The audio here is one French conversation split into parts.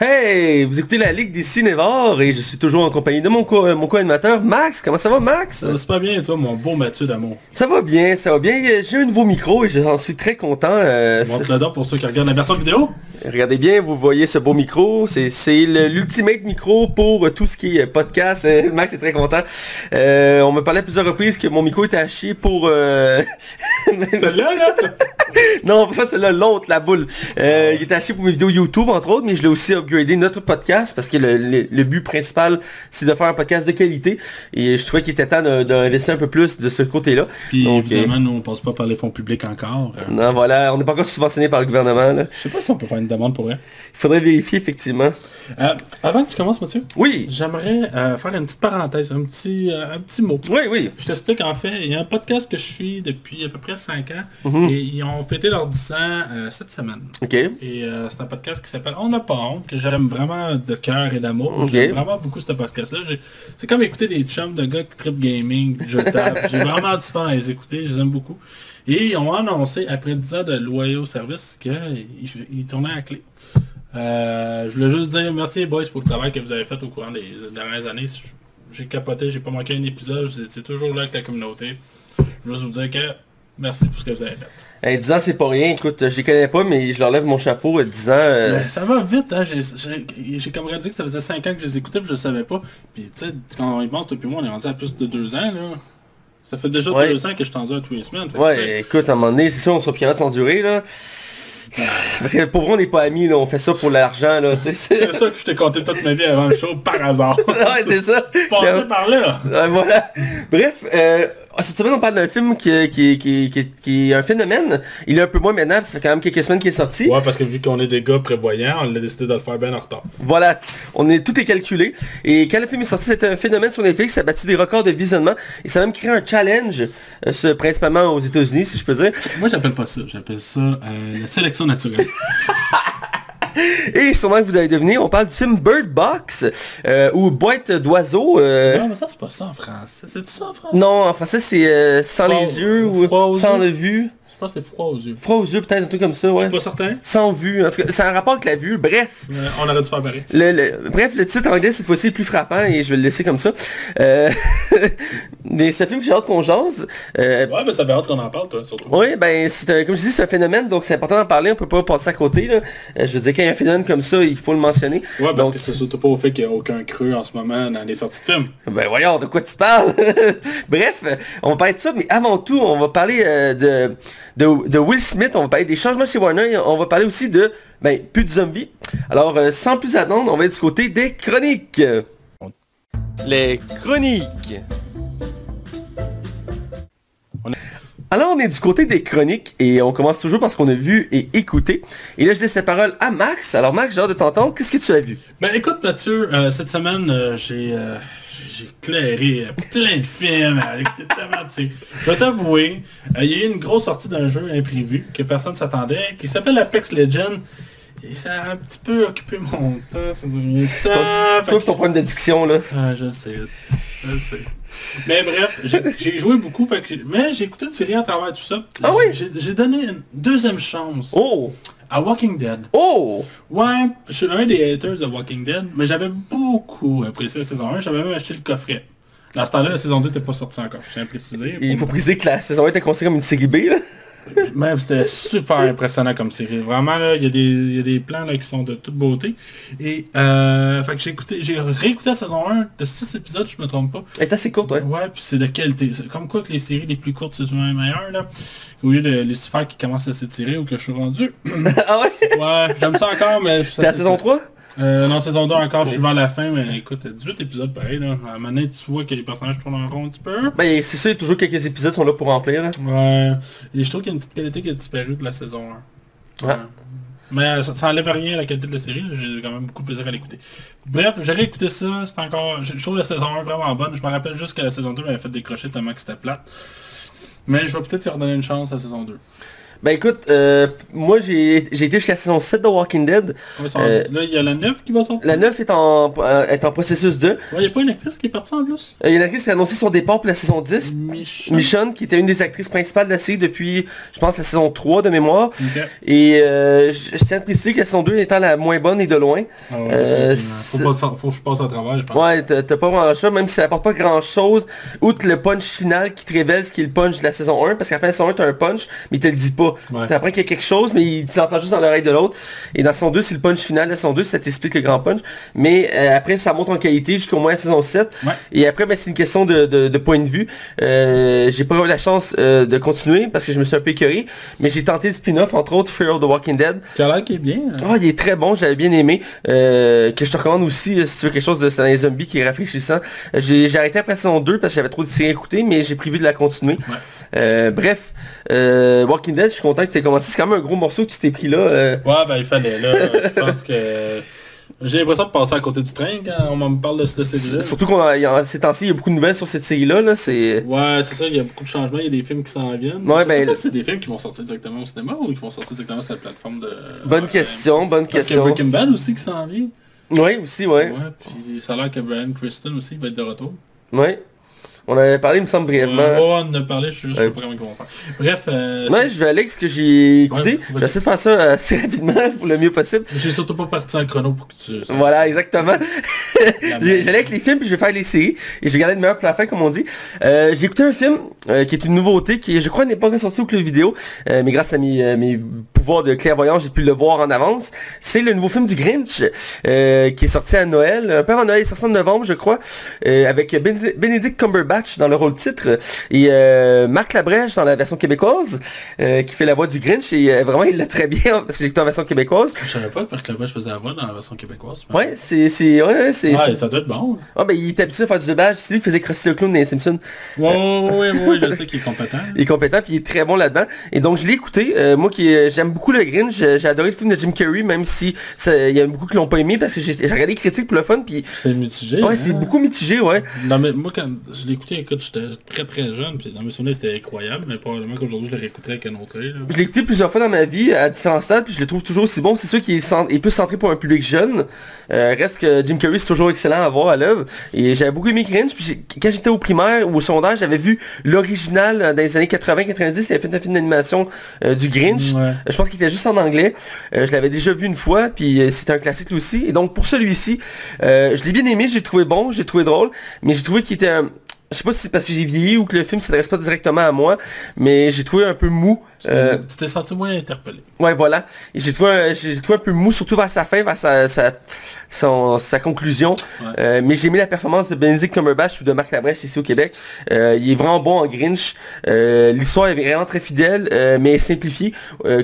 Hey, vous écoutez la Ligue des Cinévores et je suis toujours en compagnie de mon, co- euh, co-animateur Max. Comment ça va Max? Ça va super bien et toi, mon beau Mathieu d'amour. Ça va bien, ça va bien. J'ai un nouveau micro et j'en suis très content. euh, Montre pour ceux qui regardent la version vidéo. regardez bien, vous voyez ce beau micro. C'est l'ultimate micro pour euh, tout ce qui est podcast. Euh, Max est très content. Euh, on me parlait à plusieurs reprises que mon micro était à chier pour... euh, Celle-là, là. non, pas celle-là, l'autre, la boule. Euh, il était acheté pour mes vidéos YouTube, entre autres, mais je l'ai aussi upgradé notre podcast parce que le, le- le but principal, c'est de faire un podcast de qualité. Et je trouvais qu'il était temps d'investir un peu plus de ce côté-là. Puis Donc, évidemment, nous, on passe pas par les fonds publics encore. Euh, Non, voilà, on n'est pas encore subventionné par le gouvernement. là. Je sais pas si on peut faire une demande pour elle. Il faudrait vérifier, effectivement. Euh, avant que tu commences, Mathieu, Oui, j'aimerais euh, faire une petite parenthèse, un petit, euh, un petit mot. oui, oui. Je t'explique en fait, il y a un podcast que je suis depuis à peu près 5 ans Mhm. et ils ont fêté leur 10 ans euh, cette semaine. Ok. Et euh, c'est un podcast qui s'appelle On n'a pas honte, que j'aime vraiment de cœur et d'amour. Ok. J'aime vraiment beaucoup ce podcast-là. C'est comme écouter des chums de gars qui trip gaming, je tape. J'ai vraiment du fun à les écouter, je les aime beaucoup. Et ils ont annoncé, après 10 ans de loyaux service, qu'ils ils tournaient à clé. Euh, je voulais juste dire merci les boys pour le travail que vous avez fait au courant des dernières années. J'ai capoté, j'ai pas manqué un épisode, vous étiez toujours là avec la communauté. Je veux juste vous dire que merci pour ce que vous avez fait. Hey, 10 ans, c'est pas rien. Écoute, je les connais pas, mais je leur lève mon chapeau. euh, 10 ans, euh, ça va vite, hein. J'ai- comme réalisé que ça faisait 5 ans que je les écoutais, puis je le savais pas. Puis tu sais, quand on y pense, toi puis moi, on est rendu à plus de 2 ans, là. Ça fait déjà Ouais. 2 ans que je t'en dis à tous les semaines. Que, Ouais, écoute, à un moment donné, c'est sûr, on soit pirates sans durer, là. Parce que pour vrai, on n'est pas amis, là. On fait ça pour l'argent, là. c'est- C'est ça que je t'ai conté toute ma vie avant le show, par hasard. ouais, c'est ça. Passé par là. Ouais, voilà. Bref, euh, cette semaine, on parle d'un film qui, qui, qui, qui, qui est un phénomène. Il est un peu moins maintenant, ça fait quand même quelques semaines qu'il est sorti. Ouais, parce que vu qu'on est des gars prévoyants, on a décidé de le faire bien en retard. Voilà, on est, tout est calculé. Et quand le film est sorti, c'était un phénomène sur Netflix, ça a battu des records de visionnement. Et ça a même créé un challenge, euh, ce- principalement aux États-Unis, si je peux dire. Moi, j'appelle pas ça. J'appelle ça euh, la sélection naturelle. Et sûrement que vous avez deviné, on parle du film Bird Box, euh, ou Boîte d'oiseaux. euh, non, mais ça, c'est pas ça en français. C'est ça en français? non, en français, c'est euh, sans Froid- les yeux, ou sans yeux? le vue. Je pense que c'est froid aux yeux. Froid aux yeux, peut-être, un truc comme ça, Je ouais. suis pas certain. Sans vue. En tout cas, c'est un rapport avec la vue. Bref. mais on aurait dû faire pareil. Le, le- bref, le titre anglais cette fois-ci est plus frappant et je vais le laisser comme ça. Euh, mais c'est un film que j'ai hâte qu'on jase. Euh, Ouais, mais ça fait hâte qu'on en parle, toi, surtout. oui, ben c'est comme je dis, c'est un phénomène, donc c'est important d'en parler, on peut pas passer à côté. Là. Euh, je veux dire, quand il y a un phénomène comme ça, il faut le mentionner. Ouais, parce Donc, que c'est surtout pas au fait qu'il n'y a aucun creux en ce moment dans les sorties de films. Ben voyons, de quoi tu parles? Bref, euh, on va parler de ça, mais avant tout, on va parler euh, de, de, de Will Smith, on va parler des changements chez Warner, et on va parler aussi de, ben, plus de zombies. Alors, euh, sans plus attendre, on va être du côté des chroniques. Les chroniques. Alors on est du côté des chroniques et on commence toujours par ce qu'on a vu et écouté. Et là je laisse la parole à Max. Alors Max, j'ai hâte de t'entendre. Qu'est-ce que tu as vu? Ben écoute Mathieu, euh, cette semaine, euh, j'ai euh, j'ai éclairé plein de films avec Je vais t'avouer, euh, il y a eu une grosse sortie d'un jeu imprévu que personne ne s'attendait, qui s'appelle Apex Legends. Et ça a un petit peu occupé mon temps, ça devient Toi, temps. toi, ton problème d'addiction là. Ah, je sais, je sais. Mais bref, j'ai- joué beaucoup, fait que j'ai- mais j'ai écouté une série à travers tout ça. Ah oui? J'ai donné une deuxième chance Oh à Walking Dead. Oh Ouais, je suis un des haters de Walking Dead, mais j'avais beaucoup apprécié la saison 1, j'avais même acheté le coffret. Dans ce temps-là, la saison 2 n'était pas sortie encore, je tiens à préciser. Il faut préciser que la saison 1 était considérée comme une série B là. Même c'était super impressionnant comme série. Vraiment là, il y, a des- il y a des plans là qui sont de toute beauté. Et euh, fait que j'ai écouté, j'ai réécouté la saison 1 de 6 épisodes, je me trompe pas. Elle est assez courte, ouais. Ouais, puis c'est de qualité. Comme quoi que les séries les plus courtes, c'est souvent les meilleures, là. Au lieu de Lucifer qui commence à s'étirer ou que je suis rendu. ah ouais? Ouais, j'aime ça encore, mais... T'es à saison 3 Euh, non, saison 2 encore, je suis vers la fin, mais écoute, 18 épisodes pareil, là. À un moment donné, tu vois que les personnages tournent en rond un petit peu. Ben c'est sûr, il y a toujours quelques épisodes qui sont là pour remplir là. Ouais. Et je trouve qu'il y a une petite qualité qui a disparu de la saison 1. Ouais. Mais euh, ça, ça enlève rien à la qualité de la série, j'ai quand même beaucoup de plaisir à l'écouter. Bref, j'ai réécouté ça, c'est encore... Je je trouve la saison 1 vraiment bonne, je me rappelle juste que la saison 2 m'avait fait décrocher tellement que c'était plate. Mais je vais peut-être y redonner une chance à la saison 2. Ben écoute, euh, moi j'ai été jusqu'à la saison 7 de Walking Dead. Ça- Euh, Là, il y a la 9 qui va sortir. La 9 est en, euh, est en processus 2. Ouais, il n'y a pas une actrice qui est partie en plus? Il y a une actrice qui a annoncé son départ pour la saison 10. Michonne. Michonne, qui était une des actrices principales de la série depuis, je pense, la saison 3 de mémoire. Et je, tiens à préciser que la saison 2 étant la moins bonne et de loin. Ah ouais, faut, pas, faut que je passe à travers, je pense. Ouais, t'as pas grand chose, même si ça apporte pas grand chose, outre le punch final qui te révèle ce qui est le punch de la saison 1, parce qu'à la fin de la saison 1, t'as un punch, mais il te le dit pas. Ouais. T'apprends qu'il y a quelque chose, mais il- tu l'entends juste dans l'oreille de l'autre. Et dans saison 2, c'est le punch final. La saison 2, ça t'explique le grand punch. Mais euh, après, ça monte en qualité jusqu'au moins la saison 7. Ouais. Et après, ben, c'est une question de, de- de point de vue. Euh, j'ai pas eu la chance euh, de continuer parce que je me suis un peu écœuré. Mais j'ai tenté le spin-off, entre autres, Fear of the Walking Dead. Qui est bien. hein? Ah, il est très bon, j'avais bien aimé. Que je te recommande aussi, si tu veux quelque chose de dans les zombies qui est rafraîchissant. J'ai arrêté après saison 2 parce que j'avais trop de séries à écouter, mais j'ai prévu de la continuer. Ouais. Bref, euh, Walking Dead, je suis content que tu aies commencé. C'est quand même un gros morceau que tu t'es pris là. euh. Ouais, ben il fallait. Là, je pense que... J'ai l'impression de passer à côté du train quand on me parle de cette série-là. Surtout qu'on a, ces temps-ci, il y a beaucoup de nouvelles sur cette série-là. Là, c'est... Ouais, c'est ça, il y a beaucoup de changements, il y a des films qui s'en viennent. Ouais, je ben- sais pas si c'est des films qui vont sortir directement au cinéma ou qui vont sortir directement sur la plateforme de... Bonne Ouais, question, bonne Parce qu'il y a question. Breaking Bad aussi qui s'en vient. Oui, aussi, ouais. Ouais, puis ça a l'air que Brian Kristen aussi va être de retour. Ouais. On avait parlé, il me semble, brièvement. ouais, on en a parlé, je, je sais Ouais. pas comment faire. Bref, euh, Ouais, je vais aller avec ce que j'ai écouté. Je vais essayer de faire ça euh, assez rapidement pour le mieux possible. j'ai surtout pas parti en chrono pour que tu... Voilà, exactement. J'allais avec les films puis je vais faire les séries et je vais garder le meilleur pour la fin comme on dit. Euh, j'ai écouté un film euh, qui est une nouveauté qui je crois n'est pas encore sorti au club vidéo euh, mais grâce à mes, euh, mes pouvoirs de clairvoyance j'ai pu le voir en avance. C'est le nouveau film du Grinch euh, qui est sorti à Noël, un peu avant Noël, il est sorti en novembre je crois, euh, avec Ben- Benedict Cumberbatch dans le rôle titre et euh, Marc Labrèche dans la version québécoise euh, qui fait la voix du Grinch et euh, vraiment il l'a très bien parce que j'ai écouté en version québécoise. Je savais pas que Marc Labrèche faisait la voix dans la version québécoise. Ouais, c'est c'est ouais, c'est Ouais, c'est- ça doit être bon. Ah ben il est habitué à faire du c'est lui qui faisait Krusty le clown dans les Simpsons. Ouais, ouais, ouais, ouais, ouais, je sais qu'il est compétent. Il est compétent puis il est très bon là-dedans. Et donc je l'ai écouté. Euh, moi qui j'aime beaucoup le Grinch, j'ai adoré le film de Jim Carrey, même si il y a beaucoup qui l'ont pas aimé parce que j'ai j'ai regardé les critiques pour le fun puis C'est mitigé. ouais hein. c'est beaucoup mitigé ouais. Non, mais moi, quand je l'ai écouté, écoute, j'étais très très jeune, puis dans mes souvenirs, c'était incroyable, mais probablement qu'aujourd'hui, je le réécouterais avec un autre œil. Je l'ai écouté plusieurs fois dans ma vie à différents stades puis je le trouve toujours aussi bon. C'est sûr qu'il est, cent- est plus centré pour un public jeune. Euh, reste que Jim Carrey c'est toujours excellent à voir à l'œuvre. Et j'avais beaucoup aimé Grinch. Puis quand j'étais au primaire ou au secondaire, j'avais vu l'original euh, dans les années 80-90. Il avait fait un film d'animation euh, du Grinch. Ouais. Je pense qu'il était juste en anglais. Euh, je l'avais déjà vu une fois, puis c'était un classique lui aussi. Et donc pour celui-ci, je l'ai bien aimé, j'ai trouvé bon, j'ai trouvé drôle, mais j'ai trouvé qu'il était... Je sais pas si c'est parce que j'ai vieilli ou que le film s'adresse pas directement à moi, mais j'ai trouvé un peu mou. Euh, Tu t'es senti moins interpellé. ouais, voilà. J'ai trouvé, un- j'ai trouvé un peu mou, surtout vers sa fin, vers sa, sa, son- sa conclusion. Ouais. Euh, mais j'ai aimé la performance de Benedict Cumberbatch ou de Marc Labrèche ici au Québec. Euh, il est vraiment bon en Grinch. Euh, L'histoire est vraiment très fidèle, mais simplifiée.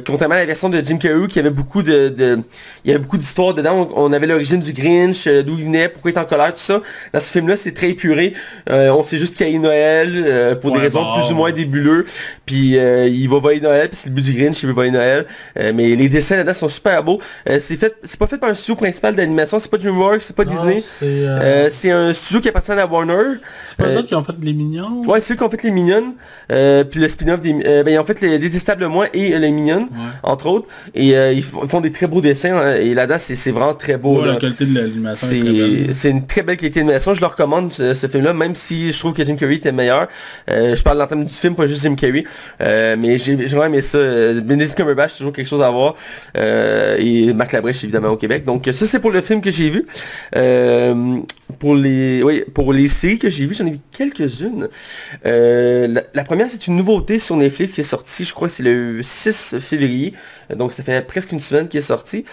Contrairement à la version de Jim Carrey, qui avait beaucoup de, de- il y avait beaucoup d'histoires dedans. On, on avait l'origine du Grinch, d'où il venait, pourquoi il est en colère, tout ça. Dans ce film-là, c'est très épuré. On sait juste qu'il y a eu Noël pour des raisons bon. plus ou moins débuleux. Puis il va voler Noël, puis c'est le but du Grinch, il veut voler Noël. Euh, mais les dessins là-dedans sont super beaux. Euh, c'est fait, c'est pas fait par un studio principal d'animation, c'est pas DreamWorks, c'est pas Non, Disney. C'est euh, c'est un studio qui appartient à Warner. c'est pas eux autres qui ont fait les mignons? Ouais, c'est eux qui ont fait les Mignonnes. Euh, puis le spin-off des... ben, ils ont fait les Détestables Moins et les Mignonnes, Ouais. entre autres. Et ils, font, des très beaux dessins. hein, et là-dedans, c'est c'est vraiment très beau. Ouais, là. la qualité de l'animation C'est une très belle qualité d'animation. Je le recommande ce, ce film-là, même si je trouve que Jim Carrey était meilleur. Je parle le thème du film, pas juste Jim Carrey. Mais j'ai vraiment aimé ça. Euh, Benedict Cumberbatch, toujours quelque chose à voir. Euh, et Marc Labrèche, évidemment, au Québec. Donc ça, c'est pour le film que j'ai vu. Euh, pour les oui, pour les séries que j'ai vues, j'en ai vu quelques-unes. Euh, la, la première, c'est une nouveauté sur Netflix qui est sortie, je crois que c'est le 6 février. Donc ça fait presque une semaine qui est sortie.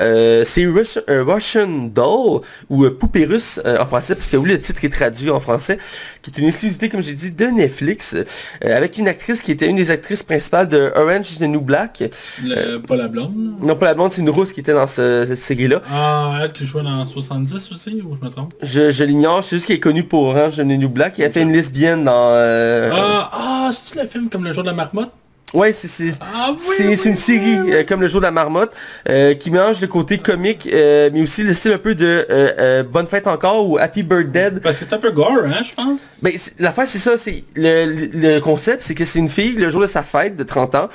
Euh, c'est Russian, euh, Russian Doll ou euh, Poupée russe en français parce que oui le titre est traduit en français qui est une exclusivité comme j'ai dit de Netflix avec une actrice qui était une des actrices principales de Orange is the New Black Le- Pas la blonde? non pas la blonde c'est une rousse qui était dans ce- cette série là Ah, elle qui jouait dans 70 aussi, ou je me trompe? je, je l'ignore sais juste qu'elle est connue pour Orange is the New Black et elle fait une lesbienne dans euh, Ah, ah c'est le film comme le jour de la marmotte? Ouais, c'est c'est Ah oui, oui, une série oui. euh, comme le jour de la marmotte euh, qui mélange le côté comique euh, mais aussi le style un peu de Bonne fête encore ou Happy Birthday. Parce que c'est un peu gore, hein, je pense. Ben, l'affaire, c'est ça, c'est le, le- concept, c'est que c'est une fille, le jour de sa fête de 30 ans,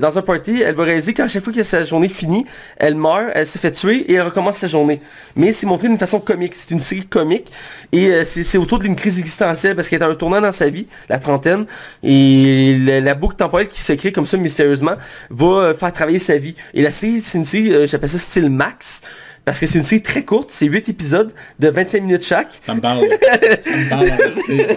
dans un party, elle va réaliser qu'à chaque fois que sa journée finit, elle meurt, elle se fait tuer et elle recommence sa journée. Mais c'est montré d'une façon comique, c'est une série comique et c'est c'est autour d'une crise existentielle parce qu'elle est à un tournant dans sa vie, la trentaine, et le- la boucle temporelle qui se crée comme ça mystérieusement va euh, faire travailler sa vie. Et la série, euh, j'appelle ça style max. Parce que c'est une série très courte, c'est 8 épisodes de 25 minutes chaque. Ça me parle. ça me parle. en réalité.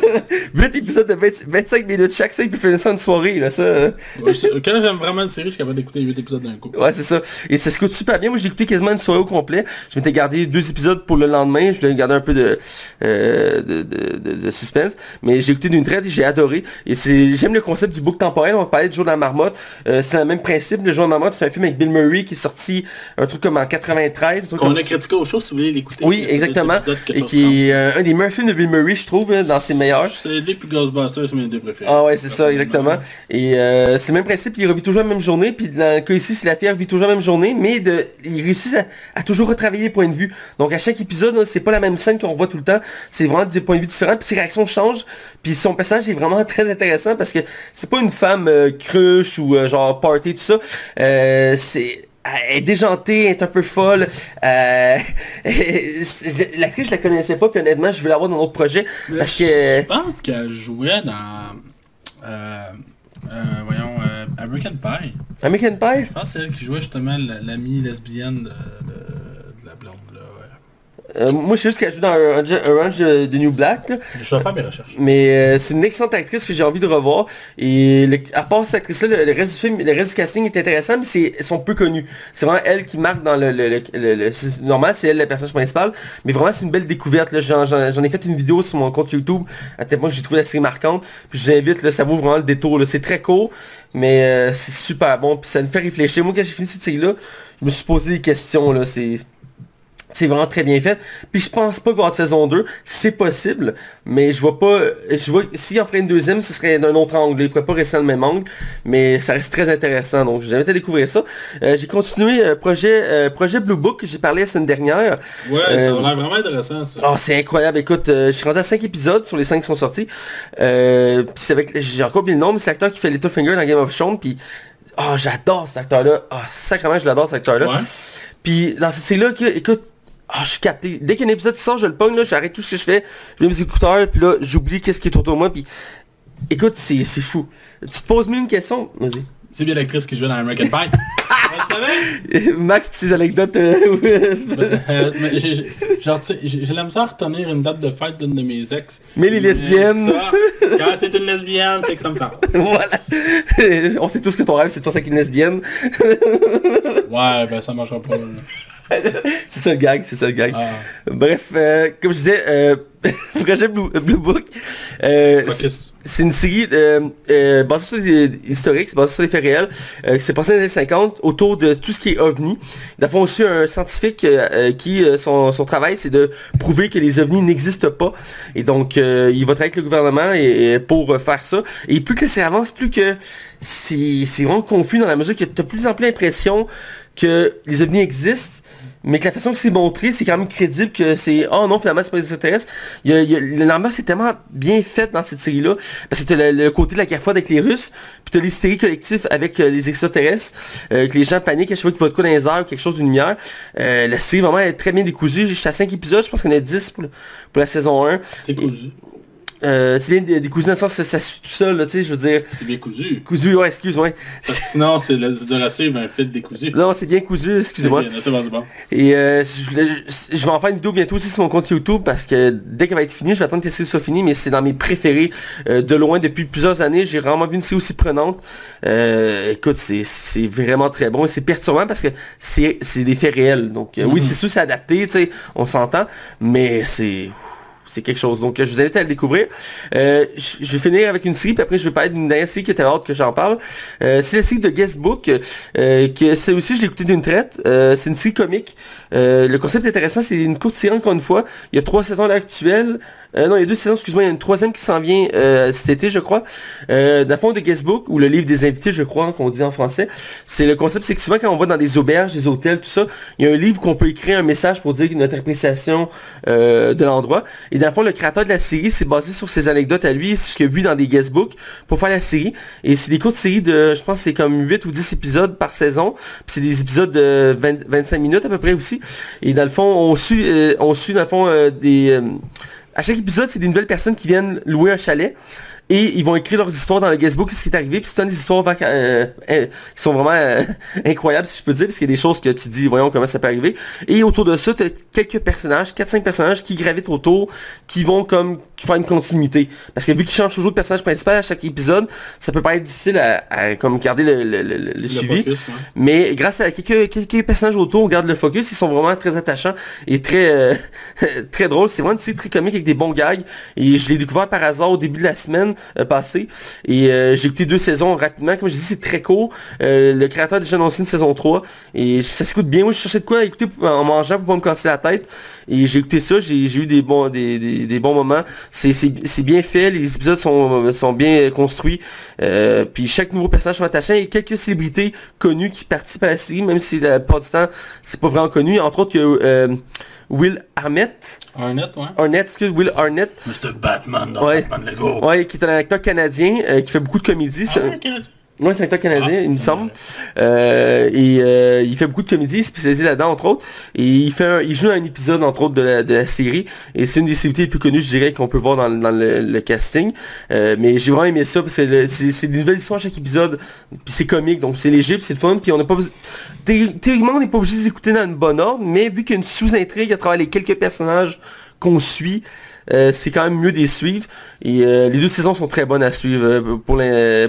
8 épisodes de 20 25 minutes chaque, ça, il peut faire ça une soirée, là, ça. hein. Ouais, Quand j'aime vraiment une série, je suis capable d'écouter 8 épisodes d'un coup. Ouais, c'est ça. Et ça se coûte super bien. Moi, j'ai écouté quasiment une soirée au complet. Je m'étais gardé deux épisodes pour le lendemain. Je voulais garder un peu de, euh, de, de, de- de suspense. Mais j'ai écouté d'une traite et j'ai adoré. Et c'est, j'aime le concept du book temporel. On va parler du jour de la marmotte. Euh, c'est le même principe. Le jour de la marmotte, c'est un film avec Bill Murray qui est sorti un truc comme en 93. un truc Comme a critiqué au show si vous voulez l'écouter. Oui, exactement. Et qui est euh, un des meilleurs films de Bill Murray, je trouve, dans ses meilleurs. C'est des plus Ghostbusters, c'est mes deux préférés. Ah ouais, c'est ça, exactement. Et euh, c'est le même principe, il revit toujours la même journée, puis dans le cas ici, c'est la fille revit toujours la même journée, mais de, il réussit à, à toujours retravailler les points de vue. Donc à chaque épisode, c'est pas la même scène qu'on voit tout le temps, c'est vraiment des points de vue différents, puis ses réactions changent, puis son personnage est vraiment très intéressant parce que c'est pas une femme euh, cruche ou genre party, tout ça. Euh, c'est elle est déjantée, elle est un peu folle. Euh, je- L'actrice, je la connaissais pas, puis honnêtement, je veux l'avoir dans notre projet. Parce que... Je pense qu'elle jouait dans... Euh, euh, voyons, euh, American Pie. American Pie, Je pense que c'est elle qui jouait justement la- l'amie lesbienne de, de- de la blonde. Là, ouais. Euh, moi, je sais juste qu'elle joue dans Orange, Orange de, de New Black, là. Je vais faire mes recherches. mais euh, c'est une excellente actrice que j'ai envie de revoir. Et le- à part cette actrice-là, le, le reste du film, le reste du casting est intéressant, mais c'est, elles sont peu connues. C'est vraiment elle qui marque dans le... le, normal, c'est elle le personnage principal, mais vraiment c'est une belle découverte. J'en, ai fait une vidéo sur mon compte YouTube, à tel point que j'ai trouvé la série marquante. Puis je vous invite, là, ça vaut vraiment le détour. C'est très court, mais euh, c'est super bon. Puis ça me fait réfléchir. Moi, quand j'ai fini cette série-là, je me suis posé des questions. là. C'est... C'est vraiment très bien fait. Puis je pense pas de saison 2. C'est possible. Mais je vois pas. Je vois. S'il en ferait une deuxième, ce serait d'un autre angle. Il pourrait pas rester dans le même angle. Mais ça reste très intéressant. Donc je vous invite à découvrir ça. Euh, j'ai continué euh, projet, euh, projet Blue Book que j'ai parlé la semaine dernière. Ouais, ça a Euh, l'air vraiment intéressant ça. Oh, c'est incroyable. Écoute, je suis rendu à 5 épisodes sur les 5 qui sont sortis. Puis c'est avec, j'ai encore oublié le nom, mais c'est l'acteur qui fait Littlefinger dans Game of Thrones. Puis, oh, j'adore cet acteur-là. Ah, sacrément, je l'adore cet acteur-là. Ouais. Puis dans cette série-là, que- écoute, ah, je suis capté. Dès qu'il y a un épisode qui sort, je le pogne, là, j'arrête tout ce que je fais, je mets mes écouteurs, puis là, j'oublie qu'est-ce qui est autour de moi, puis écoute, c'est fou. Tu te poses même une question, vas-y. C'est bien l'actrice qui jouait dans American Pie. Max pis ses anecdotes. euh, Euh, j'ai- j'ai- genre, tu sais, j'ai j'ai la misère à retenir une date de fête d'une de mes ex. Mais les lesbiennes. ça, Quand c'est une lesbienne, c'est que ça me parle. voilà. On sait tous que ton rêve, c'est de sortir avec une lesbienne. Ouais, ben ça marchera pas. C'est ça le gag, c'est ça le gag. Ah, Bref, euh, comme je disais, euh, projet Blue, Blue Book, euh, c'est- une série euh, basée sur des historiques, c'est basé sur des faits réels, qui s'est passé dans les années 50 autour de tout ce qui est ovni. Y a aussi un scientifique qui, son, son travail, c'est de prouver que les ovnis n'existent pas. Et donc, il va travailler avec le gouvernement et, et pour faire ça. Et plus que ça avance, plus que c'est c'est vraiment confus dans la mesure que tu as plus en plus l'impression que les ovnis existent, mais que la façon que c'est montré, c'est quand même crédible que c'est oh non finalement c'est pas des extraterrestres. Il y a, il y a- l'ambiance est tellement bien faite dans cette série là parce que t'as le, côté de la guerre avec les Russes, puis t'as l'hystérie collective avec euh, les extraterrestres, euh, que les gens paniquent à chaque fois qu'il va de quoi dans les ou quelque chose d'une lumière. Euh, la série vraiment est très bien décousue. J'étais à 5 épisodes, je pense qu'on a 10 pour, la saison 1. C'est cousu. Euh, c'est bien sens que ça suit tout seul, tu sais, je veux dire. C'est bien cousu. Cousu, ouais, excuse, ouais. Sinon, c'est dur à suivre un fit décousu. Non, c'est bien cousu, excusez-moi. Et euh, je, voulais- je- je vais en faire une vidéo bientôt aussi sur mon compte YouTube parce que dès qu'elle va être finie, je vais attendre que la série soit finie, mais c'est dans mes préférés euh, de loin depuis plusieurs années. J'ai vraiment vu une série aussi prenante. Euh, écoute, c'est vraiment très bon et c'est perturbant parce que c'est des faits réels. Donc oui, Mhm. c'est sûr c'est adapté, tu sais, on s'entend, mais c'est c'est quelque chose. Donc euh, je vous invite à le découvrir. Euh, je vais finir avec une série, puis après je vais parler d'une dernière série qui était hâte que j'en parle. Euh, c'est la série de Guestbook, euh, que c'est aussi je l'ai écouté d'une traite. C'est une série comique. Le concept intéressant, c'est une courte série encore une fois. Il y a trois saisons à l'heure actuelle. Euh, non, il y a deux saisons, excuse-moi, il y a une troisième qui s'en vient euh, cet été, je crois. Euh, dans le fond de Guestbook, ou le livre des invités, je crois, qu'on dit en français. C'est le concept, c'est que souvent quand on va dans des auberges, des hôtels, tout ça, il y a un livre qu'on peut écrire un message pour dire notre appréciation euh, de l'endroit. Et dans le fond, le créateur de la série s'est basé sur ses anecdotes à lui, ce qu'il a vu dans des guestbooks pour faire la série. Et c'est des courtes séries de, je pense, c'est comme 8 ou 10 épisodes par saison. Puis c'est des épisodes de 20 25 minutes à peu près aussi. Et dans le fond, on suit, euh, on suit dans le fond euh, des... à chaque épisode, c'est des nouvelles personnes qui viennent louer un chalet. Et ils vont écrire leurs histoires dans le guestbook, ce qui est arrivé. Puis c'est des histoires euh, euh, qui sont vraiment euh, incroyables, si je peux dire, parce qu'il y a des choses que tu dis, voyons comment ça peut arriver. Et autour de ça, tu as quelques personnages, 4-5 personnages qui gravitent autour, qui vont comme faire une continuité. Parce que vu qu'ils changent toujours de personnage principal à chaque épisode, ça peut pas être difficile à, à comme garder le, le- le- le Le suivi. focus, ouais. Mais grâce à quelques, quelques personnages autour, on garde le focus, ils sont vraiment très attachants et très très drôles. C'est vraiment une série très comique avec des bons gags. Et je l'ai découvert par hasard au début de la semaine euh, passée. Et euh, j'ai écouté deux saisons rapidement. Comme je dis, c'est très court. Euh, le créateur a déjà annoncé une saison 3. Et ça s'écoute bien. Moi, je cherchais de quoi écouter en mangeant pour pas me casser la tête. Et j'ai écouté ça, j'ai eu des bons, des, des- des bons moments. C'est c'est- c'est bien fait, les épisodes sont, sont bien construits. Euh, puis chaque nouveau personnage sont attachants. Et quelques célébrités connues qui participent à la série, même si la plupart du temps, c'est pas vraiment connu. Entre autres, il y a euh, Will Arnett. Arnett, ouais. Arnett, excuse, Will Arnett. Mr. Batman dans Ouais. Batman Lego. Ouais, qui est un acteur canadien, euh, qui fait beaucoup de comédies. Ah Ouais, c'est un acteur canadien, Ah, il me semble. Euh, et euh, il fait beaucoup de comédies, spécialisé là-dedans, entre autres. Et il fait un- il joue un épisode, entre autres, de la, de la série. Et c'est une des célébrités les plus connues, je dirais, qu'on peut voir dans, dans le, le casting. Euh, mais j'ai vraiment aimé ça, parce que c'est des nouvelles histoires à chaque épisode. Puis c'est comique, donc c'est léger, puis c'est le fun. Puis on n'a pas Théoriquement, on n'est pas obligé d'écouter dans une bonne ordre, mais vu qu'il y a une sous-intrigue à travers les quelques personnages qu'on suit, euh, c'est quand même mieux de les suivre. Et euh, les deux saisons sont très bonnes à suivre euh, pour,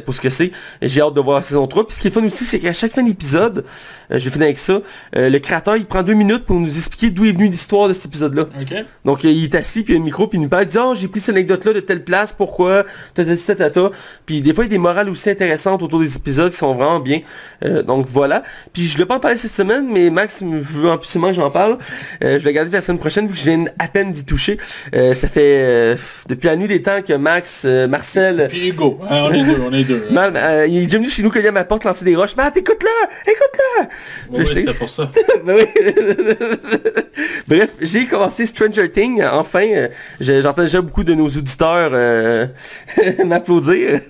pour ce que c'est. J'ai hâte de voir la saison 3. Puis ce qui est fun aussi, c'est qu'à chaque fin d'épisode, euh, je vais finir avec ça, euh, le créateur il prend deux minutes pour nous expliquer d'où est venue l'histoire de cet épisode-là. Ok. Donc euh, il est assis, puis il a un micro, puis il nous parle, il dit « Oh, j'ai pris cette anecdote-là de telle place, pourquoi? Tata, tata, tata. Puis des fois, il y a des morales aussi intéressantes autour des épisodes qui sont vraiment bien. Euh, donc voilà. Puis je ne voulais pas en parler cette semaine, mais Max me veut absolument que j'en parle. Euh, je vais garder la semaine prochaine, vu que je viens à peine d'y toucher. Euh, ça fait euh, depuis la nuit des temps que Max, Marcel... Puis Hugo. On est deux, on est deux. Mal, il est déjà venu chez nous cogner à ma porte, lancer des roches. Matt, écoute-le! Écoute-le! Ouais, ouais, je t'ai- c'était pour ça. Ben. Bref, j'ai commencé Stranger Things, enfin. euh, J'entends déjà beaucoup de nos auditeurs euh, m'applaudir.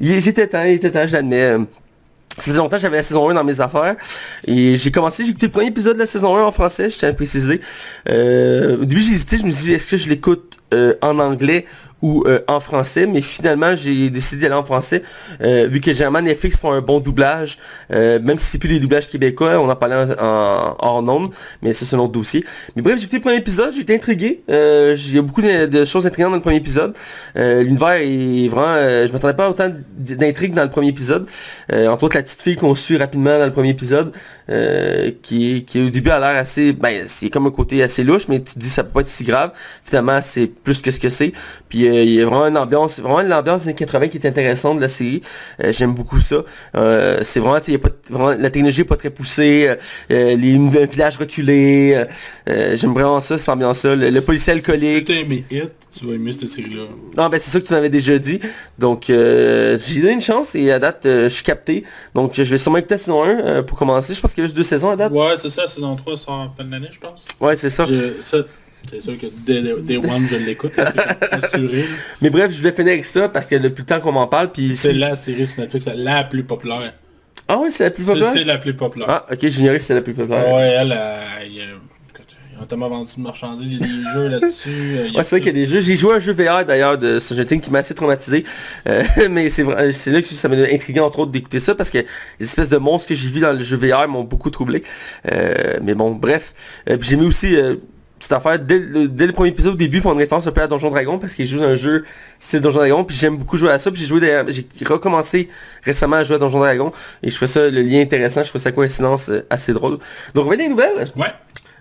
J'étais temps, il était temps, je l'admets. Ça faisait longtemps que j'avais la saison 1 dans mes affaires. Et j'ai commencé, j'ai écouté le premier épisode de la saison 1 en français, je tiens à préciser. Euh, au début j'ai hésité, je me suis dit est-ce que je l'écoute euh, en anglais ou euh, en français, mais finalement j'ai décidé d'aller en français, euh, vu que généralement Netflix font un bon doublage, euh, même si c'est plus des doublages québécois, on en parlait en, en hors nombre, mais ça c'est un autre dossier. Mais bref, j'ai écouté le premier épisode, été intrigué, il y a beaucoup de, choses intrigantes dans le premier épisode. L'univers est vraiment, je m'attendais pas autant d'intrigues dans le premier épisode. Entre autres la petite fille qu'on suit rapidement dans le premier épisode, qui, qui au début a l'air assez, ben c'est comme un côté assez louche, mais tu te dis ça peut pas être si grave. Finalement c'est plus que ce que c'est. Puis il y a vraiment une ambiance, vraiment l'ambiance des années 80 qui est intéressante de la série. Euh, J'aime beaucoup ça. Euh, c'est vraiment, y a pas vraiment, la technologie est pas très poussée, euh, les un village reculé. euh, euh, J'aime vraiment ça, cette ambiance-là. Le, le policier Si alcoolique. t'as aimé Hit, tu vas aimer cette série-là. Non, ben c'est ça que tu m'avais déjà dit. Donc, j'ai donné une chance et à date, je suis capté. Donc, je vais sûrement écouter la saison 1 euh, pour commencer. Je pense qu'il y a juste deux saisons à date. Ouais, c'est ça, saison 3 sort en fin de l'année, je pense. Ouais, c'est ça. Je- ça, c'est sûr que dès, dès One, je l'écoute, assuré. Mais bref, je voulais finir avec ça parce que depuis le temps qu'on m'en parle. Puis C'est la série sur Netflix la plus populaire. Ah ouais, c'est la plus populaire? c'est la plus populaire. Ah, ok, j'ignorais que c'était la plus populaire. Ouais, elle, euh, il y a- tellement vendu de marchandises, il y a des jeux là-dessus. euh, Ouais, c'est vrai qu'il y a des jeux. J'ai joué à un jeu VR d'ailleurs de Things qui m'a assez traumatisé. Euh, mais c'est vrai, c'est là que ça m'a intrigué entre autres d'écouter ça parce que les espèces de monstres que j'ai vus dans le jeu VR m'ont beaucoup troublé. Euh, mais bon, bref. Euh, j'ai mis aussi cette affaire dès le, dès le premier épisode au début, ils font une référence un peu à Donjon Dragon parce qu'ils jouent un jeu style Donjon Dragon. Puis j'aime beaucoup jouer à ça. Puis j'ai joué j'ai recommencé récemment à jouer à Donjon Dragon et je trouvais ça le lien intéressant. Je trouvais ça coïncidence euh, assez drôle. Donc on va des nouvelles? Ouais.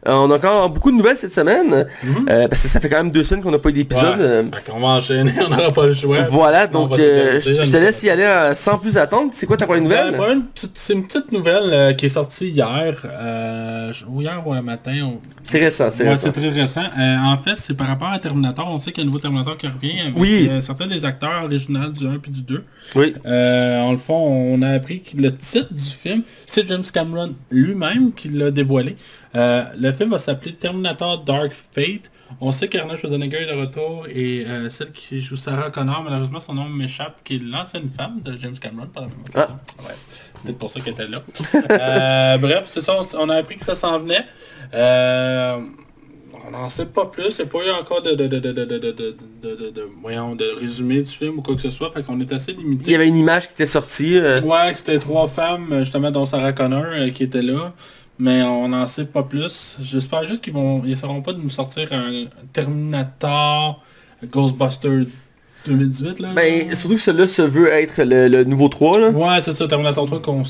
Euh, on a encore beaucoup de nouvelles cette semaine. Mhm. euh, parce que ça fait quand même deux semaines qu'on n'a pas eu d'épisode. Ouais. euh, qu'on va enchaîner, on n'aura pas le choix. voilà, On donc euh, je je te laisse y aller euh, sans plus attendre. C'est quoi ta première Ben, nouvelle? petite- C'est une petite nouvelle qui est sortie hier. Ou hier ou un matin. on- C'est récent, c'est Ouais, c'est très récent. En fait, c'est par rapport à Terminator. On sait qu'il y a un nouveau Terminator qui revient avec Oui. certains des acteurs originaux du 1 puis du 2. Oui. En le fond, on a appris que le titre du film, c'est James Cameron lui-même qui l'a dévoilé. Le film va s'appeler Terminator Dark Fate. On sait qu'Arnold Schwarzenegger est de retour et celle qui joue Sarah Connor, malheureusement son nom m'échappe, qui est l'ancienne femme de James Cameron par la même occasion. Ah. Ouais. Peut-être pour ça qu'elle était là. bref, c'est ça, on a appris que ça s'en venait. on n'en sait pas plus, il n'y a pas eu encore de, de, de, de, résumé du film ou quoi que ce soit, fait qu'on est assez limité. Il y avait une image qui était sortie. Ouais, c'était trois femmes, justement, dont Sarah Connor qui était là. Mais on n'en sait pas plus. J'espère juste qu'ils vont. Ils sauront pas de nous sortir un Terminator Ghostbuster 2018 là. Ben, surtout que celui-là se veut être le, le nouveau 3. Là. Ouais, c'est ça, Terminator 3 qu'on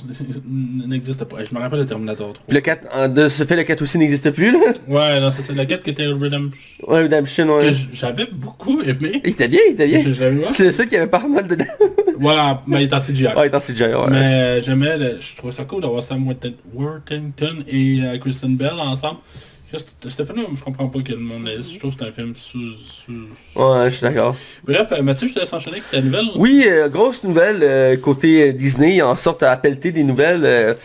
n'existe pas. Je me rappelle de Terminator 3. Le 4, en- de ce fait, le 4 aussi n'existe plus. Là. Ouais, non, c'est la 4 qui était Redemption. Ouais, Redemption, ouais. j'avais beaucoup aimé. Il était bien, il était bien. C'est le seul qui avait pas Arnold dedans. Ouais, mais il est en CGI. Ouais, déjà, ouais. Mais euh, j'aimais, le- je trouvais ça cool d'avoir Sam Worthing- Worthington et euh, Kristen Bell ensemble. Stéphane, je comprends pas que le monde laisse. Je trouve que c'est un film sous... sous- Ouais, je suis d'accord. Bref, euh, Mathieu, je te laisse enchaîner avec ta nouvelle. Oui, euh, grosse nouvelle euh, côté Disney, ils en sortent à pelleter des nouvelles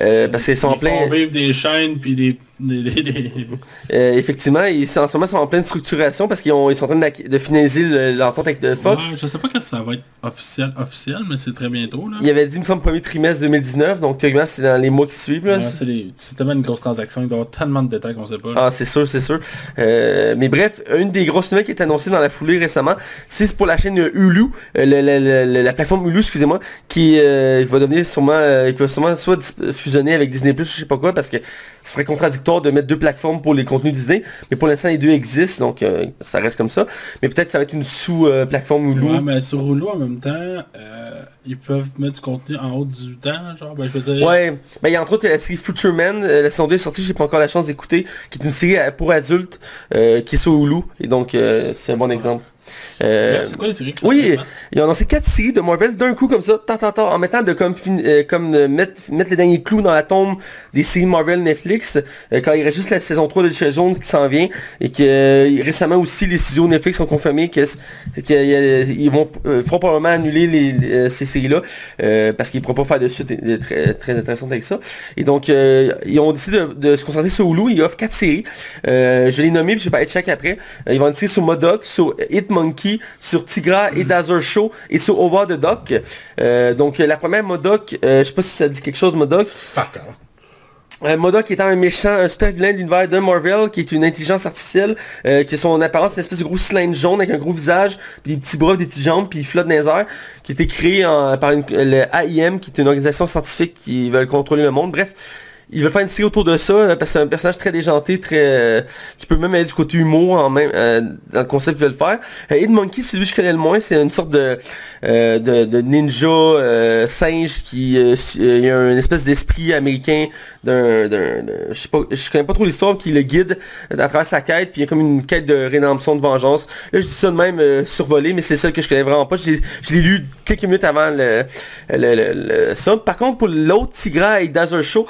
euh, parce qu'ils sont en Ils plein. des chaînes puis des... euh, effectivement, ils sont, en ce moment sont en pleine structuration parce qu'ils ont- ils sont en train de finaliser le- l'entente avec Fox. Ouais, je sais pas quand ça va être officiel, officiel, mais c'est très bientôt là. Il avait dit, il me semble, premier trimestre 2019, donc théoriquement c'est dans les mois qui suivent. Ouais, c'est tellement une grosse transaction, il doit y avoir tellement de détails qu'on sait pas. là. Ah, c'est sûr, c'est sûr. Euh, mais bref, une des grosses nouvelles qui est annoncée dans la foulée récemment, c'est pour la chaîne Hulu, euh, la plateforme Hulu, excusez-moi, qui euh, va devenir sûrement, euh, qui va sûrement soit fusionner avec Disney+, je sais pas quoi, parce que ce serait contradictoire de mettre deux plateformes pour les contenus Disney, mais pour l'instant les deux existent, donc euh, ça reste comme ça. Mais peut-être ça va être une sous-plateforme Hulu. Ouais, mais sur Hulu en même temps, euh, ils peuvent mettre du contenu en haut de 18 ans, genre, ben je veux dire... Ouais, ben il y a entre autres la série Future Man, euh, la saison 2 est sortie, j'ai pas encore la chance d'écouter, qui est une série pour adultes, qui est sur Hulu, et donc c'est un bon exemple. Euh, c'est quoi les séries oui, ils ont annoncé quatre séries de Marvel d'un coup comme ça, tant, tant, tant, en mettant de comme, euh, comme euh, mettre, mettre les derniers clous dans la tombe des séries Marvel Netflix, quand il reste juste la saison 3 de Jessica Jones qui s'en vient, et que récemment aussi les studios Netflix ont confirmé c- que, vont feront probablement annuler les, les- ces séries-là, parce qu'ils ne pourront pas faire de suite très, très intéressante avec ça. Et donc, ils ont décidé de, de se concentrer sur Hulu, ils offrent quatre séries. Je vais les nommer, puis je vais pas être chaque après. Ils vont être série sur Modoc, sur Sur Tigra et Dazer Show, et sur Over the Dock. Euh, donc, la première Modoc, euh, je sais pas si ça dit quelque chose, Modoc. Euh, Modoc étant un méchant, un super vilain de l'univers de Marvel, qui est une intelligence artificielle, euh, qui son apparence, une espèce de gros cylindre jaune avec un gros visage, puis des petits bras, des petites jambes, puis il flotte dans les airs, qui a été créé en- par une- le AIM, qui est une organisation scientifique qui veut contrôler le monde. Bref, il veut faire une série autour de ça, euh, parce que c'est un personnage très déjanté, très euh, qui peut même aller du côté humour en même euh, dans le concept qu'il veut le faire. Ed Monkey, c'est lui que je connais le moins, c'est une sorte de, de, ninja singe qui il a une espèce d'esprit américain d'un, je sais pas, je connais pas trop l'histoire, qui le guide à travers sa quête, puis il y a comme une quête de rédemption, de vengeance. Là, je dis ça de même survolé, mais c'est ça que je connais vraiment pas. Je l'ai, lu quelques minutes avant le, le, ça. Par contre, pour l'autre Tigra et Dazer Show,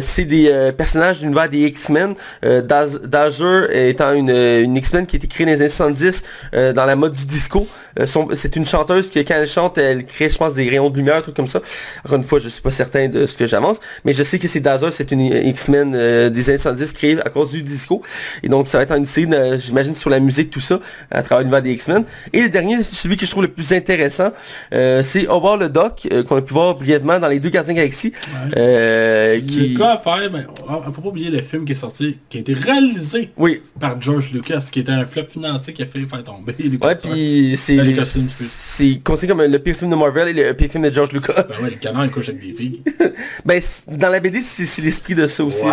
c'est des euh, personnages de l'univers des X-Men. Euh, Daz- Dazer étant une, une X-Men qui a été créée dans les années 70 euh, dans la mode du disco. Euh, c'est une chanteuse qui, quand elle chante, elle crée, je pense, des rayons de lumière, un truc comme ça. Encore une fois, je suis pas certain de ce que j'avance, mais je sais que c'est Dazer, c'est une X-Men euh, des années 70 créée à cause du disco. Et donc, ça va être une euh, j'imagine, sur la musique, tout ça, à travers l'univers des X-Men. Et le dernier, celui que je trouve le plus intéressant, euh, c'est Over le Doc, euh, qu'on a pu voir brièvement dans les deux Gardiens Galaxy. Ouais. euh, qui... Cas à faire, ben, on on peut pas oublier le film qui est sorti, qui a été réalisé Oui, par George Lucas, qui était un flop financier qui a fait faire tomber les ouais, puis c'est Ben, c'est- considéré comme le pire film de Marvel et le pire film de George Lucas. Ben ouais, le canard il couche avec des filles. Ben, dans la BD, c'est l'esprit de ça aussi. ouais,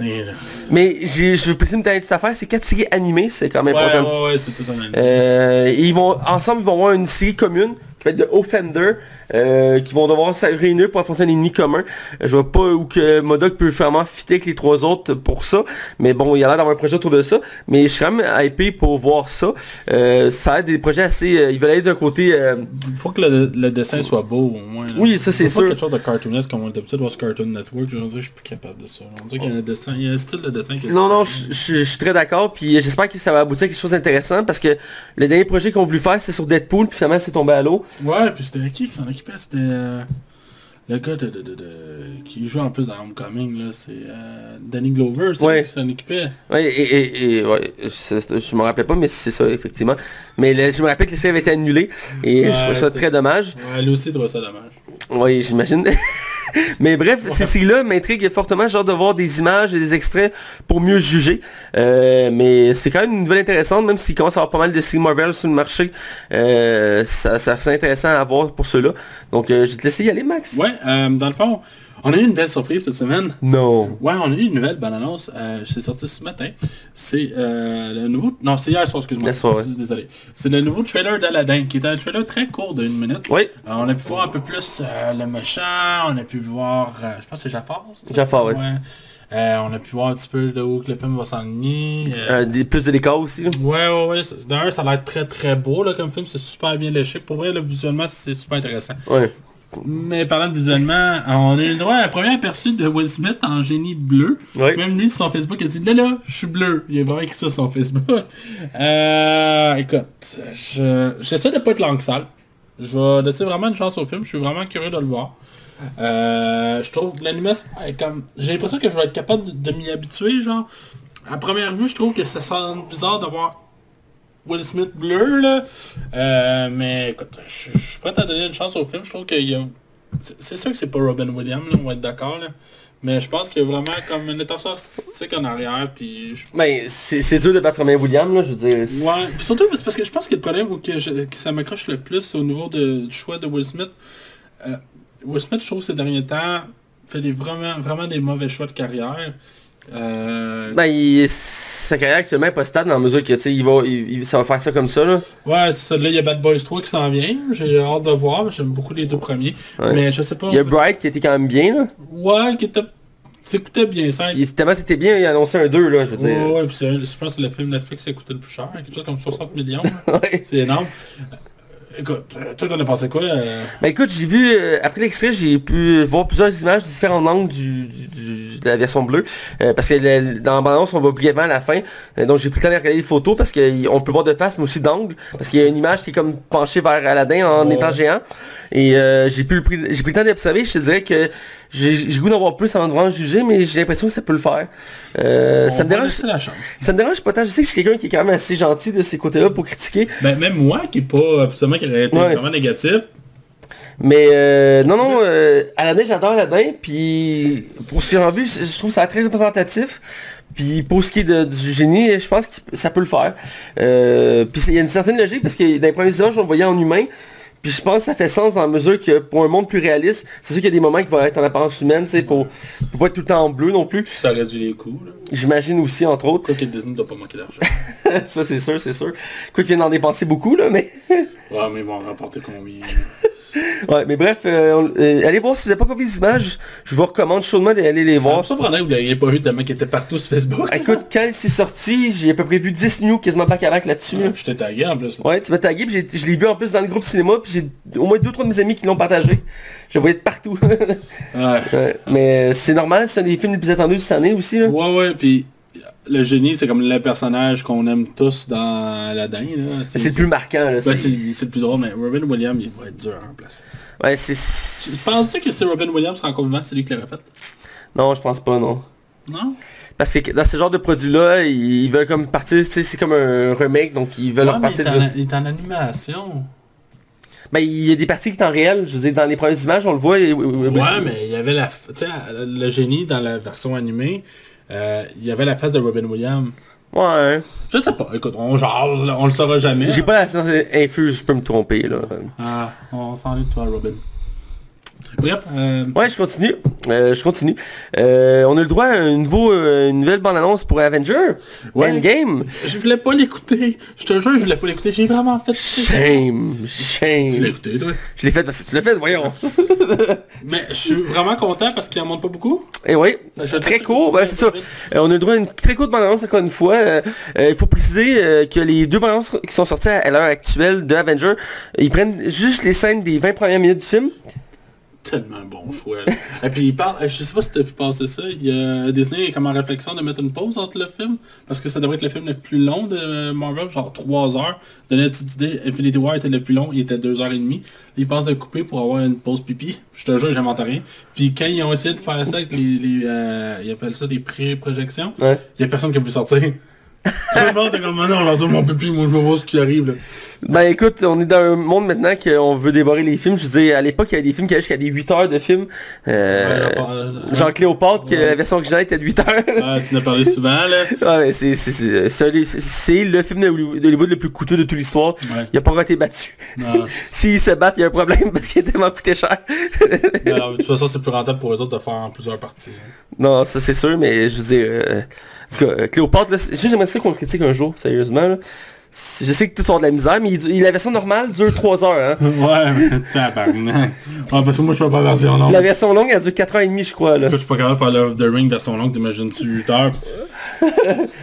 mais. Mais je veux préciser une petite affaire, c'est quatre séries animées, c'est quand même Ouais, important. ouais, ouais, c'est tout animé. Euh, ils vont, ensemble, ils vont avoir une série commune qui va être de Offender, euh, qui vont devoir se réunir pour affronter un ennemi commun. Euh, je vois pas où que Modoc peut vraiment fitter avec les trois autres pour ça, mais bon, il y a l'air d'avoir un projet autour de ça. Mais je suis quand même hypé pour voir ça. Euh, ça a des projets assez... ils veulent aller d'un côté... Il faut que le, le dessin soit beau au moins. là. Oui, ça, c'est sûr. quelque chose de cartoonesque comme on est habitué de voir sur Cartoon Network. Je veux dire, je suis plus capable de ça. On dirait qu'il y a un dessin, il y a un style de dessin qui est Non, non, je suis très d'accord, puis j'espère que ça va aboutir à quelque chose d'intéressant, parce que le dernier projet qu'on voulu faire, c'est sur Deadpool, puis finalement, c'est tombé à l'eau. Ouais, puis c'était qui qui s'en occupait C'était euh, le gars de, de, de, qui joue en plus dans Homecoming, là. C'est euh, Danny Glover, c'est Ouais. qui s'en occupait. Ouais, et, et, et ouais, je me rappelle pas, mais c'est ça, effectivement. Mais le- je me rappelle que l'essai avait été annulé, et Ouais, je trouve ça très dommage. Ouais, lui aussi trouve ça dommage. Oui, j'imagine. Mais bref, Ouais. ces séries-là m'intrigue fortement, genre de voir des images et des extraits pour mieux juger. Euh, mais c'est quand même une nouvelle intéressante, même s'il commence à avoir pas mal de séries Marvel sur le marché. Euh, ça, ça c'est intéressant à voir pour ceux-là. Donc euh, je vais te laisser y aller, Max. Ouais, dans le fond, on a eu une belle surprise cette semaine. Non. Ouais, on a eu une nouvelle bonne annonce. Euh, c'est sorti ce matin. C'est euh, le nouveau... Non, c'est hier soir, excuse-moi. Hier soir, ouais. Désolé. C'est le nouveau trailer d'Aladdin, qui est un trailer très court d'une minute. Oui, Euh, on a pu voir un peu plus euh, le méchant, on a pu voir, je pense que c'est Jafar. Jafar, ouais. Euh, on a pu voir un petit peu de où que le film va s'enligner. euh, euh, plus de décors aussi. là. Ouais, ouais, ouais. D'un, ça a l'air très très beau là, comme film, c'est super bien léché. Pour vrai, là, visuellement, c'est super intéressant. Ouais. Mais parlant de visuellement, on a eu le droit à un premier aperçu de Will Smith en génie bleu. Même lui sur son Facebook, il a dit là là, je suis bleu. Il a vraiment écrit ça sur son Facebook. Euh, écoute, je- j'essaie de pas être langue sale. Je vais laisser vraiment une chance au film. Je suis vraiment curieux de le voir. Euh, je trouve que l'animation comme. J'ai l'impression que je vais être capable de, de m'y habituer, genre. À première vue, je trouve que ça sent bizarre d'avoir Will Smith bleu là. Euh, mais écoute, je je suis prêt à donner une chance au film. Je trouve qu'il y a. c'est- sûr que c'est pas Robin Williams, là, on va être d'accord là. Mais je pense a vraiment comme une intention artistique en arrière, puis je- Ben, c'est dur de battre Romain Williams, là, je veux dire. Ouais, puis surtout parce que je pense que le problème où que, je- que ça m'accroche le plus au niveau de- du choix de Will Smith, euh, Will Smith, je trouve ces derniers temps, fait des vraiment, vraiment des mauvais choix de carrière. Euh, Ben, il- sa carrière actuellement est pas stable dans la mesure que, tu sais, il va, il, ça va faire ça comme ça, là. ouais, c'est ça. Là, il y a Bad Boys 3 qui s'en vient. J'ai hâte de voir. J'aime beaucoup les deux premiers. Ouais. Mais je sais pas. Il y a Bright qui était quand même bien, là. Ouais, qui était... S'écoutait bien, ça. Puis tellement c'était bien, il a annoncé un 2, là, je veux dire. Ouais, ouais, puis c'est- je pense que le film Netflix a coûté le plus cher. Quelque chose comme 60 millions. Ouais. c'est énorme. Écoute, euh, toi t'en as pensé quoi euh? Ben écoute, j'ai vu, euh, après l'extrait, j'ai pu voir plusieurs images de différents angles du, du- du- de la version bleue. Euh, parce que le- dans la bande-annonce, on va brièvement à la fin. Euh, donc j'ai pris le temps de regarder les photos parce qu'on peut voir de face, mais aussi d'angle. Parce qu'il y a une image qui est comme penchée vers Aladdin en Ouais. étant géant. Et euh, j'ai pu j'ai pris le temps d'observer. Je te dirais que j'ai goût d'en voir plus avant de vraiment juger, mais j'ai l'impression que ça peut le faire. Euh, ça me dérange. la. Ça me dérange pas tant. Je sais que je suis quelqu'un qui est quand même assez gentil de ces côtés-là pour critiquer. Ben, même moi qui est pas absolument qui aurait été Ouais. vraiment négatif. Mais euh, non, non, euh, Aladdin, j'adore Aladdin, puis pour ce que j'ai vu, je je trouve ça très représentatif. Puis pour ce qui est de- du génie, je pense que ça peut le faire. Euh, puis il y a une certaine logique, parce que dans les premières images, on le voyait en humain. Puis je pense que ça fait sens dans la mesure que pour un monde plus réaliste, c'est sûr qu'il y a des moments qui vont être en apparence humaine, tu sais, pour, pour pas être tout le temps en bleu non plus. Puis ça réduit les coûts. J'imagine aussi, entre autres. Quoi que Disney doit pas manquer d'argent. ça c'est sûr, c'est sûr. Quoi qu'ils viennent d'en dépenser beaucoup, là, mais... ouais, mais ils vont rapporter combien? Ouais, mais bref, euh, euh, allez voir si vous n'avez pas vu les images, je vous recommande chaudement d'aller les voir. ça prendrait que vous l'ayez pas vu tellement qu'il était partout sur Facebook. Écoute, quand c'est sorti, j'ai à peu près vu 10 news quasiment back à back là-dessus. là. Ouais, je t'ai tagué en plus. là. Ouais, tu m'as tagué, puis je l'ai vu en plus dans le groupe cinéma, puis j'ai au moins deux trois de mes amis qui l'ont partagé. Je voyais de partout. Ouais. Ouais, mais c'est normal, c'est un des films les plus attendus de cette année aussi. Là. Ouais, ouais, puis le génie, c'est comme le personnage qu'on aime tous dans Aladdin. là. C'est le plus marquant. Là, Ben, c'est- le plus drôle, mais Robin Williams, il va être dur à remplacer. ouais, c'est... Penses-tu que c'est Robin Williams encore vivant, c'est lui qui l'aurait fait? Non, je pense pas, non. Non? Parce que dans ce genre de produit-là, ils veulent comme partir, tu sais, c'est comme un remake, donc ils veulent Ouais, mais repartir il, est du... en, il est en animation. Ben, il y a des parties qui sont en réel, je veux dire, dans les premières images, on le voit. et- Ouais, mais il y avait la... Tu sais, le génie dans la version animée, euh, il y avait la face de Robin Williams. Ouais. Je sais pas, écoute, on jase, là, on le saura jamais. J'ai pas la science infuse, je peux me tromper, là. Ah, on s'en est de toi, Robin. Bref, euh, Ouais, je continue. Euh, je continue. Euh, on a le droit à un nouveau, euh, une nouvelle bande-annonce pour Avenger. Ouais. Endgame. je voulais pas l'écouter. Je te jure, je voulais pas l'écouter. J'ai vraiment fait... Shame. Tu l'as Shame. écouté, toi? Je l'ai fait parce que tu l'as fait, voyons. Mais je suis vraiment content parce qu'il en montre pas beaucoup. Et oui, Je très court, ben, c'est ça. Euh, on a le droit à une très courte bande-annonce encore une fois. Euh, euh, il faut préciser euh, que les deux bandes-annonces qui sont sorties à l'heure actuelle de Avenger, ils prennent juste les scènes des 20 premières minutes du film. Tellement bon choix. là. Et puis il parle, je sais pas si t'as vu passer ça, il y a Disney est comme en réflexion de mettre une pause entre le film, parce que ça devrait être le film le plus long de Marvel, genre 3 heures. Donner une petite idée, Infinity War était le plus long, il était 2 heures et demie. Il passe de couper pour avoir une pause pipi. Je te jure, j'invente rien. Puis quand ils ont essayé de faire ça avec les, les euh, ils appellent ça des pré-projections, Ouais. il y a personne qui a pu sortir. Monde est comme, Ah non, on leur donne mon pipi, moi je vais voir ce qui arrive là. Ben écoute, on est dans un monde maintenant qu'on veut dévorer les films. Je veux dire, à l'époque, il y avait des films qui allaient jusqu'à des 8 heures de film. Euh, Ouais, euh, genre Cléopâtre, que la version originale était de 8 heures. Ah, tu en as parlé souvent là. ouais, c'est, le film de Hollywood de Hollywood le plus coûteux de toute l'histoire. Il a pas été battu. S'ils se battent, il y a un problème parce qu'il a tellement coûté cher. Alors, de toute façon, c'est plus rentable pour eux autres de faire en plusieurs parties. hein. Non, ça c'est sûr, mais je veux dire... Euh, en tout cas, euh, Cléopâtre, là, c'est- j'aimerais ça qu'on le critique un jour, sérieusement. là. Je sais que tout ont de la misère, mais il- la version normale dure 3 heures. Hein. Ouais, mais tabarnak. Ah, parce que moi, je fais pas la version longue. La version longue, elle dure 4h30, je crois. Là. Écoute, je suis pas capable de faire le The Ring version longue, t'imagines-tu 8 heures?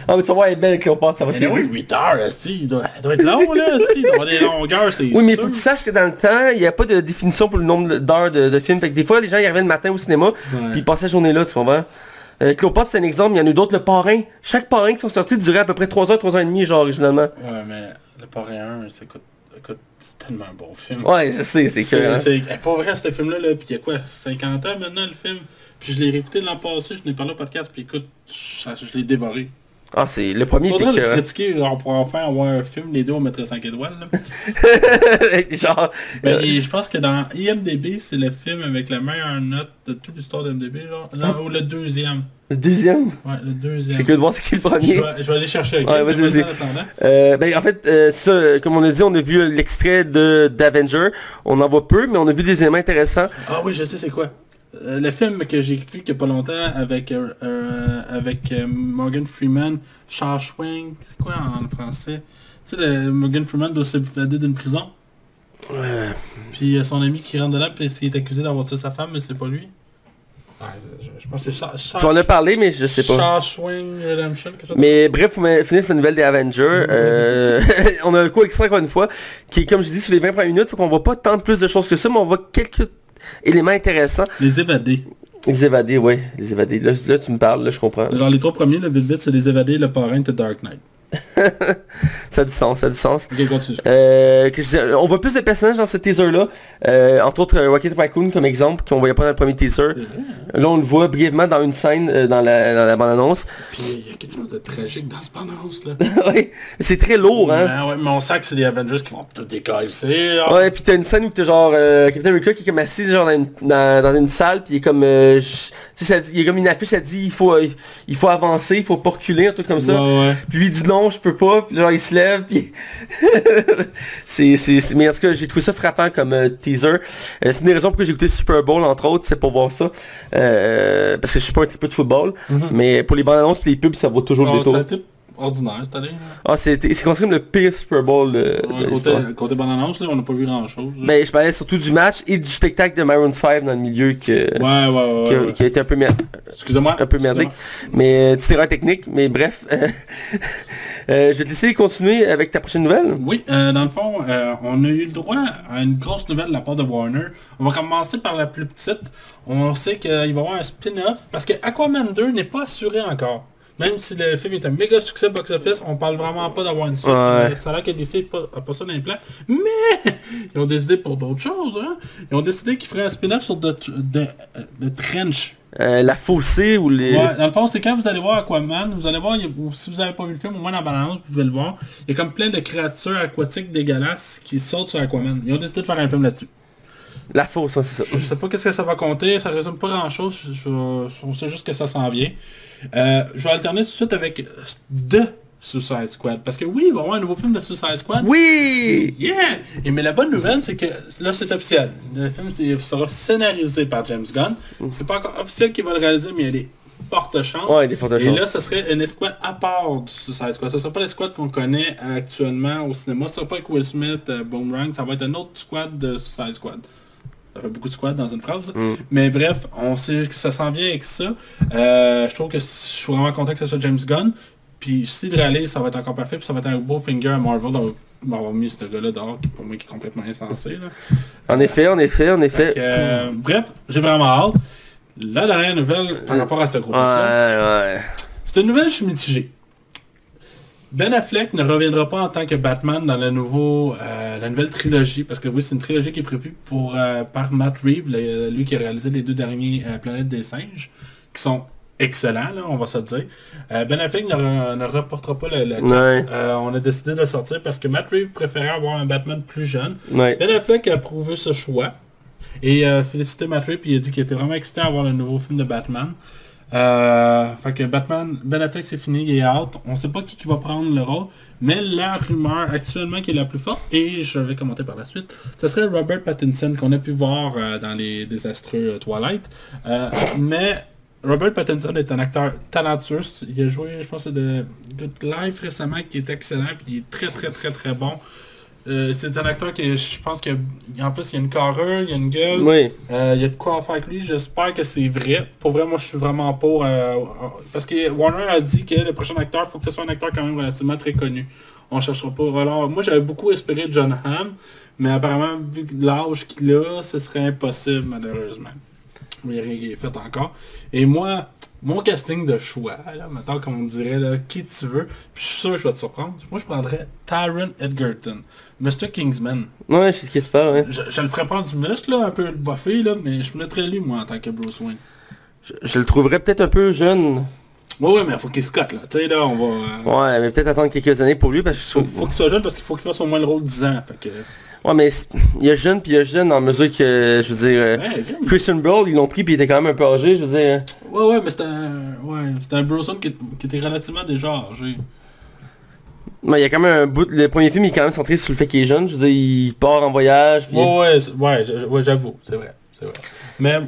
Ah, mais tu vas voir, elle est belle, Cléopâtre, ça va être oui, 8 heures, il doit, ça doit être long, là, il doit avoir des longueurs, c'est Oui, mais il faut que tu saches que dans le temps, il n'y a pas de définition pour le nombre d'heures de. Fait que des fois, les gens ils arrivaient le matin au cinéma, puis ils passaient la journée là, tu comprends? Euh, Cléopâtre, c'est un exemple, il y en a eu d'autres, le parrain. Chaque parrain qui sont sortis durait à peu près 3 heures, 3 heures et demie, genre, originalement. Ouais, mais le Parrain 1, c'est tellement un bon film. Ouais, je sais, c'est que... C'est, hein. pas vrai, ce film-là, là, puis il y a quoi, 50 ans maintenant, le film? Puis je l'ai réécouté l'an passé, je n'ai parlé au podcast, puis écoute, je, je l'ai dévoré. Ah, c'est... Le premier était le que... critiquer, genre, pour enfin avoir un film, les deux, on mettrait 5 étoiles, là. genre... Ben, euh, je pense que dans IMDB, c'est le film avec la meilleure note de toute l'histoire d'IMDB, genre. Non, ou le deuxième. le deuxième? Ouais, le deuxième. J'ai que de voir c'est qui le Je premier. vais, je vais aller chercher. ok? Ouais, vas-y. Euh, ben en fait, euh, ça, comme on a dit, on a vu l'extrait de d'Avenger. On en voit peu, mais on a vu des éléments intéressants. Ah oui, je sais c'est quoi. Euh, le film que j'ai vu il y a pas longtemps avec euh, euh, avec euh, Morgan Freeman, Shawshank, c'est quoi en français? Tu sais, le, Morgan Freeman doit s'évader d'une prison. Euh, Puis il y a son ami qui rentre dedans, puis il est accusé d'avoir tué sa femme, mais c'est pas lui. Je, pense que c'est tu en as parlé, mais je sais pas. Shawshank Redemption, quelque chose. Mais bref, finir sur la nouvelle des Avengers. Euh, on a un coup extra encore une fois, qui est comme je dis sur les 20 premières minutes, faut qu'on voit pas tant de plus de choses que ça, mais on voit quelques éléments intéressants. Les évadés. Les évadés, les évadés. Là, là, tu me parles, là je comprends. Genre les trois premiers, le vite, c'est les évadés, le parrain de Dark Knight. Ça a du sens, ça a du sens. Euh, on voit plus de personnages dans ce teaser-là. Euh, entre autres, euh, Rocket Raccoon comme exemple, qu'on voyait pas dans le premier teaser. Vrai. Là, on le voit brièvement dans une scène euh, dans la, dans la bande-annonce. Puis il y a quelque chose de tragique dans ce annonce là. ouais, c'est très lourd, hein? Ouais, mais on sent que c'est des Avengers qui vont tout décoller. Ouais, puis t'as une scène où t'as genre euh, Captain America qui est comme assis genre dans une, dans, dans une salle, puis il est comme, euh, je- tu sais, ça dit- il y a comme une affiche, ça dit il faut, euh, il faut avancer, il faut pas reculer, un truc comme ça. Ouais, ouais. Puis lui il dit non, je peux pas, puis genre il se lève, puis c'est, c'est, mais en tout cas j'ai trouvé ça frappant comme euh, teaser. Euh, c'est une des raisons pour que j'ai écouté Super Bowl entre autres, c'est pour voir ça, Euh, parce que je suis pas un triple de football, Mhm. mais pour les bandes annonces, les pubs, ça vaut toujours le Oh, détour. Ordinaire cette année. Ah, c'est, considéré comme le pire Super Bowl. euh, Ouais, de côté, côté bonne annonce, là, on n'a pas vu grand chose. Mais je parlais surtout du match et du spectacle de Maroon 5 dans le milieu que, Ouais, ouais, ouais. qui, a, été un peu, mer- Excusez-moi. un peu merdique. Mais euh, petite erreur technique, mais bref. Euh, je vais te laisser continuer avec ta prochaine nouvelle. Oui, euh, dans le fond, euh, on a eu le droit à une grosse nouvelle de la part de Warner. On va commencer par la plus petite. On sait qu'il va y avoir un spin-off parce que Aquaman 2 n'est pas assuré encore. Même si le film est un méga succès box-office, on parle vraiment pas d'avoir une suite. Ouais. Ça a l'air que DC n'a pas, ça dans les plans. Mais ils ont décidé pour d'autres choses. Hein. Ils ont décidé qu'ils feraient un spin-off sur The, The- The Trench. Euh, la fossée ou les... Ouais, dans le fond, c'est quand vous allez voir Aquaman, vous allez voir, a- ou si vous avez pas vu le film, au moins dans la balance, vous pouvez le voir. Il y a comme plein de créatures aquatiques dégueulasses qui sautent sur Aquaman. Ils ont décidé de faire un film là-dessus. La fosse, ouais, c'est ça. Je sais pas qu'est-ce que ça va compter, ça résume pas grand chose, je, je- on sait juste que ça s'en vient. Euh, je vais alterner tout de suite avec The Suicide Squad. Parce que oui, il va y avoir un nouveau film de Suicide Squad. Oui! Yeah! Et mais la bonne nouvelle, c'est que là, c'est officiel. Le film sera scénarisé par James Gunn. C'est pas encore officiel qu'il va le réaliser, mais il y a des fortes chances. Ouais, des fortes Et chances. là, ce serait une escouade à part du Suicide Squad. Ce ne sera pas l'escouade qu'on connaît actuellement au cinéma. Ce ne sera pas avec Will Smith, euh, Boomerang. Ça va être un autre squad de Suicide Squad. Ça fait beaucoup de squad dans une phrase. Mm. Mais bref, on sait que ça s'en vient avec ça. Euh, je trouve que je suis vraiment content que ce soit James Gunn. Puis s'il le réalise, ça va être encore parfait. Puis ça va être un beau finger à Marvel d'avoir mis ce gars-là dehors, qui pour moi qui est complètement insensé. Là. En effet, en effet, en effet. que, euh, bref, j'ai vraiment hâte. La dernière nouvelle par rapport à ce groupe. Ouais, ouais. C'est une nouvelle, je suis mitigé. Ben Affleck ne reviendra pas en tant que Batman dans le nouveau, euh, la nouvelle trilogie, parce que oui, c'est une trilogie qui est prévue pour, euh, par Matt Reeves, le- lui qui a réalisé les deux derniers euh, Planètes des singes, qui sont excellents, là, on va se le dire. Ben Affleck ne, re- ne reportera pas le, le- Ouais. On a décidé de le sortir parce que Matt Reeves préférait avoir un Batman plus jeune. Ouais. Ben Affleck a approuvé ce choix. Et félicité Matt Reeves, il a dit qu'il était vraiment excité à voir le nouveau film de Batman. Euh, fait que Batman, Ben Affleck c'est fini, il est out. On sait pas qui, va prendre le rôle, mais la rumeur actuellement qui est la plus forte, et je vais commenter par la suite, ce serait Robert Pattinson qu'on a pu voir euh, dans les désastreux euh, Twilight. Euh, mais Robert Pattinson est un acteur talentueux. Il a joué, je pense, de Good Life récemment, qui est excellent, puis il est très très très très bon. Euh, c'est un acteur qui, je pense qu'en plus, il y a une carrure, il y a une gueule. Oui. Euh, il y a de quoi en faire avec lui. J'espère que c'est vrai. Pour vrai, moi, je suis vraiment pour... euh, parce que Warner a dit que le prochain acteur, faut que ce soit un acteur quand même relativement très connu. On cherchera pas. Alors, moi, j'avais beaucoup espéré John Hamm, mais apparemment, vu l'âge qu'il a, ce serait impossible, malheureusement. Il a rien qui est fait encore. Et moi, mon casting de choix, là, maintenant qu'on dirait là, qui tu veux, puis je suis sûr que je vais te surprendre. Moi, je prendrais Tyron Edgerton, Mr. Kingsman. Ouais, je sais qui se passe, ouais. Je, je le ferais prendre du muscle, là, un peu buffé, là, mais je mettrais lui, moi, en tant que Bruce Wayne. Je, je le trouverais peut-être un peu jeune. Ouais, ouais, mais il faut qu'il se cote, là. Tu sais, là, on va... euh, Ouais, mais peut-être attendre quelques années pour lui parce que je faut, trouve... faut qu'il soit jeune parce qu'il faut qu'il fasse au moins le rôle de 10 ans. Fait que... Ouais, mais il y a jeune puis il y a jeune en mesure que, je veux dire, euh, Ouais. Christian Bale, ils l'ont pris puis il était quand même un peu âgé, je veux dire. ouais, ouais, mais c'est un... Ouais, un qui, qui était relativement déjà âgé. Mais il y a quand même un bout, le premier film il est quand même centré sur le fait qu'il est jeune, je veux dire, il part en voyage puis... Ouais, ouais, ouais, j'avoue, c'est vrai, c'est vrai. Mais,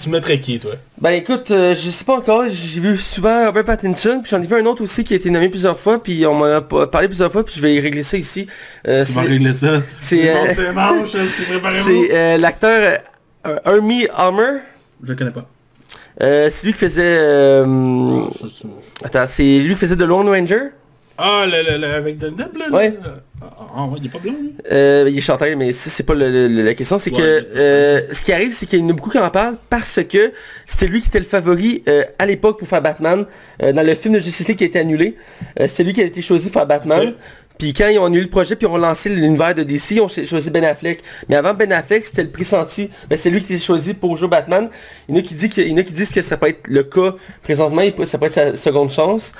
tu mettrais qui, toi? Ben écoute, euh, je sais pas encore, j'ai vu souvent Robert Pattinson, puis j'en ai vu un autre aussi qui a été nommé plusieurs fois, puis on m'en a pa- parlé plusieurs fois, puis je vais y régler ça ici. Euh, Tu vas régler ça. c'est, euh, euh, l'acteur euh, Army Hammer. Je le connais pas. Euh, c'est lui qui faisait... Attends, c'est lui qui faisait The Lone Ranger? Ah, le, le, le- avec là? Ouais. Ah, ah, ouais, il est pas blanc, lui? Euh, il est chanteur, mais ça, c'est pas le- la question. C'est Ouais, que euh, ce qui arrive, c'est qu'il y en a beaucoup qui en parlent parce que c'était lui qui était le favori euh, à l'époque pour faire Batman. Euh, dans le film de Justice League qui a été annulé, c'est lui qui a été choisi pour faire Batman. Puis quand ils ont annulé le projet, puis ils ont lancé l'univers de DC, ils ont cho- choisi Ben Affleck. Mais avant Ben Affleck, c'était le pressenti. Ben, c'est lui qui était choisi pour jouer Batman. Il y en a qui, dit que, il y en a qui disent que ça peut être le cas présentement, ça peut être sa seconde chance.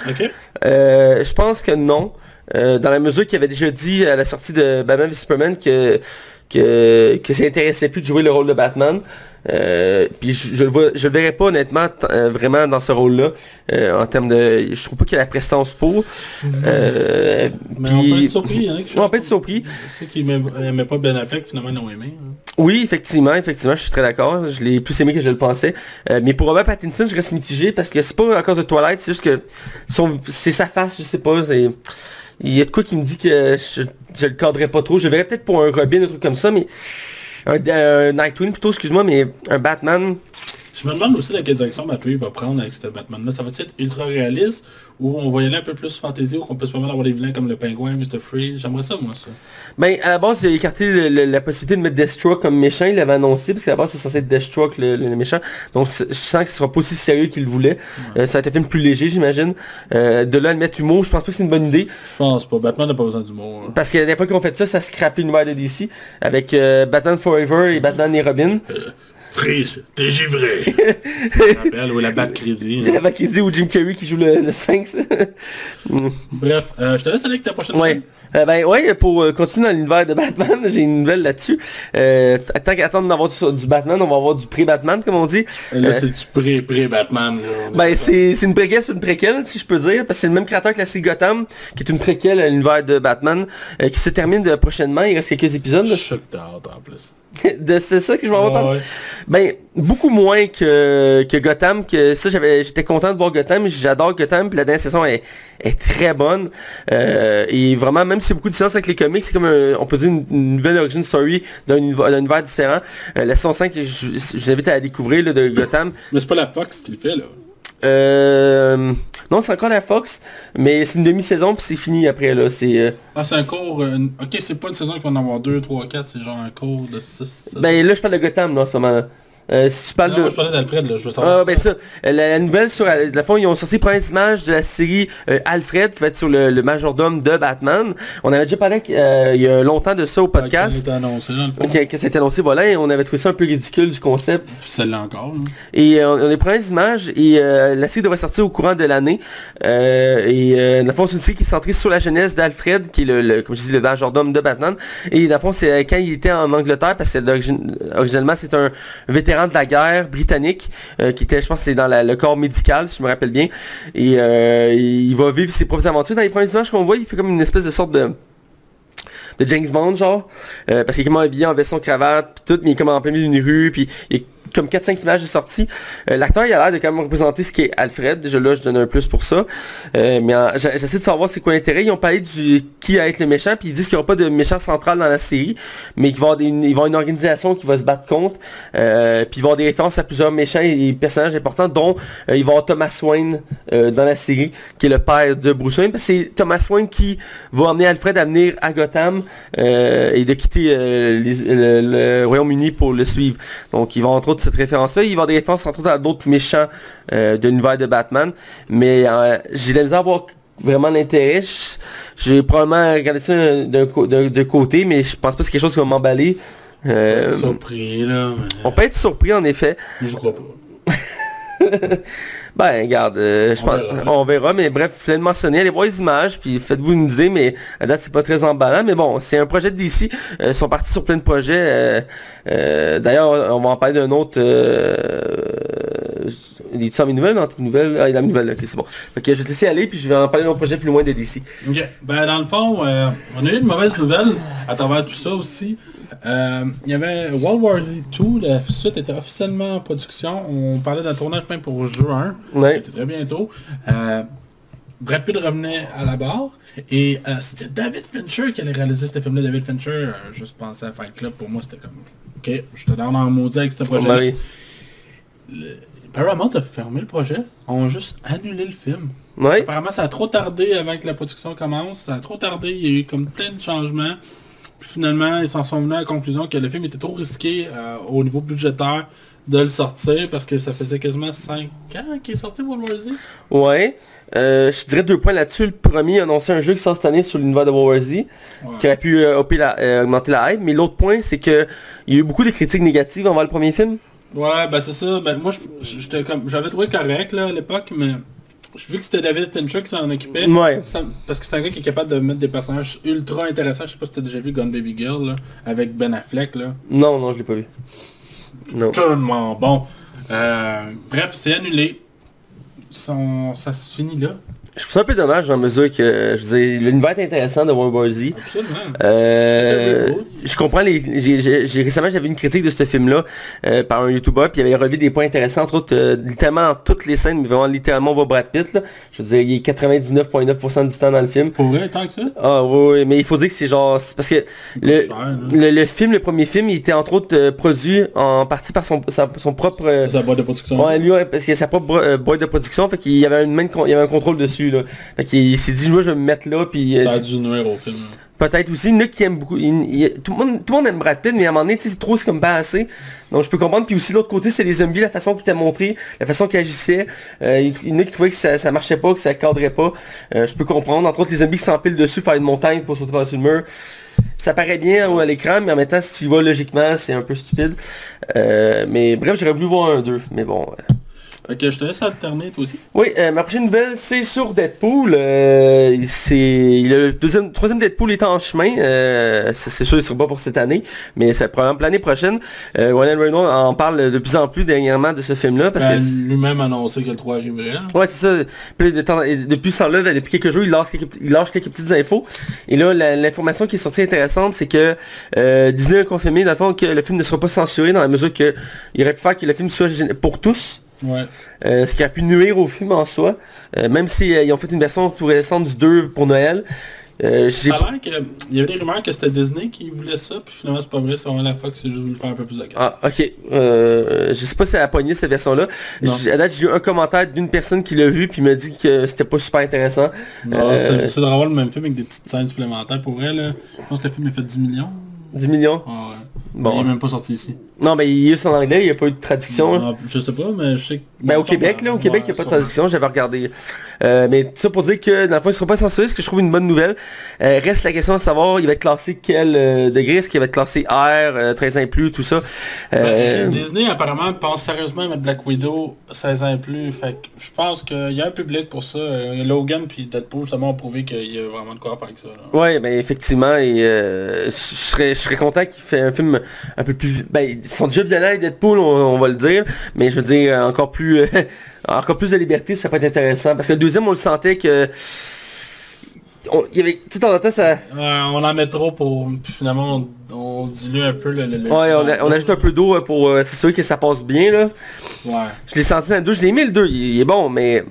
Euh, je pense que non. Euh, dans la mesure qu'il avait déjà dit à la sortie de Batman v Superman que, que, que ça intéressait plus de jouer le rôle de Batman. Euh, puis je, je le vois, je le verrais pas honnêtement euh, vraiment dans ce rôle-là euh, en termes de, je trouve pas qu'il a la prestance pour. Euh, Mais on peut être surpris, y Ouais, on peut être surpris. Ceux qui n'aimaient pas Ben Affleck, finalement, l'ont aimé. hein. Oui, effectivement, effectivement, je suis très d'accord. Je l'ai plus aimé que je le pensais. Euh, mais pour Robert Pattinson, je reste mitigé parce que c'est pas à cause de Twilight, c'est juste que c'est sa face, je sais pas. c'est- Il y a de quoi qui me dit que je, je le cadrerais pas trop. Je le verrais peut-être pour un Robin, un truc comme ça, mais un, un Nightwing plutôt, excuse-moi, mais un Batman. Je me demande aussi dans quelle direction Reeves va prendre avec ce Batman-là. Ça va être ultra réaliste ou on va y aller un peu plus fantasy ou qu'on peut se permettre d'avoir des vilains comme le pingouin, Mr. Freeze? J'aimerais ça, moi, ça. Ben, à la base, il a écarté le- le- la possibilité de mettre Deathstroke comme méchant, il l'avait annoncé, parce qu'à la base, c'est censé être Deathstroke le, le méchant. Donc, je sens que ce sera pas aussi sérieux qu'il le voulait. Euh, ça va être un film plus léger, j'imagine. Euh, de là à le mettre humour, je pense pas que c'est une bonne idée. Je pense pas. Batman n'a pas besoin d'humour. hein. Parce que la dernière fois qu'ils ont fait ça, ça a scrappé l'univers de DC avec euh, Batman Forever et Batman et Robin. Freeze, t'es givré. Rappelle, ou la bat crédit. là. La Mackenzie ou Jim Carrey qui joue le, le Sphinx. Bref, euh, je te laisse aller avec ta prochaine Ouais. Euh, ben ouais, pour euh, continuer dans l'univers de Batman, j'ai une nouvelle là-dessus. Euh, tant qu'attendre d'avoir du, du Batman, on va avoir du pré-Batman, comme on dit. Là, Euh, c'est du pré-pré-Batman. Ben c'est une préquelle, c'est une préquelle, si je peux dire, parce que c'est le même créateur que la série Gotham, qui est une préquelle à l'univers de Batman, euh, qui se termine prochainement. Il reste quelques épisodes. En plus. de c'est ça que je m'en vais parler. Ben, beaucoup moins que, que Gotham, que ça, j'avais, j'étais content de voir Gotham, j'adore Gotham, puis la dernière saison est, est très bonne. Euh, et vraiment, même si c'est beaucoup de sens avec les comics, c'est comme, un- on peut dire, une, une nouvelle origin story d'un univers, d'un univers différent. Euh, la saison 5, je, je vous invite à la découvrir, là, de Gotham. Mais c'est pas la Fox qui le fait, là. Euh, non, c'est encore la Fox, mais c'est une demi-saison, puis c'est fini après, là. C'est... euh, Ah, c'est un cours... euh, Ok, c'est pas une saison qui va en avoir 2, 3, 4, c'est genre un cours de 6... ben là, je parle de Gotham, là, en ce moment-là. Euh, si tu parles non, de... moi, je parlais d'Alfred, là. Je veux savoir Ah ben ça, la, la nouvelle sur la, la fond, ils ont sorti les premières images de la série euh, Alfred qui va être sur le, le majordome de Batman. On avait déjà parlé euh, il y a longtemps de ça au podcast. Qui a été annoncé, dans le fond. Que, que ça a été annoncé, voilà, et on avait trouvé ça un peu ridicule du concept. Celle-là encore. Et euh, on a les premières images et euh, la série devrait sortir au courant de l'année. Euh, et euh, dans le fond, c'est une série qui est centrée sur la jeunesse d'Alfred, qui est le, le- comme je dis, le majordome de Batman. Et dans le fond, c'est euh, quand il était en Angleterre, parce que d'origine- originalement c'est un vétéran de la guerre britannique, euh, qui était, je pense, c'est dans le corps médical, si je me rappelle bien. Et euh, il va vivre ses propres aventures. Dans les premières images qu'on voit, il fait comme une espèce de sorte de de James Bond genre euh, parce qu'il est comme habillé en veston cravate puis tout mais il est comme en plein milieu d'une rue puis il comme 4-5 images de sortie Euh, l'acteur il a l'air de quand même représenter ce qui est Alfred. Déjà là je donne un plus pour ça. Euh, mais j'essaie de savoir c'est quoi l'intérêt. Ils ont parlé du qui va être le méchant puis ils disent qu'il n'y aura pas de méchant central dans la série mais qu'il va y avoir, avoir une organisation qui va se battre contre euh, puis il va y avoir des références à plusieurs méchants et, personnages importants dont il va y avoir Thomas Wayne dans la série qui est le père de Bruce Wayne. C'est Thomas Wayne qui va emmener Alfred à venir à Gotham et de quitter le, le Royaume-Uni pour le suivre. Donc il va entre autres cette référence-là, il va y avoir des références entre autres à d'autres méchants euh, de l'univers de Batman, mais euh, j'ai de la misère à avoir vraiment l'intérêt. Je- J'ai probablement regardé ça d'un côté, mais je pense pas que c'est quelque chose qui va m'emballer. Euh, Surpris, là. mais on peut être surpris en effet. Je crois pas. Ben, regarde, euh, je On pense- verra. on verra, mais bref, il fallait le mentionner, allez voir les images, puis faites-vous une idée, mais à date, c'est pas très emballant, mais bon, c'est un projet de DC, euh, ils sont partis sur plein de projets, euh, d'ailleurs, on va en parler d'un autre, il est-tu dans mes nouvelles, dans tes nouvelles? Ah, il est dans mes nouvelles, ok, c'est bon. Ok, je vais te laisser aller, puis je vais en parler d'un projet plus loin de DC. Ben, dans le fond, on a eu une mauvaise nouvelle à travers tout ça aussi. Euh, Il y avait World War Z 2, la suite était officiellement en production. On parlait d'un tournage même pour juin. Ouais. C'était très bientôt. Euh, Brad Pitt revenait à la barre. Et euh, c'était David Fincher qui allait réaliser ce film-là. David Fincher, euh, juste penser à Fight Club, pour moi c'était comme... Ok, j'étais dans en maudit avec ce projet Marie. Paramount a fermé le projet. ont juste annulé le film. Ouais. Apparemment, ça a trop tardé avant que la production commence. Ça a trop tardé. Il y a eu comme plein de changements. Puis finalement, ils s'en sont venus à la conclusion que le film était trop risqué euh, au niveau budgétaire de le sortir parce que ça faisait quasiment 5 ans qu'il est sorti World War Z. Ouais. Euh, je dirais deux points là-dessus. Le premier, a annoncé un jeu qui sort cette année sur l'univers de World War Z. Ouais. qui aurait pu euh, la- euh, augmenter la hype. Mais l'autre point, c'est que il y a eu beaucoup de critiques négatives envers le premier film. Ouais, ben c'est ça. Ben moi, j'avais trouvé correct là à l'époque, mais vu que c'était David Fincher qui s'en occupait. Ouais. Ça- parce que c'est un gars qui est capable de mettre des personnages ultra intéressants. Je sais pas si t'as déjà vu Gun Baby Girl là, avec Ben Affleck là. Non, non, je l'ai pas vu. Non. Tellement bon. Euh, bref, c'est annulé. Son- ça se finit là. Je trouve ça un peu dommage dans la mesure que, je l'univers est intéressant de World War Z. Absolument. Euh, je comprends les. récemment j'avais une critique de ce film-là euh, par un YouTuber, puis il avait relevé des points intéressants, entre autres, euh, littéralement dans toutes les scènes, mais vraiment littéralement on voit Brad Pitt. Là. Je veux dire, il est 99,9% du temps dans le film. Pour vrai, tant que ça? Ah oui, oui, mais il faut dire que c'est genre. parce que le, Cher, là. le, le film, le premier film, il était entre autres euh, produit en partie par son, sa- son propre. la boîte de production. Ouais, lui, parce qu'il a sa propre boîte de production, fait qu'il y avait une main il y avait un contrôle dessus, là. Fait qu'il s'est dit, moi, je vais me mettre là, puis... euh, Ça a dû nuire au film. là. Peut-être aussi, qui aiment beaucoup. il- il- tout, le monde, tout le monde aime Brad Pitt, mais à un moment donné, c'est trop, c'est comme pas assez. Donc je peux comprendre. Puis aussi l'autre côté, c'est les zombies, la façon qu'il t'a montré, la façon qu'il agissait. Euh, il, il y en a qui trouvaient que ça, ça marchait pas, que ça cadrait pas. Euh, je peux comprendre. Entre autres, les zombies qui s'empilent dessus, faire une montagne pour sauter par-dessus le mur. Ça paraît bien hein, à l'écran, mais en même temps, si tu y vas logiquement, c'est un peu stupide. Euh, mais bref, j'aurais voulu voir un 2. Mais bon. Fait que je te laisse alterner toi aussi. oui, euh, ma prochaine nouvelle, c'est sur Deadpool. Euh, c'est le deuxième, troisième Deadpool est en chemin. Euh, c'est sûr, il sera pas pour cette année, mais c'est probablement pour l'année prochaine. Ryan Reynolds en parle de plus en plus dernièrement de ce film-là parce Ben, que lui-même annoncé que le 3 arriverait. hein. Ouais, c'est ça. Puis de temps- et depuis ce temps-là, depuis quelques jours, il lâche quelques, il lâche quelques petites infos. Et là, l'information qui est sortie intéressante, c'est que Disney a confirmé, dans le fond, que le film ne sera pas censuré dans la mesure que il aurait pu faire que le film soit pour tous. Ouais. Euh, ce qui a pu nuire au film en soi. Euh, même si euh, ont fait une version tout récente du 2 pour Noël. Euh, Ça a l'air qu'il y avait des rumeurs que c'était Disney qui voulait ça, puis finalement c'est pas vrai, c'est vraiment la Fox qui juste voulu faire un peu plus de Ah, ok. Euh, je sais pas si elle a pogné cette version-là. À date, j'ai eu un commentaire d'une personne qui l'a vu puis m'a dit que c'était pas super intéressant. Euh, c'est- revoir le même film avec des petites scènes supplémentaires. Pour là, je pense que le film a fait 10 millions. 10 millions. Ah ouais. Bon. Il est même pas sorti ici. Non, mais il est juste en anglais, il n'y a pas eu de traduction. Ah, je sais pas, mais je sais que... Ben, au Québec, là, au Québec, il n'y a pas de traduction, j'avais regardé. Euh, mais tout ça pour dire que, dans le fond, il ne sera pas censuré, ce que je trouve une bonne nouvelle. Euh, reste la question de savoir, il va être classé quel euh, degré, est-ce qu'il va être classé R, euh, 13 ans et plus, tout ça? Euh, Ben, Disney apparemment pense sérieusement à mettre Black Widow 16 ans et plus. Fait que je pense qu'il y a un public pour ça. Euh, Logan puis Deadpool justement ont prouvé qu'il y a vraiment de quoi faire avec ça. là. Ouais, ben effectivement, et euh, je serais, content qu'il fait un film un peu plus... Ben, sont déjà violents avec Deadpool, on, on va le dire, mais je veux dire, encore plus... euh, encore plus de liberté, ça peut être intéressant. Parce que le deuxième, on le sentait que... on- y avait... Tu temps ça... On en met trop pour... puis finalement on, on dilue un peu le... le- le- Ouais, on, a- on ajoute un peu d'eau euh, pour euh, s'assurer que ça passe bien, là. Ouais. Je l'ai senti dans le 2, je l'ai aimé le 2, il, il est bon, mais...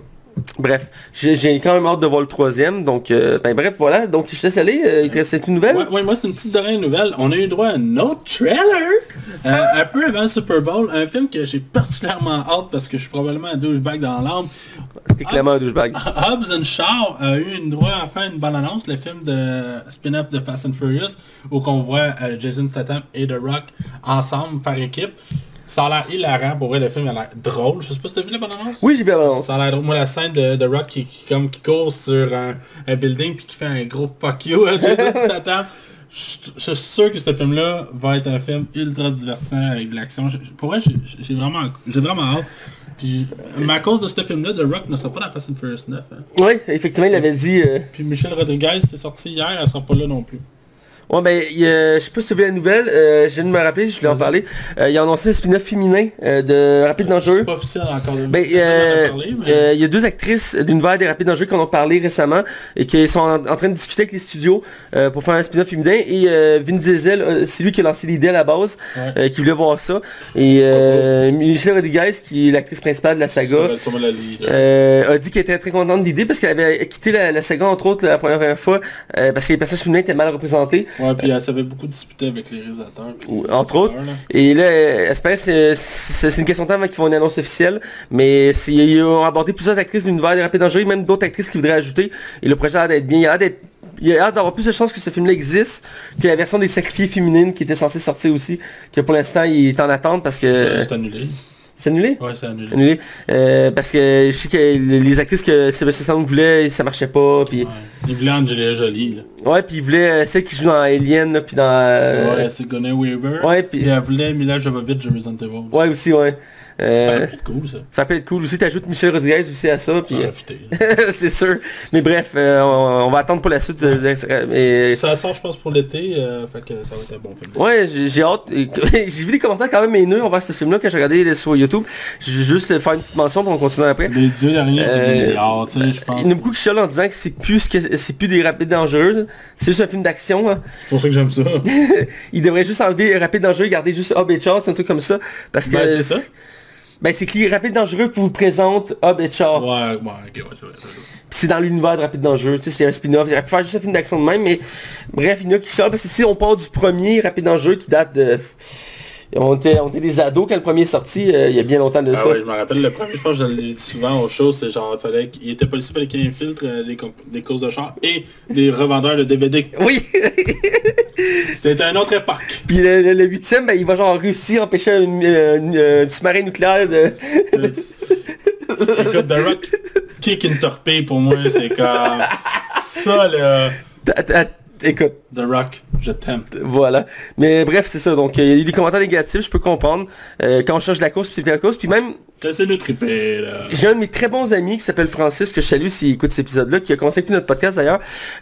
Bref, j'ai quand même hâte de voir le troisième, donc... euh, ben bref, voilà, donc je te laisse aller, euh, il te reste une nouvelle? Ouais, moi c'est une petite dernière nouvelle. On a eu droit à un autre trailer, euh, un peu avant le Super Bowl, un film que j'ai particulièrement hâte parce que je suis probablement un douchebag dans l'âme. T'es clairement un douchebag. Hobbs and Shaw a eu une droit à faire une bonne annonce, le film de spin-off de Fast and Furious, où qu'on voit euh, Jason Statham et The Rock ensemble faire équipe. Ça a l'air hilarant, pour vrai le film a l'air drôle. Je sais pas si t'as vu la bonne annonce Oui, j'ai vu l'annonce. ça a l'air drôle. Moi, la scène de, de Rock qui, qui- comme, qui court sur un, un building puis qui fait un gros fuck you à. Je je suis sûr que ce film-là va être un film ultra divertissant avec de l'action. Pour vrai, j'ai- vraiment, vraiment hâte. Puis, mais à cause de ce film-là, The Rock ne sera pas dans Fast and Furious 9. hein. Oui, effectivement, il avait dit... euh, Puis Michel Rodriguez, c'est sorti hier, elle sera pas là non plus. Ouais, ben, euh, je sais pas si tu as vu la nouvelle, euh, je viens de me rappeler, je voulais en parler. Euh, il a annoncé un spin-off féminin euh, de Rapide Dangereux. C'est pas officiel encore. de- Ben, a mais- il y a deux actrices d'univers des Rapides Dangereux qui en ont parlé récemment et qui sont en, en train de discuter avec les studios pour faire un spin-off féminin. Et Vin Diesel, c'est lui qui a lancé l'idée à la base, Ouais. qui voulait voir ça. Et Michelle Rodriguez, qui est l'actrice principale de la saga, la a dit qu'elle était très contente de l'idée parce qu'elle avait quitté la, la saga entre autres la première fois parce que les personnages féminins étaient mal représentés. Ouais, puis elle savait beaucoup discuter avec les réalisateurs. Ou- entre autres. là. Et là, espère c'est une question de temps avant qu'ils font une annonce officielle, mais ils ont abordé plusieurs actrices de l'univers des Rapides Dangereux, même d'autres actrices qui voudraient ajouter, et le projet a l'air d'être bien, il a l'air d'être- il a l'air d'avoir plus de chances que ce film-là existe que la version des sacrifiés féminines qui était censée sortir aussi, que pour l'instant il est en attente parce que... C'est annulé. C'est annulé? Ouais, c'est annulé. Annulé. Euh, parce que je sais que les actrices que Sébastien Sandler voulait, ça marchait pas, puis... Ouais. Il voulait Angelina Jolie. Là. Ouais, puis il voulait euh, celle qui joue dans Alien, là, puis dans... euh, Ouais, c'est Gonay Weaver. ouais, puis... Et elle voulait Mila Jovovich de Resident Evil. Ouais, aussi, ouais. Ça Euh, aurait pu être cool ça. Ça peut être cool aussi, t'ajoutes Michel Rodriguez aussi à ça, Ça puis euh, c'est sûr. Mais bref, euh, on, on va attendre pour la suite. de- de- mais- Ça sort je pense pour l'été, euh, que ça va être un bon film. Ouais, j'ai hâte. Et- J'ai vu des commentaires quand même haineux envers ce film-là quand j'ai regardé sur YouTube. Je vais juste faire une petite mention pour on continue après. Les deux derniers, Euh, je pense. Il y en a beaucoup qui chialent en disant que c'est plus que c'est plus des rapides dangereux. C'est juste un film d'action. hein. C'est pour ça que j'aime ça. Il devrait juste enlever rapide dangereux et garder juste Hob et Char, c'est un truc comme ça. Parce que Ben, c'est ça. Ben c'est que les rapides dangereux vous présente Hob et Char. ouais, ouais, ok, ouais, c'est vrai. c'est dans l'univers de Rapide Dangereux, tu sais, c'est un spin-off. J'aurais pu faire juste un film d'action de même, mais bref, il y en a qui sortent, parce que si on part du premier Rapide Dangereux qui date de... On était, on était des ados quand le premier est sorti, euh, il y a bien longtemps de Ah ça. ouais, je me rappelle, le premier, je pense que je l'ai dit souvent aux choses, c'est genre, fallait qu'il était policier, fallait qu'il infiltre euh, des, courses de char et des revendeurs de DVD. Oui, C'était un autre époque. puis le, huitième, ben, il va genre réussir à empêcher un, euh, une- euh, sous-marin nucléaire de... Écoute, The Rock, kick une torpille pour moi, c'est comme... Ça, là, Écoute, The Rock, je t'aime. voilà. Mais bref, c'est ça. Donc, euh, il y a eu des commentaires négatifs, je peux comprendre. Euh, quand on change la course, puis c'est la course. Puis même, C'est le trippé, là. J'ai un de mes très bons amis qui s'appelle Francis, que je salue s'il écoute cet épisode-là, qui a écouter notre podcast d'ailleurs,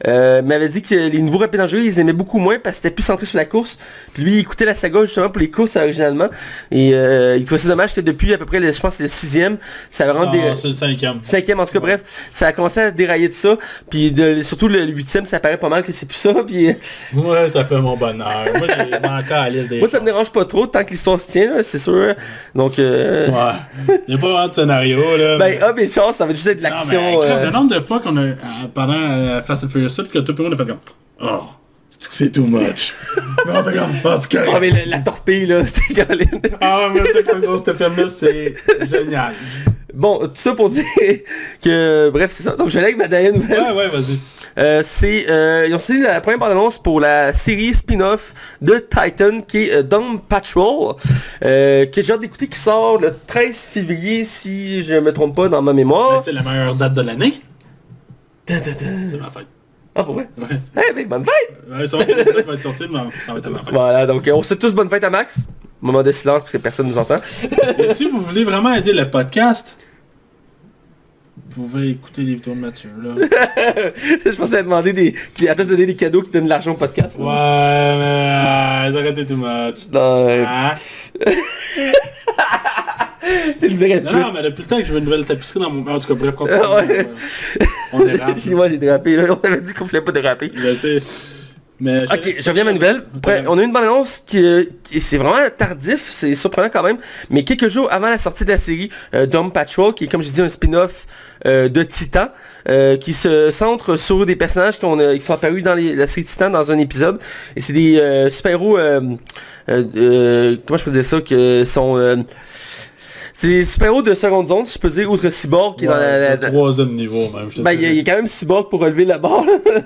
euh, m'avait dit que les nouveaux rapides dangereux, ils aimaient beaucoup moins parce que c'était plus centré sur la course. Puis lui, il écoutait la saga justement pour les courses originalement. Et euh, il trouvait ça dommage que depuis à peu près, le- je pense le sixième, ça va rendre des... Ah, le cinquième. Cinquième, en tout cas, bref, ça a commencé à dérailler de ça. Puis de- surtout le, huitième, ça paraît pas mal que c'est plus ça. Puis euh, Moi, ça fait mon bonheur. Moi, j'ai encore à la liste des... moi, ça me dérange pas trop tant que l'histoire se tient, c'est sûr. Donc, euh, Ouais. Il n'y a pas vraiment de scénario, là. ben, ah, mais chance, ça va juste être de mais, l'action. euh, Le nombre de fois qu'on a, euh, pendant euh, Fast and Furious 7, que tout le monde a fait comme, oh, c'est que c'est too much. t'es comme, oh, mais la, la torpille, là, c'était. Ah, mais c'est comme gros, ce film-là, c'est génial. Bon, tout ça pour dire que, bref, c'est ça. Donc, je vais aller avec ma dernière nouvelle. Ouais, ouais, vas-y. Euh, c'est, euh, ils ont signé la première bande-annonce pour la série spin-off de Titan, qui est euh, Doom Patrol, euh, que j'ai hâte d'écouter, qui sort le 13 février, si je me trompe pas dans ma Ben, mémoire. c'est la meilleure date de l'année. C'est ma fête. Ah, pour vrai? Ouais. Eh ben, bonne fête! Ouais, ça va être ça va être sorti, mais ça va être à ma fête. Voilà, donc on sait tous bonne fête à Max. Moment de silence parce que personne nous entend. Et si vous voulez vraiment aider le podcast, vous pouvez écouter les vidéos de Mathieu, là. je pensais à demander des... À la place de donner des cadeaux qui donnent de l'argent au podcast. Ouais, mais euh, arrêtez too much. Non, euh, Ah. t'es le vrai Non, non, mais depuis le temps que je veux une nouvelle tapisserie dans mon... En tout cas, bref. Ah ouais. On rap. Moi j'ai dérapé, là. on avait dit qu'on voulait pas déraper. Je sais. Mais je Ok, je reviens à ma nouvelle. Après, on a une bonne annonce qui, qui- c'est vraiment tardif, c'est surprenant quand même, mais quelques jours avant la sortie de la série euh, Dome Patrol, qui est comme je dis un spin-off euh, de Titan, euh, qui se centre sur des personnages a- qui sont apparus dans les- la série Titan dans un épisode. Et c'est des euh, super-héros, euh, euh, euh, comment je peux dire ça, que sont... c'est des super-héros de seconde zone, si je peux dire, outre Cyborg qui est dans la... la- le troisième niveau, même. je Ben, il y, a- y quand même Cyborg pour relever la barre. Ouais.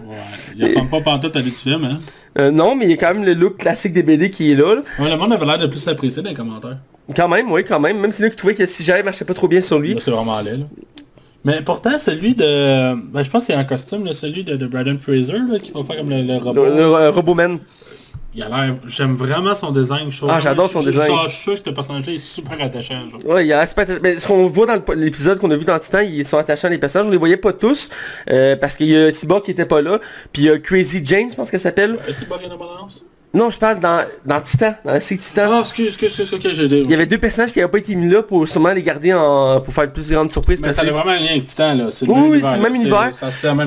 Il ressemble pas pantoute à lui hein? Euh, non, mais il y a quand même le look classique des BD qui est là. là. Ouais, le monde avait l'air de plus apprécier dans les commentaires. Quand même, oui, quand même. Même si là qui trouvait que si j'avais marchait pas trop bien sur lui. C'est vraiment laid, là. Mais pourtant, celui de... Ben, je pense que c'est en costume, là, celui de, de Brandon Fraser, là, qui va faire comme le, le robot. Le, le, Roboman. Il a l'air... J'aime vraiment son design. Je Ah, j'adore son je- design. Je suis sûr que ce personnage-là est super attachant. Genre. Ouais, il a Mais ce qu'on voit dans l'épisode qu'on a vu dans Titan, ils sont attachants les personnages. On les voyait pas tous. euh, parce qu'il y a Cyborg qui était pas là. Puis il y a Crazy Jane, je pense qu'elle s'appelle. Rien d'abondance? Non, je parle dans, dans Titan, dans la série Titan. Ah, excuse, excuse, excuse, ok, j'ai dit. Il y avait deux personnages qui n'avaient pas été mis là pour sûrement les garder en, pour faire plus grande surprise. Mais ça a vraiment un lien avec Titan, là. Oui, c'est le même univers.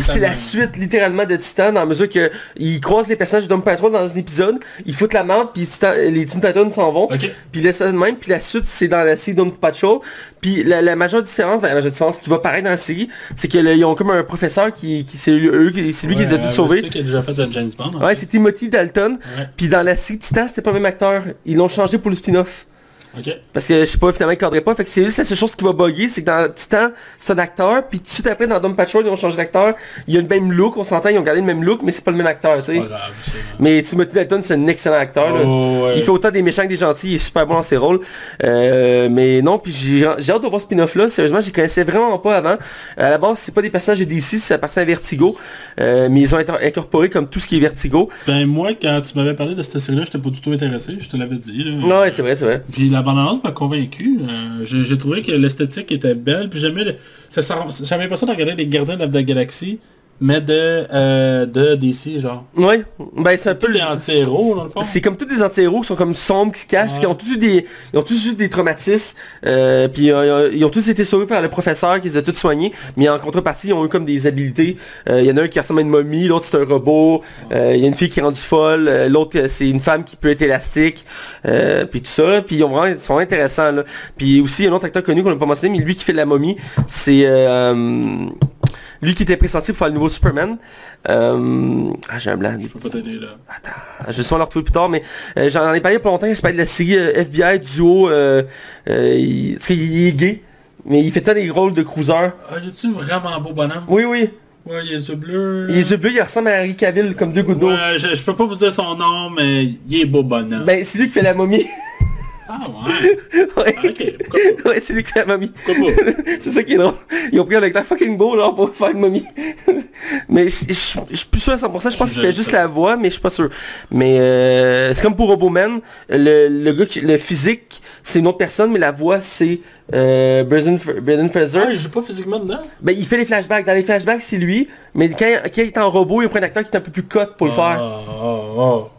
C'est la suite littéralement de Titan dans la mesure que ils croisent les personnages de Doom Patrol dans un épisode, ils foutent la merde, puis les Teen Titans s'en vont. Puis laisse ça de même, puis la suite c'est dans la série Doom Patrol. Puis la, la majeure différence, ben, la majeure différence qui va paraître dans la série, c'est qu'ils ont comme un professeur qui, qui c'est lui qui les a tous euh, sauvés. C'est qui a déjà fait un James Bond. Ouais, c'est Timothy Dalton. Ouais. Puis dans la série Titan, c'était pas le même acteur. Ils l'ont changé pour le spin-off. Parce que je sais pas, finalement, il cadrait pas. Fait que c'est juste la seule chose qui va bugger, c'est que dans Titan, c'est un acteur, puis tout de suite après, dans Doom Patrol, ils ont changé d'acteur. Il y a le même look, on s'entend, ils ont gardé le même look, mais c'est pas le même acteur, tu sais. Mais Timothy Dalton, c'est un excellent acteur. Oh, ouais. Il fait autant des méchants que des gentils, il est super bon dans ses rôles. Euh, mais non, puis j'ai hâte de voir ce spin-off là. Sérieusement, j'y connaissais vraiment pas avant. À la base, c'est pas des personnages de DC, ça appartient à Vertigo. Euh, mais ils ont été incorporé comme tout ce qui est Vertigo. Ben moi, quand tu m'avais parlé de cette série-là, j'étais pas du tout intéressé, je te l'avais dit. Là. Non, ouais, c'est vrai, c'est vrai. Puis la bande-annonce m'a convaincu. Euh, j'ai trouvé que l'esthétique était belle. Puis j'aimais... ça J'avais l'impression de regarder les Gardiens of the Galaxy, mais de, euh, de DC, genre. Ouais, ben c'est un peu les anti-héros, dans le fond. C'est comme tous des anti-héros qui sont comme sombres, qui se cachent, Ouais. qui ont tous eu des, ils ont tous eu des traumatismes, euh, puis euh, ils ont tous été sauvés par le professeur qui les a tous soignés, mais en contrepartie, ils ont eu comme des habiletés. Euh, Il y en a un qui ressemble à une momie, l'autre c'est un robot, euh, il y a une fille qui est rendue folle, euh, l'autre c'est une femme qui peut être élastique, euh, puis tout ça, puis ils, ont vraiment, ils sont intéressants là. Puis aussi, il y a un autre acteur connu qu'on n'a pas mentionné, mais lui qui fait la momie, c'est... Lui qui était pressenti pour faire le nouveau Superman. Euh, Ah, j'ai un blanc. Je peux pas t'aider là. Attends, je vais sûrement le retrouver plus tard, mais euh, j'en ai parlé pas longtemps, je parlais de la série euh, FBI duo, euh, il- parce qu'il est gay, mais il fait tant des rôles de cruiser. Ah, tu vraiment beau bonhomme? Oui, oui. Ouais, il a les yeux bleus. Il est yeux bleus, il ressemble à Harry Cavill comme deux gouttes d'eau. Ouais, je, je peux pas vous dire son nom, mais il est beau bonhomme. Ben, c'est lui qui fait la momie. Ah ouais. ouais. Ah, ouais, c'est lui qui fait la momie. C'est ça qui est drôle. Ils ont pris un acteur fucking beau là pour faire une momie. mais je suis plus sûr à 100%, je pense qu'il fait juste la voix, mais je suis pas sûr. Mais euh, c'est comme pour Roboman, le, le gars qui, le physique, c'est une autre personne, mais la voix c'est euh, Brendan Fraser. Ah, il joue pas physiquement dedans? Ben il fait les flashbacks. Dans les flashbacks c'est lui, mais quand, quand il est en robot, il prend un acteur qui est un peu plus cut pour le faire. Ah, ah, ah.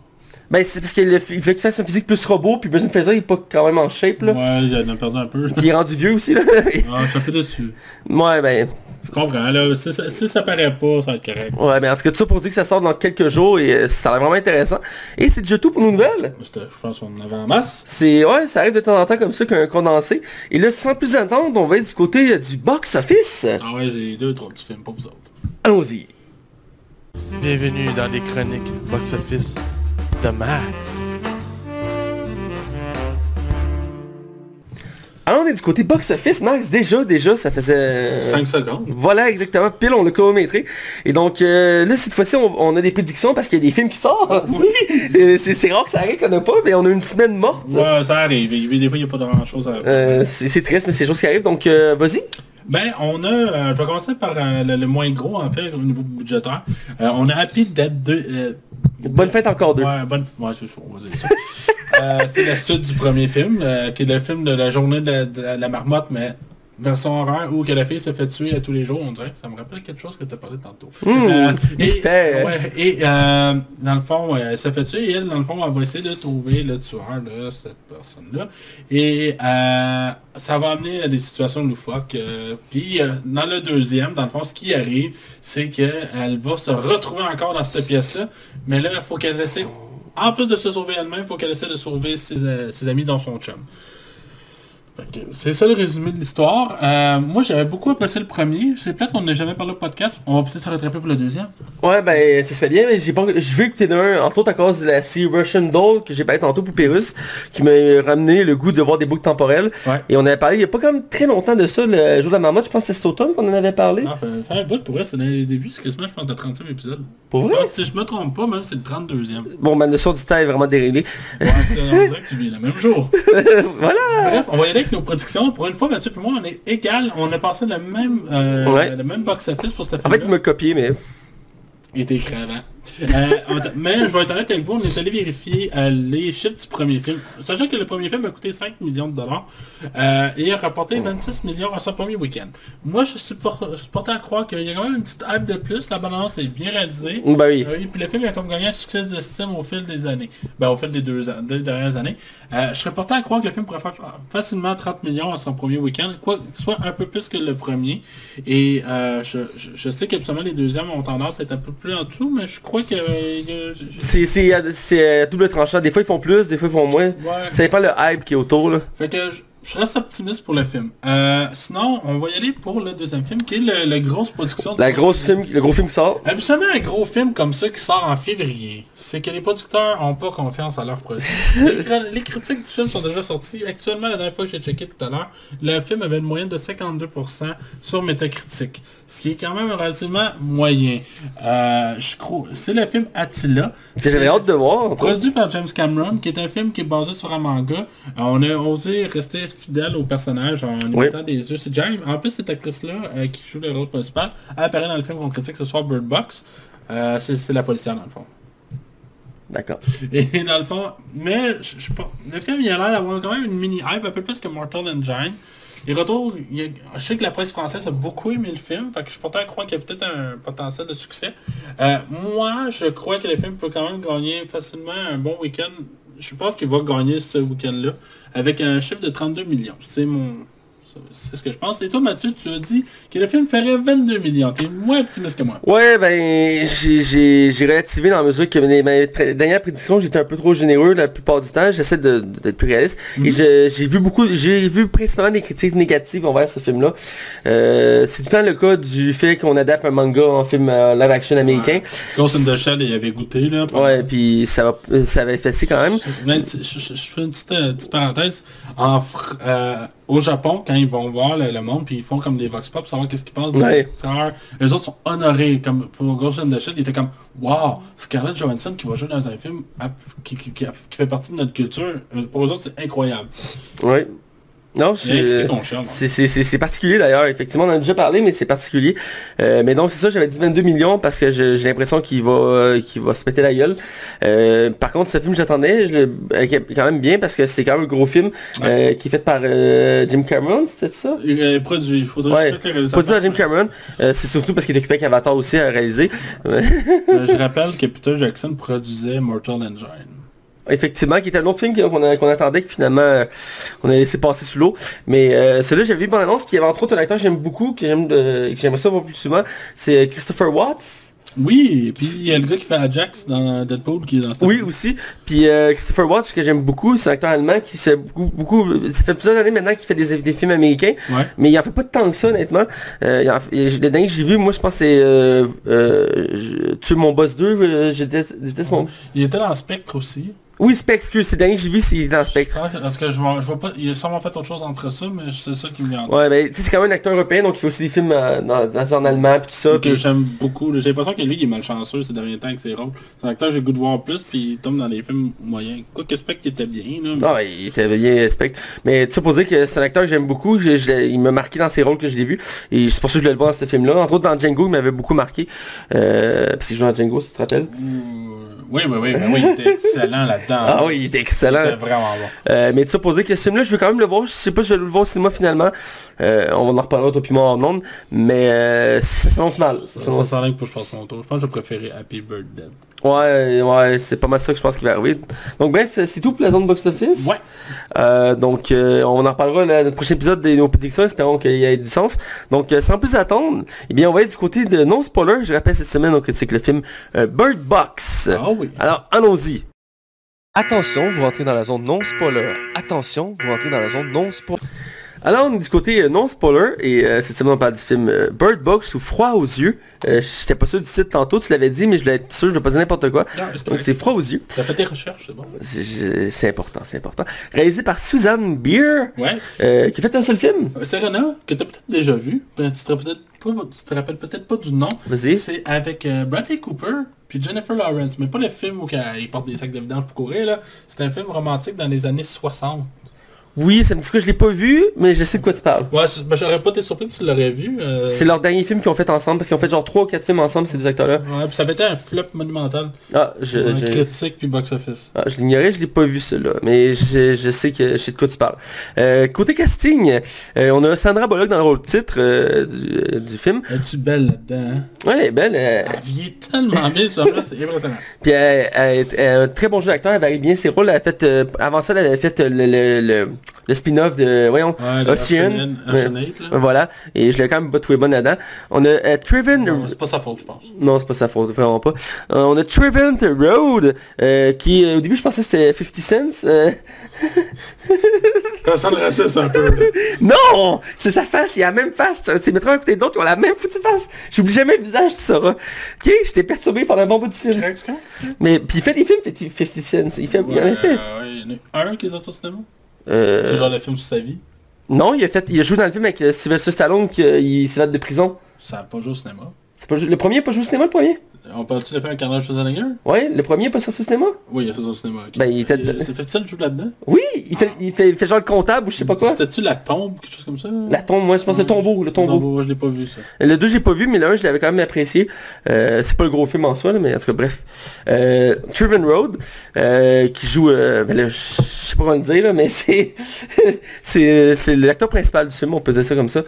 Ben c'est parce qu'il il veut qu'il fasse un physique plus robot, puis Brendan Fraser il est pas quand même en shape là. Ouais, il a perdu un peu. Puis il est rendu vieux aussi là. Ah, je suis un peu dessus. ouais ben Je comprends, là. Si, ça- si ça paraît pas, ça va être correct. Ouais, mais en tout cas, tout ça pour dire que ça sort dans quelques jours et euh, ça a l'air vraiment intéressant. Et c'est déjà tout pour nos nouvelles. Je pense qu'on en avait en masse. C'est, ouais, ça arrive de temps en temps comme ça qu'un condensé. Et là, sans plus attendre, on va être du côté euh, du box-office. Ah ouais, j'ai deux, trois petits films pour vous autres. Allons-y. Bienvenue dans les chroniques box-office de Max. Alors, on est du côté box-office, Max. Déjà, déjà, ça faisait... 5 secondes. Voilà, exactement. Pile, on l'a chronométré. Et donc, euh, là, cette fois-ci, on, on a des prédictions parce qu'il y a des films qui sortent. Oui. Euh, c'est, rare que ça arrive qu'on n'a pas, mais on a une semaine morte. Ouais, ça arrive. Il- Des fois, il n'y a pas grand chose à... Euh, c'est, c'est triste, mais c'est des choses qui arrivent. Donc, euh, vas-y. Ben, on a... euh, je vais commencer par euh, le, le moins gros, en fait, au niveau budgétaire. Euh, on a Happy Dead 2... euh, Bonne fête encore deux. Ouais, bonne... Ouais, c'est chaud, on va dire ça. C'est la suite du premier film, qui est le film de la journée de la, de la marmotte, mais version horreur, où que la fille se fait tuer à tous les jours, on dirait. Ça me rappelle quelque chose que tu as parlé tantôt. Mmh, et, mystère. ouais, et euh, dans le fond, elle se fait tuer, et elle, dans le fond, elle va essayer de trouver le tueur de cette personne-là. Et euh, ça va amener à des situations loufoques. euh, Puis euh, dans le deuxième, dans le fond, ce qui arrive, c'est qu'elle va se retrouver encore dans cette pièce-là. Mais là, il faut qu'elle essaie, en plus de se sauver elle-même, il faut qu'elle essaie de sauver ses, euh, ses amis dans son chum. Que C'est ça le résumé de l'histoire. Euh, moi, j'avais beaucoup apprécié le premier. C'est peut-être qu'on n'a jamais parlé au podcast. On va peut-être se rattraper pour le deuxième. Ouais, ben, ce serait bien, mais j'ai pas, je veux écouter d'un, entre autres à cause de la série Russian Doll, que j'ai parlé tantôt pour Pérus, qui m'a ramené le goût de voir des boucles temporelles. Ouais. Et on avait parlé, il y a pas quand même très longtemps de ça, le jour de la marmotte, je pense que c'était cet automne qu'on en avait parlé. Ah, fait, un bout pour vrai, c'est dans les débuts, c'est quasiment, je pense, le 30e épisode. Pour vrai? Si je me trompe pas, même c'est le 32e. Bon, ma notion du temps est vraiment déréglée. Ouais, c'est- on dirait que tu vis le même jour. voilà! Bref, on va y aller avec nos prédictions. Pour une fois, Mathieu et moi, on est égal. On a passé le même, euh, Ouais. le même box-office pour cette En fait, il m'a copié, mais... Il était écrit avant. Euh, mais je vais être honnête avec vous, on est allé vérifier euh, les chiffres du premier film. Sachant que le premier film a coûté 5 millions de dollars euh, et a rapporté 26 millions à son premier week-end. Moi, je suis porté à croire qu'il y a quand même une petite hype de plus. La balance est bien réalisée. Bah oui. Euh, puis le film a comme gagné un succès d'estime au fil des années. Ben, au fil des deux, an- deux dernières années. Je serais porté à croire que le film pourrait faire fa- facilement 30 millions à son premier week-end, quoi, soit un peu plus que le premier. Et je, je, je sais qu'absolument les deuxièmes ont tendance à être un peu plus en dessous, mais je crois que... euh, C'est, c'est, c'est à double tranchant. Des fois, ils font plus, des fois, ils font moins. Ouais. Ça dépend le hype qui est autour, là. Fait que je, reste optimiste pour le film. Euh, sinon, on va y aller pour le deuxième film, qui est le, la grosse production. du La grosse film, le gros film qui sort. Absolument un gros film comme ça qui sort en février, c'est que les producteurs ont pas confiance en leurs produits. les, cr- les critiques du film sont déjà sorties. Actuellement, la dernière fois que j'ai checké tout à l'heure, le film avait une moyenne de 52% sur Metacritic, ce qui est quand même relativement moyen. Euh, je crois, c'est le film Attila. J'avais hâte de voir. Produit par James Cameron, qui est un film qui est basé sur un manga. Euh, on a osé rester fidèle au personnage en Oui. mettant des yeux. C'est James. En plus, cette actrice-là, euh, qui joue le rôle principal, elle apparaît dans le film qu'on critique ce soir, Bird Box. Euh, c'est la policière dans le fond. D'accord. Et dans le fond, mais je, je. Le film, il a l'air d'avoir quand même une mini hype, un peu plus que Mortal Engine. Il retourne, il je sais que la presse française a beaucoup aimé le film, fait que je suis pourtant à croire qu'il y a peut-être un potentiel de succès. Euh, moi, je crois que le film peut quand même gagner facilement un bon week-end. Je pense qu'il va gagner ce week-end-là avec un chiffre de 32 millions. C'est mon, C'est ce que je pense. Et toi, Mathieu, tu as dit que le film ferait 22 millions. T'es moins optimiste que moi. Ouais, ben, j'ai- relativé dans la mesure que mes, tra- dernières prédictions, j'étais un peu trop généreux la plupart du temps. J'essaie de- de- d'être plus réaliste. Et je- j'ai vu beaucoup, j'ai vu principalement des critiques négatives envers ce film-là. Euh, c'est tout le temps le cas du fait qu'on adapte un manga en film euh, live action américain. Ghost in the Shell, il avait goûté, là. Ouais, puis ça, va, ça avait fessé quand même. Je, je- je fais une petite, euh, petite parenthèse. En, au Japon, quand ils vont voir le, le monde, puis ils font comme des vox pop, savoir qu'est-ce qu'ils pensent Ouais. les autres sont honorés. Comme pour Ghost in the Shell, ils étaient comme Wow, Scarlett Johansson qui va jouer dans un film qui, qui- qui fait partie de notre culture. Pour eux autres, c'est incroyable. Ouais. Non, je... c'est particulier d'ailleurs, effectivement, on en a déjà parlé, mais c'est particulier. Euh, mais donc c'est ça, j'avais dit 22 millions parce que j'ai l'impression qu'il va, euh, qu'il va se péter la gueule. Euh, par contre, ce film, j'attendais, je le quand même bien parce que c'est quand même un gros film qui est fait par Jim Cameron, c'était ça? Il est produit, il faudrait Ouais, que Produit par Jim. Cameron, c'est surtout parce qu'il est occupé avec Avatar aussi à réaliser. Je rappelle que Peter Jackson produisait Mortal Engine. Effectivement, qui était un autre film qu'on attendait que finalement euh, on a laissé passer sous l'eau. Mais euh, celui-là, j'avais vu une annonce, puis il y avait entre autres un acteur que j'aime beaucoup, que j'aime euh, j'aimerais ça voir plus souvent, c'est Christopher Watts. Oui, et puis il y a le gars qui fait Ajax dans Deadpool qui est dans cette Oui, aussi. Puis euh, Christopher Watts, que j'aime beaucoup, c'est un acteur allemand qui fait beaucoup, beaucoup, ça fait plusieurs années maintenant qu'il fait des, des films américains, Ouais. mais il en fait pas tant que ça, honnêtement. Euh, en le dernier que j'ai vu, moi, je pense que c'est euh, euh, Tuer mon boss 2, euh, je déteste je déteste mon... Il était dans Spectre aussi. Oui, Spectre, c'est dernier que j'ai vu, c'est dans Spectre. Parce que je vois, je vois pas, il a sûrement fait autre chose entre ça, mais c'est ça qui me vient. Ouais, ben, tu sais, c'est quand même un acteur européen, donc il fait aussi des films euh, dans, dans, en allemand, puis tout ça. que puis- j'aime beaucoup. J'ai l'impression que lui, il est malchanceux ces derniers temps avec ses rôles. C'est un acteur que j'ai le goût de voir plus, puis il tombe dans des films moyens. Quoi que Spectre il était bien, là. mais- Ah, il était bien Spectre. Mais pour dire que c'est un acteur que j'aime beaucoup. Je- je- il m'a marqué dans ses rôles que je l'ai vu. Et c'est pour ça que je voulais le voir dans ce film-là. Entre autres, dans Django, il m'avait beaucoup marqué. Euh, parce qu'il joue dans Django, si tu te rappelles. Oui, oui, oui, oui, il était excellent là-dedans. Ah oui, il était Il excellent. était vraiment bon. Euh, mais ça pour dire que ce film-là, je veux quand même le voir. Je sais pas si je vais le voir au cinéma finalement. Euh, on en reparlera toi puis moi en ondes. Mais euh, ça s'annonce mal. Ça Ça s'annonce- sent rien que pour que je passe mon tour. Je pense que je préférais Happy Birthday. Ouais, ouais, c'est pas mal ça que je pense qu'il va arriver. Donc bref, c'est tout pour la zone box-office. Ouais. Euh, donc euh, on en reparlera dans notre prochain épisode de nos prédictions, espérons qu'il y ait du sens. Donc euh, sans plus attendre, eh bien on va être du côté de non-spoiler. Je rappelle cette semaine on critique le film euh, Bird Box. Ah oui. Alors allons-y. Attention, vous rentrez dans la zone non-spoiler. Attention, vous rentrez dans la zone non-spoiler. Alors on est du côté euh, non-spoiler et euh, cette semaine on parle du film euh, Bird Box ou Froid aux yeux. Euh, J'étais pas sûr du titre tantôt, tu l'avais dit mais je être sûr, je ne pas dire n'importe quoi. Non, Donc c'est Froid aux yeux. T'as fait tes recherches, c'est bon. C'est- important, c'est important. Réalisé par Suzanne Beer, Ouais. qui a fait un seul film. Serena, que t'as peut-être déjà vu, ben, tu te rappelles peut-être pas, tu te rappelles peut-être pas du nom. Vas-y. C'est avec Bradley Cooper puis Jennifer Lawrence, mais pas le film où il porte des sacs de vidange pour courir là. C'est un film romantique dans les années 60. Oui, ça me dit que je l'ai pas vu, mais je sais de quoi tu parles. Ouais, ben, j'aurais pas été surpris que tu l'aurais vu. euh, C'est leur dernier film qu'ils ont fait ensemble, parce qu'ils ont fait genre 3 ou 4 films ensemble, ces deux acteurs-là. Ouais, puis ça avait été un flop monumental. Ah, je, Un je, critique puis box-office. ah, je l'ignorais, je l'ai pas vu celui-là, mais je, je sais que je sais de quoi tu parles. Euh, côté casting, euh, on a Sandra Bullock dans le rôle titre euh, du, euh, du film. Es-tu belle là-dedans? hein? Ouais, elle est belle. euh, Elle vieillit tellement bien, ce c'est impressionnant. Puis elle, elle, elle a un très bon jeu d'acteur, elle varie bien ses rôles. Elle a fait, euh, avant ça, elle avait fait euh, le, le, le, le spin-off de, voyons, Ouais, Ocean. Ocean- Ouais. Oceanate, là. Voilà, et je l'ai quand même pas trouvé bonne là-dedans. On a euh, Triven... Non, C'est pas sa faute, je pense. Non, c'est pas sa faute, vraiment pas. Euh, on a Trevent Road, euh, qui euh, au début je pensais que c'était 50 cents. euh, Ça sent le raciste un peu. là. non C'est sa face, il a la même face. C'est mettre un côté d'autre, ils ont la même foutue face. J'oublie jamais le visage, tu sauras. Ok, j'étais perturbé pendant un bon bout du film. Mais, puis il fait des films 50 50 cents, il, fait, il en a fait. Euh, ouais, il y en a un qui est sorti au cinéma. Euh, genre le film sur sa vie? non, il a fait, il a joué dans le film avec euh, Sylvester Stallone, qu'il s'évade de prison. Ça a pas joué au cinéma. Pas, le premier a pas joué au cinéma, le premier? On parle-tu de faire un carnage Schwarzenegger? Ouais, le premier pas sorti au cinéma? Oui, il a ça au cinéma. Ben, il était- C'est fait-il joue là-dedans? Oui, il fait, il fait, il fait genre le comptable ou je sais pas quoi. C'était-tu la tombe, quelque chose comme ça? La tombe, moi je pense le tombeau, le tombeau. tombeau, je l'ai pas vu ça. Le 2 j'ai pas vu, mais le 1 je l'avais quand même apprécié. Euh, c'est pas le gros film en soi, là, mais en tout cas bref. Euh, Triven Road, euh, qui joue, euh, ben là, je sais pas comment le dire là, mais c'est c'est c'est l'acteur principal du film, on peut dire ça comme ça.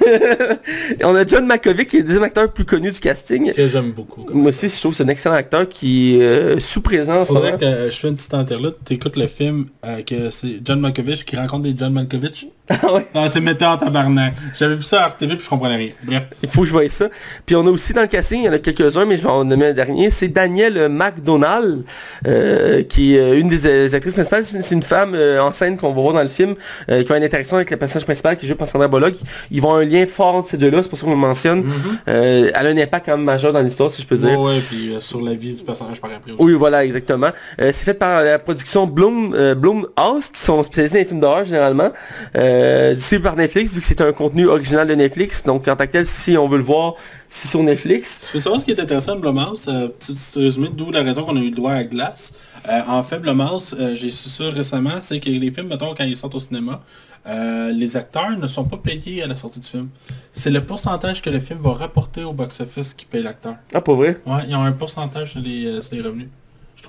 On a John Malkovich qui est le deuxième acteur le plus connu du casting. Que j'aime beaucoup. Moi aussi je trouve que c'est un excellent acteur qui est euh, sous-présent en ce Faudrait moment. que euh, je fais une petite interlude, t'écoutes le film euh, que c'est John Malkovich qui rencontre des John Malkovich? Ah ouais. Ah, c'est en tabarnak. J'avais vu ça à RTV puis je comprenais rien. Bref. Il faut que je voie ça. Puis on a aussi dans le casting, il y en a quelques-uns, mais je vais en nommer un dernier. C'est Danielle McDonald, euh, qui est euh, une des euh, actrices principales. C'est une femme euh, en scène qu'on va voir dans le film, euh, qui a une interaction avec le personnage principal qui joue par Sandra Bullock. Ils vont avoir un lien fort entre ces deux-là, c'est pour ça qu'on le mentionne. Euh, elle a un impact quand même majeur dans l'histoire, si je peux dire. Ouais, ouais, puis sur la vie du personnage par après aussi. Oui, voilà, exactement. C'est fait par la production Bloom, euh, Blumhouse, qui sont spécialisés dans les films d'horreur généralement. Euh, distribué par Netflix, vu que c'est un contenu original de Netflix. Donc, en tant que tel, si on veut le voir, c'est sur Netflix. Tu veux savoir ce qui est intéressant de Blumhouse euh, Petit résumé, d'où la raison qu'on a eu le droit à glace. Euh, en fait, Blumhouse, euh, j'ai su ça récemment, c'est que les films, mettons, quand ils sortent au cinéma, euh, les acteurs ne sont pas payés à la sortie du film. C'est le pourcentage que le film va rapporter au box-office qui paye l'acteur. Ah, pas vrai? Ouais, ils ont un pourcentage sur les, euh, sur les revenus.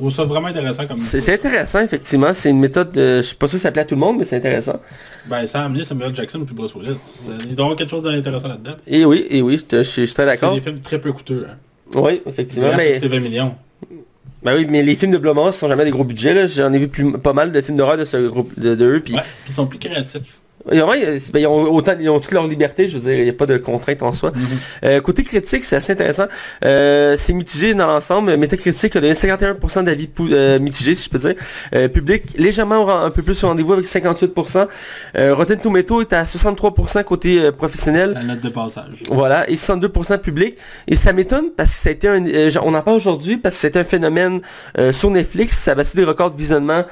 Trouve ça vraiment intéressant comme C'est c'est intéressant, effectivement. C'est une méthode, euh, je suis pas sûr que ça plaît à tout le monde, mais c'est intéressant. Ben, ça a amené Samuel Jackson puis Bruce Willis. Il doit y avoir quelque chose d'intéressant là-dedans. Et oui, et oui, je, suis très C'est d'accord. des films très peu coûteux. Hein. Oui, effectivement. Mais, coûter 20 millions. ben oui, mais les films de Blumhouse sont jamais des gros budgets. J'en ai vu plus, pas mal de films d'horreur de ce groupe de, de eux. Puis, Ouais, puis ils sont plus créatifs. Ils, ben, ils ont autant, ils ont toute leur liberté, je veux dire, il n'y a pas de contraintes en soi. Euh, côté critique, c'est assez intéressant. Euh, c'est mitigé dans l'ensemble. Metacritic a donné 51% d'avis euh, mitigés, si je peux dire. Euh, public, légèrement un peu plus au rendez-vous avec 58%. Euh, Rotten Tomato est à 63% côté professionnel. La note de passage. Voilà, et 62% public. Et ça m'étonne parce que ça a été un... on en parle aujourd'hui parce que c'était un phénomène sur Netflix. Ça a battu des records de visionnement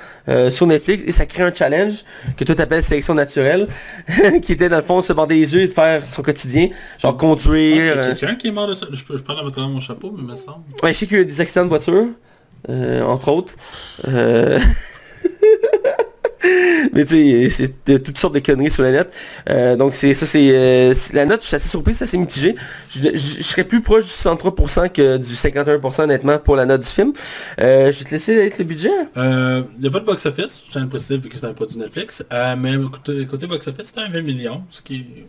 sur Netflix et ça crée un challenge que toi t'appelles sélection naturelle, qui était dans le fond se bander les yeux et de faire son quotidien, genre Ah, conduire. c'est euh, quelqu'un qui est mort de ça. Je peux, je pas mettre dans mon chapeau, mais il me semble. Ouais, je sais qu'il y a eu des accidents de voiture, euh, entre autres. Euh, Mais tu sais, c'est toutes sortes de conneries sur la net. Euh, donc c'est ça, c'est euh, c'est- la note. Je suis assez surpris, c'est assez mitigé. Je, serais plus proche du 63% que du 51% honnêtement pour la note du film. Euh, je vais te laisser avec le budget. Il n'y a pas de box-office, je tiens à vu que c'est un produit Netflix. Mais côté, côté box-office, c'était un 20 millions, ce qui est...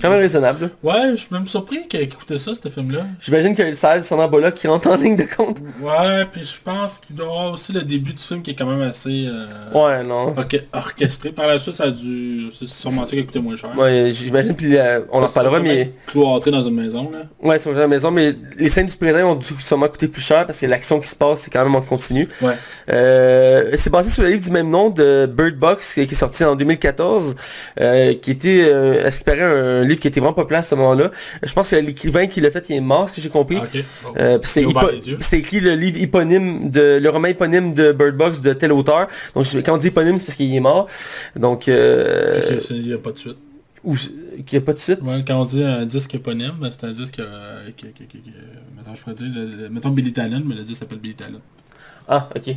Quand même raisonnable. Ouais, je suis même surpris qu'il écoutait ça, ce film-là. J'imagine qu'il y a le 16 Sandra Bullock qui rentre en ligne de compte. Ouais, puis je pense qu'il doit y avoir aussi le début du film qui est quand même assez euh, Ouais, non. orche- orchestré. Par la suite, ça a dû... C'est sûrement ça qui a coûté moins cher. Ouais, j'imagine, puis euh, on en reparlera, mais... Cloîtré dans une maison, là. Ouais, sur la maison, mais les scènes du présent ont dû sûrement coûter plus cher parce que l'action qui se passe, c'est quand même en continu. Ouais. Euh, c'est basé sur le livre du même nom de Bird Box qui, est sorti en 2014, euh, qui était, à ce qui paraît, un livre qui était vraiment populaire à ce moment-là. Je pense que l'écrivain qui l'a fait, il est mort, ce que j'ai compris. Ah. Euh, c'est écrit le livre éponyme de le roman éponyme de Bird Box de tel auteur. Donc quand on dit éponyme, c'est parce qu'il est mort. Donc euh, Il n'y a pas de suite. ou qu'il n'y a pas de suite. Ouais, quand on dit un disque éponyme, ben, c'est un disque euh, qui, qui, qui, qui- mettons, je pourrais dire, le- le- mettons Billy Talent, mais le disque s'appelle Billy Talent. Ah, ok.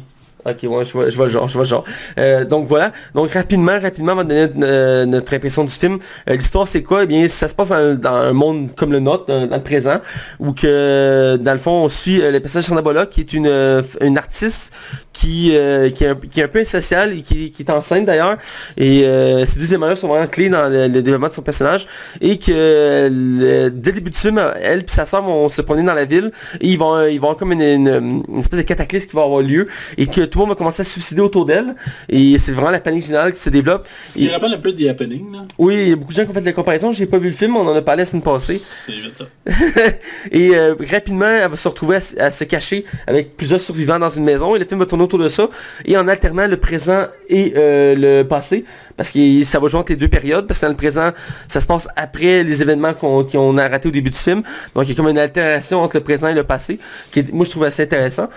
Ok, ouais, je vois, je vois le genre, je vois le genre. Euh, donc voilà. Donc rapidement, rapidement, on va donner notre impression du film. Euh, L'histoire, c'est quoi? Eh bien, ça se passe dans, un monde comme le nôtre, dans, le présent, où que, dans le fond, on suit euh, le personnage Bullock, qui est une, une artiste qui, euh, qui, est un, qui est un peu asociale et qui, qui est enceinte d'ailleurs. Et euh, ces deux éléments-là sont vraiment clés dans le, le développement de son personnage. Et que le- dès le début du film, elle et sa soeur vont se promener dans la ville et ils vont, ils vont avoir comme une, une- une espèce de cataclysme qui va avoir lieu et que tout le monde va commencer à se suicider autour d'elle. Et c'est vraiment la panique générale qui se développe. Ce qui Et- rappelle un peu The Happening, là. oui, il y a beaucoup de gens qui ont fait la comparaison. J'ai pas vu le film, on en a parlé la semaine passée. C'est vite ça. Et euh, rapidement, elle va se retrouver à, à se cacher avec plusieurs survivants dans une maison. Et le film va tourner de ça. Et en alternant le présent et euh, le passé. Parce que ça va jouer les deux périodes. Parce que dans le présent, ça se passe après les événements qu'on a ratés au début du film. Donc il y a comme une altération entre le présent et le passé. Qui est- moi je trouve assez intéressant.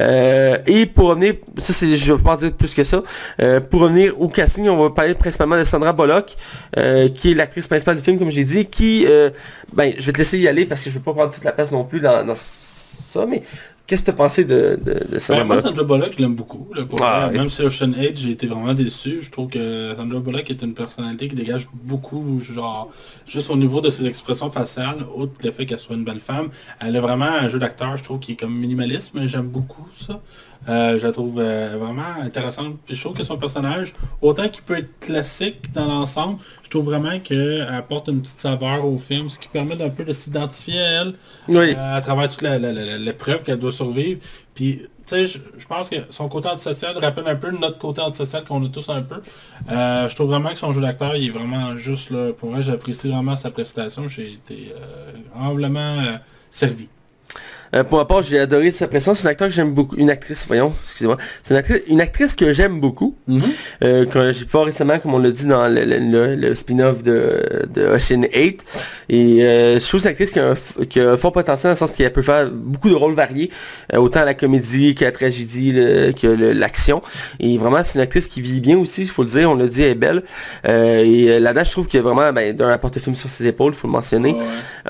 Euh, et pour revenir, ça c'est, je vais pas dire plus que ça. Euh, pour revenir au casting, on va parler principalement de Sandra Bullock, qui est l'actrice principale du film, comme j'ai dit, qui, ben, je vais te laisser y aller parce que je veux pas prendre toute la place non plus dans, dans ça, mais qu'est-ce que tu as pensé de, de, de Sandra Ben, moi, Bullock? Sandra Bullock, je l'aime beaucoup. là, pour Ah, oui. Même si Ocean Age, j'ai été vraiment déçu. Je trouve que Sandra Bullock est une personnalité qui dégage beaucoup, genre, juste au niveau de ses expressions faciales, outre le fait qu'elle soit une belle femme. Elle a vraiment un jeu d'acteur, je trouve, qui est comme minimaliste, mais j'aime beaucoup ça. Euh, je la trouve euh, vraiment intéressante. Puis je trouve que son personnage, autant qu'il peut être classique dans l'ensemble, je trouve vraiment qu'elle apporte une petite saveur au film, ce qui permet d'un peu de s'identifier à elle Oui. euh, à travers toute l'épreuve qu'elle doit survivre. Puis tu sais, je, pense que son côté antisocial rappelle un peu notre côté antisocial qu'on a tous un peu. Je trouve vraiment que son jeu d'acteur, il est vraiment juste là. Pour moi, j'apprécie vraiment sa prestation. J'ai été amplement euh, servi. Euh, pour ma part, j'ai adoré sa présence. C'est un acteur que j'aime beaucoup. Une actrice, voyons, excusez-moi. C'est une actrice, une actrice que j'aime beaucoup. Euh, que j'ai pu voir récemment, comme on l'a dit dans le, le- le- le spin-off de, de Ocean 8. Et euh, je trouve que c'est une actrice qui a, un, f- qui a un fort potentiel dans le sens qu'elle peut faire beaucoup de rôles variés, euh, autant à la comédie qu'à la tragédie, que l'action. Et vraiment, c'est une actrice qui vit bien aussi, il faut le dire, on l'a dit, elle est belle. Euh, et euh, là-dedans, je trouve y a vraiment ben, d'un porte-film sur ses épaules, il faut le mentionner. Ouais.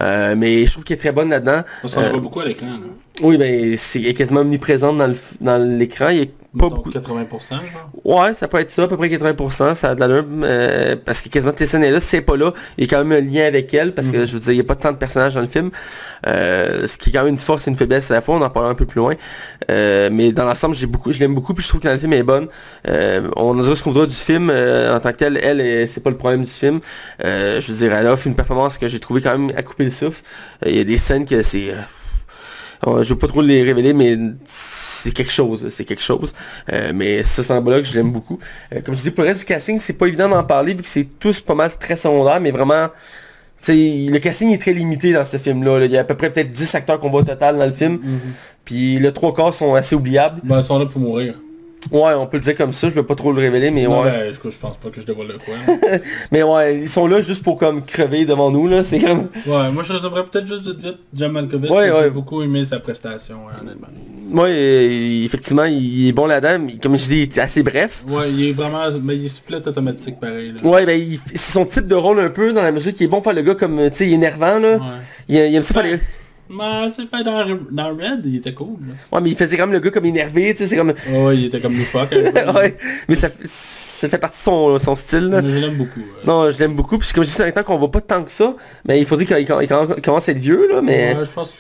Euh, mais je trouve qu'elle est très bonne là-dedans. La Euh, voit beaucoup à l'écran. Là. Oui, ben c'est quasiment omniprésente dans le f- dans l'écran. Il y a pas beaucoup. 80%, genre. Ouais, ça peut être ça, à peu près 80%, ça a de l'allure, euh, parce que quasiment toutes les scènes est là, c'est pas là, il y a quand même un lien avec elle, parce que Mhm. je veux dire, il n'y a pas tant de personnages dans le film, euh, ce qui est quand même une force et une faiblesse à la fois, on en parlera un peu plus loin, Euh, mais dans l'ensemble, j'ai beaucoup, je l'aime beaucoup, puis je trouve que dans le film elle est bonne. Euh, on a dit ce qu'on voudra du film, euh, en tant que tel, elle, elle, c'est pas le problème du film. Euh, je veux dire, elle offre une performance que j'ai trouvé quand même à couper le souffle. Euh, Il y a des scènes que c'est... euh, je veux pas trop les révéler, mais c'est quelque chose, c'est quelque chose. Euh, mais ça, c'est un bloc, je l'aime beaucoup. Euh, comme je dis, pour le reste du casting, c'est pas évident d'en parler vu que c'est tous pas mal très secondaires, mais vraiment, le casting est très limité dans ce film-là. là. Il y a à peu près peut-être 10 acteurs qu'on voit au total dans le film, puis le trois quarts sont assez oubliables. Ben, ils sont là pour mourir. Ouais, on peut le dire comme ça, je veux pas trop le révéler, mais Non, ouais. ben, je, je pense pas que je dévoile le quoi. Mais ouais, ils sont là juste pour comme crever devant nous, là, c'est comme... ouais, moi je résumerais peut-être juste vite vite John Malkovich. Ouais, J'ai ouais. beaucoup aimé sa prestation, ouais, honnêtement. Ouais, effectivement, il est bon là-dedans, mais comme je dis, il est assez bref. Ouais, il est vraiment... Mais il est split automatique pareil. Là. Ouais, ben, il- c'est son type de rôle un peu, dans la mesure qu'il est bon pour faire le gars comme, tu sais, il est énervant, là. Ouais. Il, il aime ça faire les... Mais c'est pas dans, dans Red, il était cool. Là. Ouais, mais il faisait quand même le gars comme énervé, tu sais, c'est comme... Ouais, il était comme loufoque. hein. ouais, mais ça, ça fait partie de son, son style, là. Mais je l'aime beaucoup. ouais. Non, je l'aime beaucoup, puis comme je dis, c'est un temps qu'on voit pas tant que ça, mais il faut dire qu'il il- il commence à être vieux, là, mais... Ouais, je pense que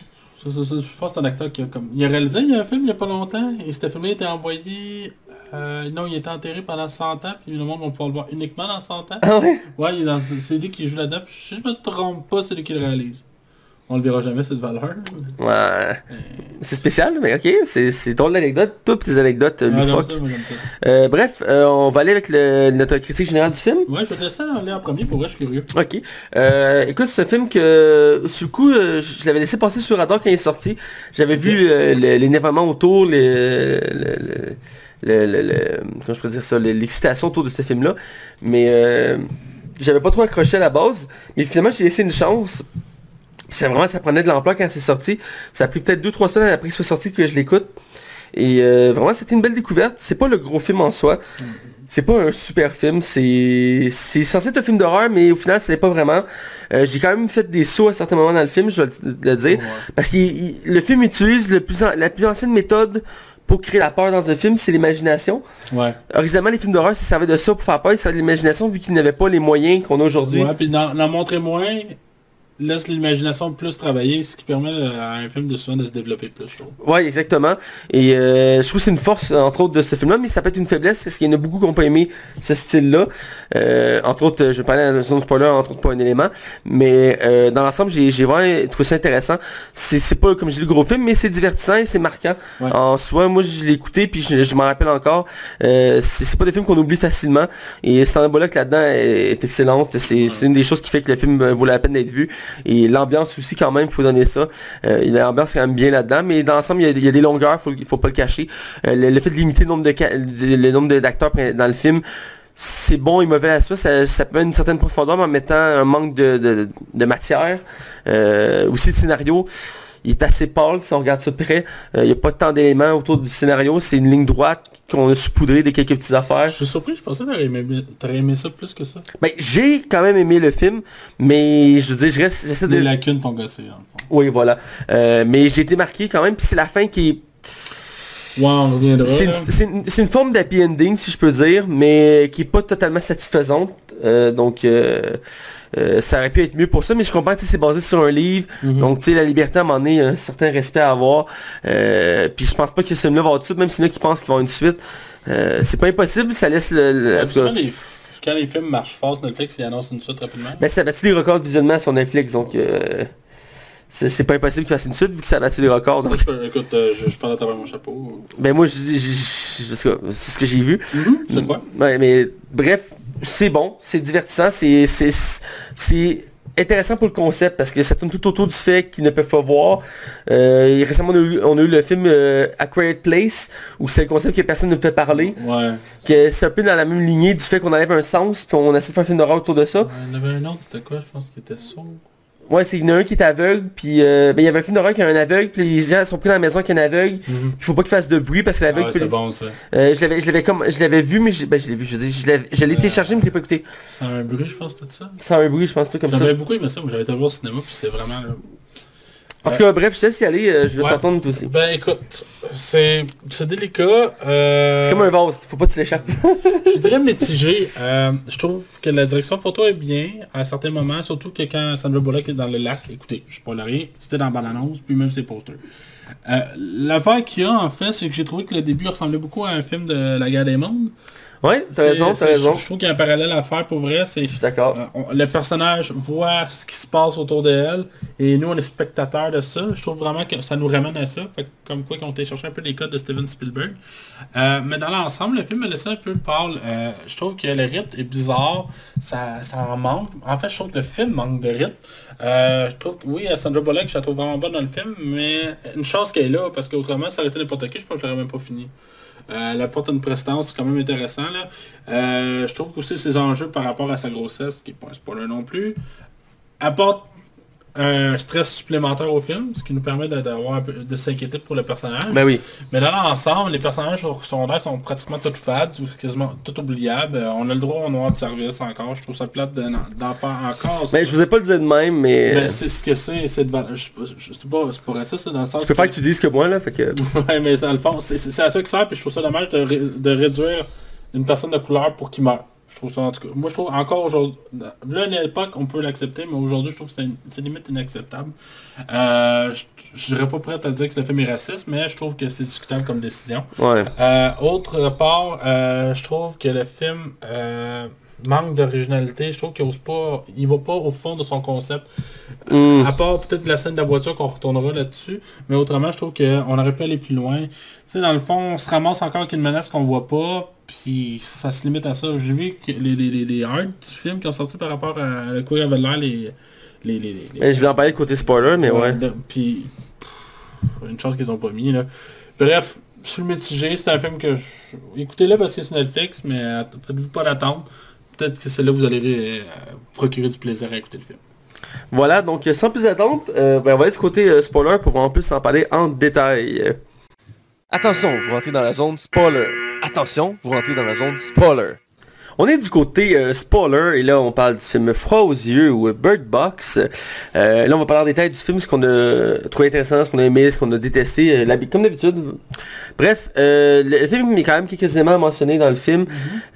je pense que c'est un acteur qui a comme. Il a réalisé il y a un film il y a pas longtemps et cet film-là était envoyé. euh, non, il était enterré pendant 100 ans, puis le monde va pouvoir le voir uniquement dans 100 ans. Ah ouais? Ouais, il c'est lui qui joue là-dedans, si je me trompe pas, c'est lui qui le réalise. On le verra jamais cette valeur. Ouais. C'est spécial, mais ok, c'est drôle l'anecdote, toutes ces anecdotes euh, ça, moi, ça. Euh, bref, euh, on va aller avec le- notre critique générale du film. Ouais, je vais te laisser aller en premier pour vrai, je suis curieux. Ok. Euh, écoute, c'est un film que, sur le coup, euh, je l'avais laissé passer sur radar quand il est sorti. J'avais vu euh, le- l'énervement autour, les, le, le- le- le- le- comment je peux dire ça, le- l'excitation autour de ce film-là. Mais euh, j'avais pas trop accroché à la base. Mais finalement, j'ai laissé une chance. C'est vraiment, ça prenait de l'ampleur quand c'est sorti. Ça a pris peut-être 2-3 semaines après qu'il soit sorti que je l'écoute. Et euh, vraiment, c'était une belle découverte. C'est pas le gros film en soi. C'est pas un super film, c'est c'est censé être un film d'horreur, mais au final, ce n'est pas vraiment. Euh, J'ai quand même fait des sauts à certains moments dans le film, je dois le, le dire. Ouais. Parce que le film utilise le plus la plus ancienne méthode pour créer la peur dans un film, c'est l'imagination. Ouais. Originalement, les films d'horreur, ça servait de ça pour faire peur, ça de l'imagination, vu qu'ils n'avaient pas les moyens qu'on a aujourd'hui. Ouais, puis n'en montrer moins laisse l'imagination plus travailler, ce qui permet à un film de souvent de se développer plus, je trouve. Ouais, exactement. Et euh, je trouve que c'est une force, entre autres, de ce film-là, mais ça peut être une faiblesse, parce qu'il y en a beaucoup qui n'ont pas aimé ce style-là. Euh, entre autres, je parlais de zone spoiler, entre autres, pas un élément. Mais euh, dans l'ensemble, j'ai vraiment trouvé ça intéressant. C'est pas, comme j'ai dit, le gros film, mais c'est divertissant et c'est marquant. Ouais. En soi, moi, je l'ai écouté, puis je, je m'en rappelle encore. C'est pas des films qu'on oublie facilement. Et Sandra Bullock, là-dedans, est, est excellente. C'est une des choses qui fait que le film vaut la peine d'être vu. Et l'ambiance aussi, quand même, faut donner ça. Euh, l'ambiance est quand même bien là-dedans, mais dans l'ensemble, il y, a- il des longueurs, faut, faut pas le cacher. Euh, le, fait de limiter le nombre d'acteurs dans le film, c'est bon et mauvais à ça. ça. Ça peut une certaine profondeur, mais en mettant un manque de, matière. Euh, aussi le scénario. Il est assez pâle si on regarde ça près. Euh, il n'y a pas tant d'éléments autour du scénario. C'est une ligne droite qu'on a saupoudré de quelques petites affaires. Je suis surpris, je pensais que t'aurais aimé, aimé ça plus que ça. Ben, j'ai quand même aimé le film, mais je veux dire, je reste, j'essaie de... Les lacunes t'ont gossé, en fond. Oui, voilà. Euh, mais j'ai été marqué quand même, puis c'est la fin qui est... Ouais, on reviendra. C'est une, une forme d'happy ending, si je peux dire, mais qui est pas totalement satisfaisante. Euh, donc, euh, euh, ça aurait pu être mieux pour ça, mais je comprends que c'est basé sur un livre. Mhm. Donc, tu sais, la liberté, à un moment donné, il y a un certain respect à avoir. Euh, puis je pense pas que ce film-là va avoir de suite, même s'il y en a qui pensent qu'il va y avoir une suite. Euh, c'est pas impossible, ça laisse le... Ouais, quand, les, quand les films marchent fort sur Netflix, ils annoncent une suite rapidement. ben, ça battu les records de visionnement sur Netflix, donc... euh, c'est pas impossible qu'il fasse une suite vu que ça a battu les records. donc-. Écoute, euh, je, je parle à travers mon chapeau. Ben moi, je dis- c'est ce que j'ai vu. C'est quoi? Ouais, mais bref, c'est bon, c'est divertissant, c'est intéressant pour le concept parce que ça tourne tout autour du fait qu'ils ne peuvent pas voir. Euh, récemment, on a, eu, on a eu le film euh, A Quiet Place où c'est le concept que personne ne peut parler. Ouais. Que c'est un peu dans la même lignée du fait qu'on enlève un sens puis on essaie de faire un film d'horreur autour de ça. Il y en avait un autre, c'était quoi? Je pense qu'il était sourd. Ouais, c'est il y en a un qui est aveugle puis euh, ben, il y avait un film d'horreur qui a un aveugle puis les gens sont pris dans la maison avec un aveugle. Il faut pas qu'il fasse de bruit parce que Ah l'aveugle ouais, peut- c'était bon ça. Euh, je l'avais je l'avais comme je l'avais vu mais je, ben, je l'ai vu je je l'ai Euh, téléchargé mais je l'ai pas écouté C'est un bruit, je pense, tout ça? sans un bruit je pense tout comme ça J'avais beaucoup aimé ça, moi j'avais été voir au cinéma, puis c'est vraiment... tout cas bref je laisse y aller euh, je vais Ouais. t'entendre toi aussi Ben écoute, c'est délicat. euh, c'est comme un vase faut pas que tu l'échappes Je dirais mitigé. Euh, je trouve que la direction photo est bien à certains moments, surtout que quand Sandra Bullock est dans le lac, écoutez, je spoil rien, c'était dans la puis même ses posters. L'affaire qu'il y a en fait, c'est que j'ai trouvé que le début ressemblait beaucoup à un film de la guerre des mondes. Ouais t'as C'est- raison t'as raison Je, trouve qu'il y a un parallèle à faire pour vrai. C'est je suis d'accord euh, le personnage voit ce qui se passe autour d'elle et nous on est spectateurs de ça. Je trouve vraiment que ça nous ramène à ça. Fait comme quoi qu'on été chercher un peu les codes de Steven Spielberg. Euh, mais dans l'ensemble, le film me laissé un peu pâle. Euh, je trouve que le rythme est bizarre. Ça, ça en manque. En fait, je trouve que le film manque de rythme. Je trouve que oui, Sandra Bullock, je la trouve vraiment bonne dans le film, mais une chance qu'elle est là, parce qu'autrement, ça aurait été n'importe qui, je pense que je l'aurais même pas fini. Euh, elle apporte une prestance, c'est quand même intéressant. Là. Euh, je trouve aussi ses enjeux par rapport à sa grossesse, qui n'est pas un spoiler non plus, apporte un stress supplémentaire au film, ce qui nous permet de, de s'inquiéter pour le personnage. ben oui Mais dans l'ensemble, les personnages secondaires sont pratiquement tous fades, quasiment tout oubliables. Euh, On a le droit au noir de service encore. Je trouve ça plate de- d'en faire encore. ben je vous ai pas le dire de même mais Ben, c'est ce que c'est, c'est de je, je, sais pas, c'est pas raciste, c'est dans le sens je préfère que tu dises que moi là fait que Ouais, mais dans le fond, c'est à ça que ça puis je trouve ça dommage de, ré- de réduire une personne de couleur pour qu'il meure. Je trouve ça, en tout cas, moi je trouve encore aujourd'hui, là à l'époque on peut l'accepter, mais aujourd'hui je trouve que c'est limite inacceptable. Euh, je je serais pas prêt à dire que le film est raciste, mais je trouve que c'est discutable comme décision. ouais Euh, autre part, euh, je trouve que le film euh, manque d'originalité. Je trouve qu'il ose pas, il va pas au fond de son concept. Hmm. À part peut-être la scène de la voiture qu'on retournera là-dessus. Mais autrement, je trouve qu'on aurait pu aller plus loin. Tu sais, dans le fond, on se ramasse encore avec une menace qu'on voit pas. Puis ça se limite à ça. J'ai vu que les, les, les, les art du film qui ont sorti par rapport à quoi avait l'air les. les, les, Ben, je vais en parler côté spoiler mais ouais Puis, une chance qu'ils ont pas mis, là. Bref, je suis mitigé. C'est un film que... je- Écoutez-le parce que c'est Netflix, mais faites-vous pas d'attente. Peut-être que c'est là que vous allez euh, procurer du plaisir à écouter le film. Voilà, donc euh, sans plus attendre, euh, ben, on va aller du côté euh, spoiler pour en plus en parler en détail. Attention, vous rentrez dans la zone spoiler. Attention, vous rentrez dans la zone spoiler. On est du côté euh, spoiler et là on parle du film Froid aux yeux ou Bird Box. Euh, là on va parler en détail du film, ce qu'on a trouvé intéressant, ce qu'on a aimé, ce qu'on a détesté, euh, comme d'habitude. Bref, le film est quand même quelques éléments mentionnés dans le film.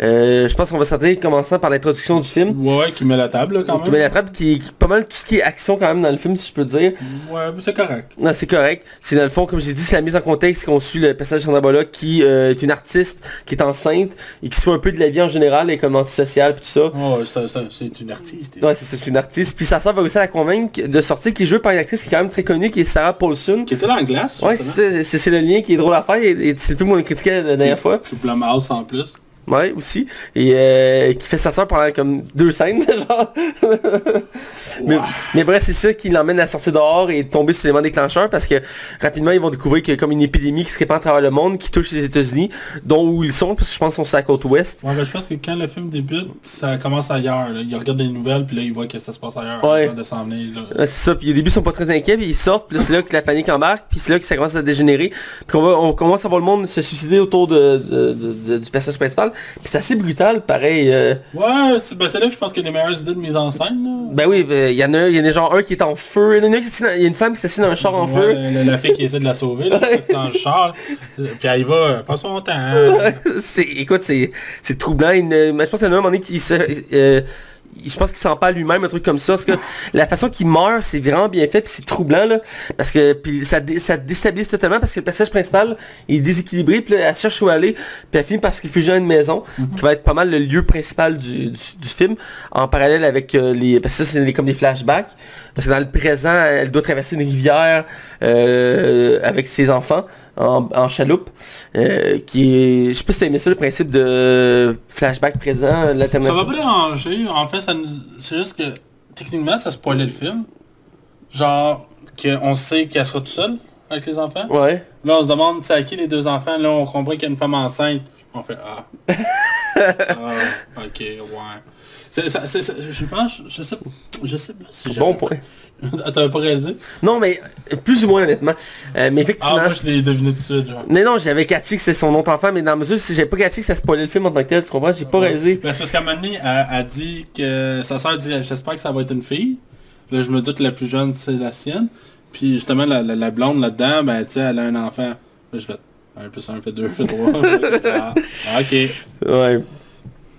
Euh, je pense qu'on va s'attarder commençant par l'introduction du film. Ouais, qui met la table, là, quand Qui met même. la trappe, qui, qui- pas mal tout ce qui est action quand même dans le film si je peux dire. Ouais, c'est correct. Non, c'est correct. C'est dans le fond, comme j'ai dit, c'est la mise en contexte qu'on suit le personnage de Sandra Bullock qui est une artiste qui est enceinte et qui se fait un peu de la vie en général et comme antisociale et tout ça. Ouais, c'est- une artiste. Ouais, c'est une artiste. Puis sa soeur va réussir à la convaincre de sortir, qui est jouée par une actrice qui est quand même très connue, qui est Sarah Paulson. Qui était dans la glace. Ouais, c'est le lien qui est drôle à faire et, et c'est le film qu'on a critiqué la dernière fois. Mouse en plus. Ouais, aussi. Et euh, qui fait sa soeur pendant comme deux scènes, genre. mais, mais bref, c'est ça qui l'emmène à sortir dehors et tomber sur l'élément déclencheur parce que rapidement ils vont découvrir qu'il y a comme une épidémie qui se répand à travers le monde, qui touche les États-Unis, dont où ils sont, parce que je pense qu'ils sont sur la côte ouest. Ouais, ben, je pense que quand le film débute, ça commence ailleurs. Là. Il regarde les nouvelles, puis là, il voit que ça se passe ailleurs. Ouais. de s'en venir, c'est ça, puis au début ils sont pas très inquiets, puis ils sortent, puis c'est là que la panique embarque, puis c'est là que ça commence à dégénérer, puis on, va, on commence à voir le monde se suicider autour de, de- de- de- du personnage principal, puis c'est assez brutal, pareil. euh, Ouais, c'est ben, c'est là que je pense qu'il y a les meilleures idées de mise en scène. Là. ben oui, il y en a, il y en a genre un qui est en feu, il y a, y une femme qui s'assied dans un char en Ouais, feu. la, la fille qui essaie de la sauver, là, c'est dans le char. euh, Puis elle y va, euh, pas son temps. écoute, c'est, c'est troublant. Une- mais je pense qu'il y en a un moment donné qui se, euh, je pense qu'il s'en parle lui-même, un truc comme ça. Parce que la façon qu'il meurt, c'est vraiment bien fait, puis c'est troublant, là. Parce que puis ça, dé- ça déstabilise totalement, parce que le personnage principal il est déséquilibré, puis là, elle cherche où aller, puis elle finit par se réfugier dans une maison, qui va être pas mal le lieu principal du, du, du film, en parallèle avec euh, les... Parce que ça, c'est comme des flashbacks. Parce que dans le présent, elle doit traverser une rivière euh, avec ses enfants en, en chaloupe, euh, qui est... Je sais pas si t'as aimé ça, le principe de flashback présent, Ça l'alternative. va pas déranger. En fait, ça nous... c'est juste que techniquement, ça spoilait le film. Genre, qu'on sait qu'elle sera toute seule avec les enfants. Ouais. Là, on se demande, c'est à qui les deux enfants. Là, on comprend qu'il y a une femme enceinte. On fait, ah. ah, ok, ouais. Ça, ça- je pense, je sais, je sais pas si Bon point. Ah, T'avais pas réalisé? Non, mais euh, plus ou moins honnêtement. Euh, mais Ah, effectivement. moi, je l'ai deviné tout de suite, genre. Mais non, j'avais catché que c'est son autre enfant, mais dans la mesure si j'avais pas catché que ça spoilait le film en tant que tel, tu comprends, j'ai pas réalisé. Ben, c'est parce qu'à un moment donné, elle, elle dit que sa soeur dit j'espère que ça va être une fille. Là je me doute la plus jeune c'est la sienne. Puis justement la, la, la blonde là-dedans, ben tu sais, elle a un enfant. Là je fais 1 plus 1 fait 2, fait 3. ah, ah, ok. Ouais.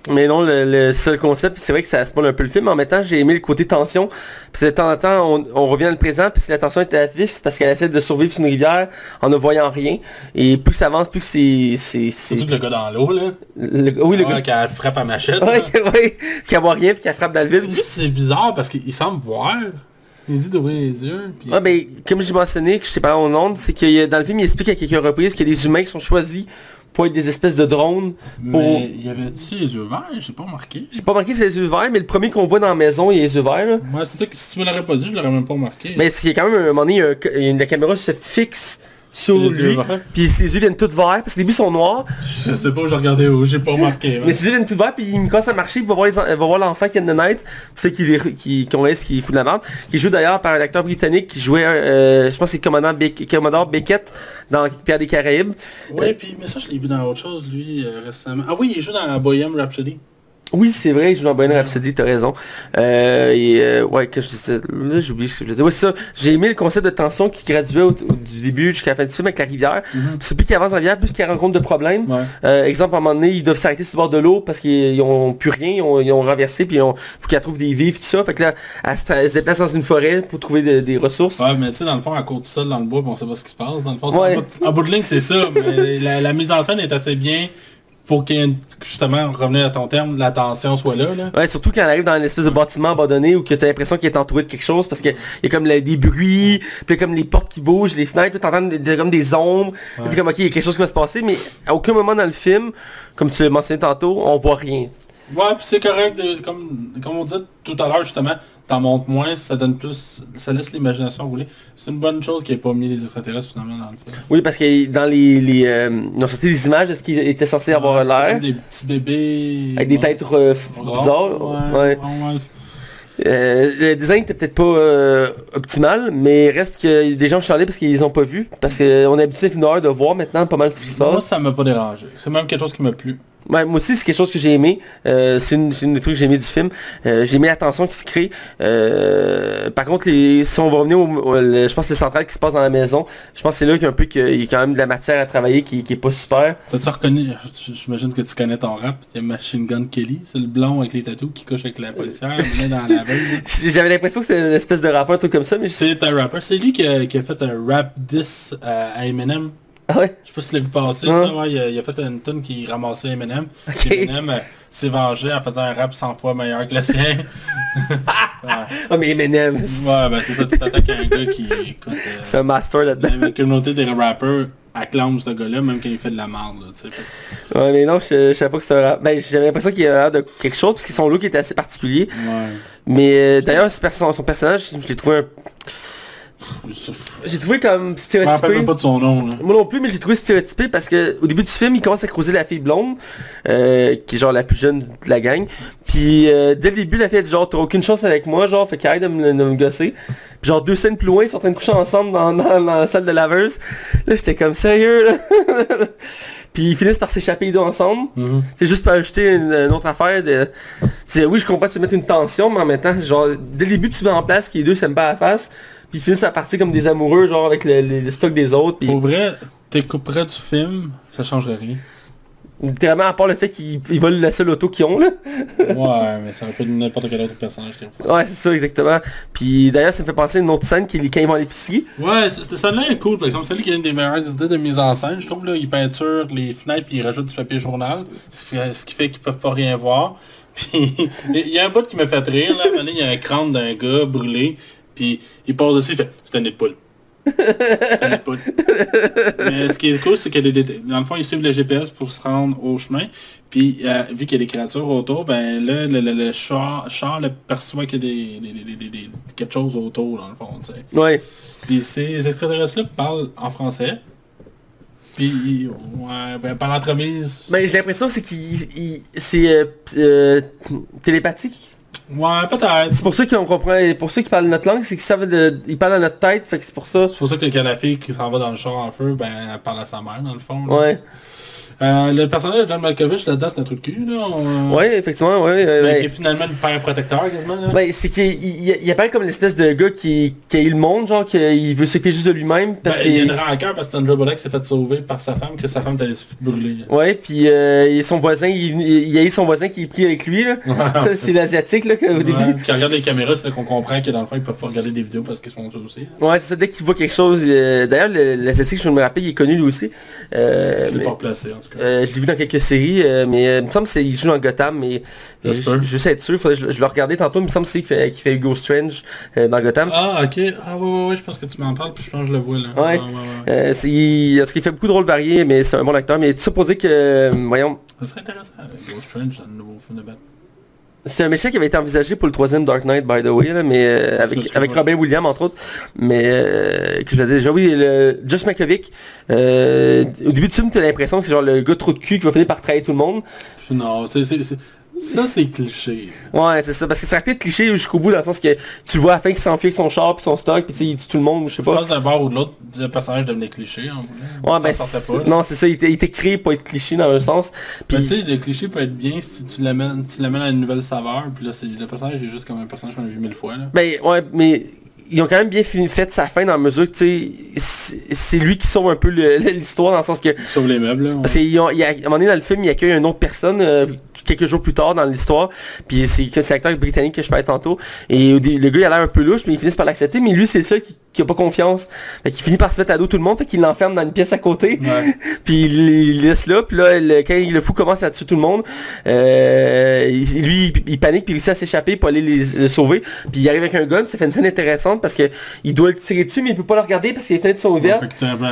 Mais non, le, le seul concept, c'est vrai que ça spoil un peu le film. En même temps, j'ai aimé le côté tension. Puis de temps en temps, on, on revient dans le présent, puis la tension est à vif parce qu'elle essaie de survivre sur une rivière en ne voyant rien. Et plus ça avance, plus que c'est... c'est, Surtout que le gars dans l'eau là. le- oui, le Ouais, gars... qu'elle frappe à machette. Ouais, ouais, qu'elle voit rien, puis qu'elle frappe dans le vide. Lui c'est bizarre parce qu'il semble voir. Il dit d'ouvrir les yeux. Puis ben, comme j'ai mentionné, que je t'ai parlé au nom, c'est que dans le film, il explique à quelques reprises qu'il y a des humains qui sont choisis pour être des espèces de drones. Pour... Mais il y avait-tu les yeux verts? J'ai pas remarqué. J'ai pas remarqué c'est les yeux verts, mais le premier qu'on voit dans la maison, il a les yeux verts. là. Ouais, c'est toi que si tu me l'aurais pas dit, je l'aurais même pas remarqué. Mais c'est y quand même un moment donné, y y la caméra se fixe sur lui, puis ses yeux viennent tous verts, parce que les début ils sont noirs, Je sais pas où je regardais où, j'ai pas remarqué. mais ses yeux viennent tous verts, puis il me casse à marcher, puis il va voir les va voir l'enfant qui vient de naître, pour ceux qui, qui, qu'on laisse, qui fout de la merde, qui joue d'ailleurs par un acteur britannique qui jouait, euh, je pense que c'est Commodore Beckett dans Pierre des Caraïbes. Ouais, puis mais ça je l'ai vu dans autre chose lui euh, récemment. Ah oui, il joue dans Bohemian Rhapsody. Oui, c'est vrai, il joue dans Bohemian Rhapsody, t'as raison. Euh, et, euh, ouais, que je j'ai oublié ce que je voulais dire. Ouais, ça. J'ai aimé le concept de tension qui graduait au- au- du début jusqu'à la fin du film avec la rivière. Puis C'est plus qu'il avance la rivière, plus qu'il rencontre de problèmes. Ouais. Euh, exemple, à un moment donné, ils doivent s'arrêter sur le bord de l'eau parce qu'ils ils ont plus rien, ils ont, ils ont renversé, puis ont- faut qu'elle trouve des vivres, tout ça. Fait que là, elle se, elle se déplace dans une forêt pour trouver de- des ressources. Ouais, mais tu sais, dans le fond, elle court tout seul dans le bois, puis on sait pas ce qui se passe. Dans le fond, Ouais. en, bout, en bout de ligne, c'est ça. Mais la, la mise en scène est assez bien pour qu'il justement, revenir à ton terme, la tension soit là. là. Ouais, surtout quand elle arrive dans une espèce de bâtiment abandonné où que t'as l'impression qu'il est entouré de quelque chose parce qu'il y a comme des bruits, puis comme les portes qui bougent, les fenêtres, puis t'entends des- des- comme des ombres, puis t'es comme ok, il y a quelque chose qui va se passer, mais à aucun moment dans le film, comme tu l'as mentionné tantôt, on voit rien. Ouais, puis c'est correct, de- comme, comme on dit tout à l'heure, justement, t'en montres moins, ça donne plus, ça laisse l'imagination rouler. C'est une bonne chose qu'il n'ait pas mis les extraterrestres finalement dans le film. Oui, parce que dans les, les euh, ils ont sorti des images de ce qui était censé avoir Ouais, l'air, Des petits bébés. avec des ouais. têtes euh, bizarres. Ouais, Euh, le design était peut-être pas euh, optimal, mais reste que des gens chialaient parce qu'ils les ont pas vus. Parce qu'on est habitué à d'horreur de voir maintenant pas mal ce qui se Moi, passe. ça m'a pas dérangé. C'est même quelque chose qui m'a plu. Ouais, moi aussi, c'est quelque chose que j'ai aimé. Euh, c'est une, une des trucs que j'ai aimé du film. Euh, j'ai aimé la tension qui se crée. Euh, par contre, les, si on va revenir au, au- le- je pense le central qui se passe dans la maison, je pense que c'est là qu'il y a un peu qu'il y a quand même de la matière à travailler qui, qui est pas super. T'as-tu reconnu, j'imagine que tu connais ton rap, il y a Machine Gun Kelly, c'est le blond avec les tatous qui couche avec la policière, il est dans la veille. J'avais l'impression que c'était une espèce de rappeur, un truc comme ça, mais... C'est un rappeur, c'est lui qui a, qui a fait un rap 10 à Eminem. Ah ouais? Je sais pas si tu l'as vu passer, Ouais. ça, ouais, il, a, il a fait une tune qui ramassait Eminem. Eminem euh, s'est vengé en faisant un rap 100 fois meilleur que le sien. ouais. Ah mais Eminem, Ouais, ben c'est ça, tu y ait un gars qui, écoute, euh, c'est un master là-dedans. la communauté des rappeurs acclame ce gars-là, même quand il fait de la merde, là, tu sais. Ouais, mais non, je, je savais pas que c'était un rap. Ben, j'avais l'impression qu'il y avait l'air de quelque chose, parce que son look était assez particulier. Ouais. Mais euh, d'ailleurs, perso- son personnage, je l'ai trouvé un... J'ai trouvé comme stéréotypé. même pas de son nom, là. Moi non plus, mais j'ai trouvé stéréotypé parce que au début du film, il commence à creuser la fille blonde, euh, qui est genre la plus jeune de la gang. Puis euh, dès le début, la fille a dit genre t'as aucune chance avec moi, genre fait qu'arrête de de me gosser. Puis genre deux scènes plus loin, ils sont en train de coucher ensemble dans, dans- dans la salle de laveuse. Là j'étais comme sérieux là? Puis ils finissent par s'échapper les deux ensemble. C'est juste pour ajouter une, une autre affaire de. C'est oui je comprends veux mettre une tension, mais en même temps, genre dès le début tu mets en place que les deux s'aiment pas à la face. Puis ils finissent à partir comme des amoureux, genre avec le, le- le stock des autres. Puis Pour vrai, t'écouperais du film, ça changerait rien. Littéralement, à part le fait qu'ils ils volent la seule auto qu'ils ont, là. Ouais, mais c'est un peu n'importe quel autre personnage qu'ils. Ouais, c'est ça, exactement. Puis d'ailleurs, ça me fait penser à une autre scène qui est quand ils vont à l'épicerie. Ouais, cette scène-là est cool, par exemple. Lui qui a une des meilleures idées de mise en scène. Je trouve, là, il peinture les fenêtres puis il rajoute du papier journal. Ce qui fait, qu'ils peuvent pas rien voir. Puis, il y a un bout qui me fait rire, là. À un moment donné, il y a un crâne d'un gars brûlé. Puis, il passe dessus, il fait, c'est un nid de poule. C'est un nid de poule. Mais ce qui est cool, c'est que les dans le fond, ils suivent le GPS pour se rendre au chemin. Puis, euh, vu qu'il y a des créatures autour, ben là, le, le, le char, char le perçoit qu'il y a des, des- des- des- des- quelque chose autour, dans le fond, tu sais. Ouais. Puis ces extraterrestres-là parlent en français. Puis, ouais, ben, par l'entremise... Mais j'ai l'impression c'est qu'il il- c'est euh, euh, télépathique. Ouais, peut-être. C'est pour ça qu'on comprend, pour ceux qui parlent notre langue, c'est qu'ils savent de, ils parlent dans notre tête, fait que c'est pour ça. C'est pour ça que la fille qui s'en va dans le char en feu, ben, elle parle à sa mère, dans le fond. là. Ouais. Euh, le personnage de John Malkovich, là-dedans, c'est un truc cul, là. on- Ouais, effectivement, ouais. euh, Ben, ben- qui est finalement le père protecteur, quasiment, là. Ben, c'est qu'il il, il apparaît comme l'espèce de gars qui, qui a eu le monde, genre, qu'il veut s'occuper juste de lui-même, parce Ben, il y a qu'il... une rancœur parce que Sandra Bullock s'est fait sauver par sa femme, que sa femme t'allait se brûler. Ouais, puis euh, son voisin, il, il y a eu son voisin qui est pris avec lui, là. C'est l'asiatique, là, Ouais, début. on regarde les caméras, c'est là qu'on comprend que dans le fond, ils peuvent pas regarder des vidéos parce qu'ils sont aussi. là. Ouais, c'est ça, dès qu'il voit quelque chose... euh, D'ailleurs, le- l'asiatique, je me rappelle, il est connu lui aussi. Euh, Je l'ai mais- pas replacé, en tout cas. Euh, je l'ai vu dans quelques séries, euh, mais euh, il me semble qu'il joue dans Gotham, mais je, je juste être sûr, faudrait, je, je l'ai regardé tantôt, il me semble qu'il fait, fait Hugo Strange dans Gotham. Ah, ok. Ah, ouais, ouais, ouais, je pense que tu m'en parles, puis je pense que je le vois, là. Ouais. ouais, ouais. C'est, il, parce qu'il fait beaucoup de rôles variés, mais c'est un bon acteur. Mais pour dire que, voyons, Ça serait intéressant Ghost Strange dans le nouveau film de Batman. C'est un méchant qui avait été envisagé pour le troisième Dark Knight, by the way, là, mais euh, avec, avec. Robin Williams, entre autres. Mais, euh, que je l'ai déjà, oui, le, Josh McCovick, euh, au début du film, t'as l'impression que c'est genre le gars trop de cul qui va finir par trahir tout le monde. Non, c'est- ça c'est cliché. Ouais, c'est ça, parce que ça rapide cliché jusqu'au bout, dans le sens que tu vois à la fin qu'il s'enfuit avec son char puis son stock, puis il tue tout le monde, je sais Je pas. pense d'un bord ou de l'autre, le personnage devenait cliché en. Ouais, ben, pas, non, c'est ça, il était, il était créé pour être cliché dans un sens. Puis, Mais tu sais, le cliché peut être bien si tu l'amènes, tu l'amènes à une nouvelle saveur, puis là, c'est, le personnage est juste comme un personnage qu'on a vu mille fois, là. Ben ouais, mais ils ont quand même bien fini, fait sa fin dans la mesure que tu sais, c'est- c'est lui qui sauve un peu l'histoire dans le sens que Sauve les meubles, là. parce il y a- à un moment donné dans le film, il accueille une autre personne euh, quelques jours plus tard dans l'histoire, puis c'est que c'est l'acteur britannique que je parlais tantôt, et le gars il a l'air un peu louche, mais ils finissent par l'accepter, mais lui c'est le seul qui, qui a pas confiance, fait qu'il finit par se mettre à dos tout le monde, fait qu'il l'enferme dans une pièce à côté, Ouais. puis il, il laisse là, puis là, le- quand le fou commence à tuer tout le monde, euh, il- lui, il, il panique, puis il réussit à s'échapper pour aller les, les sauver, puis il arrive avec un gun, ça fait une scène intéressante parce que il doit le tirer dessus, mais il peut pas le regarder parce que les fenêtres sont ouvertes. Fait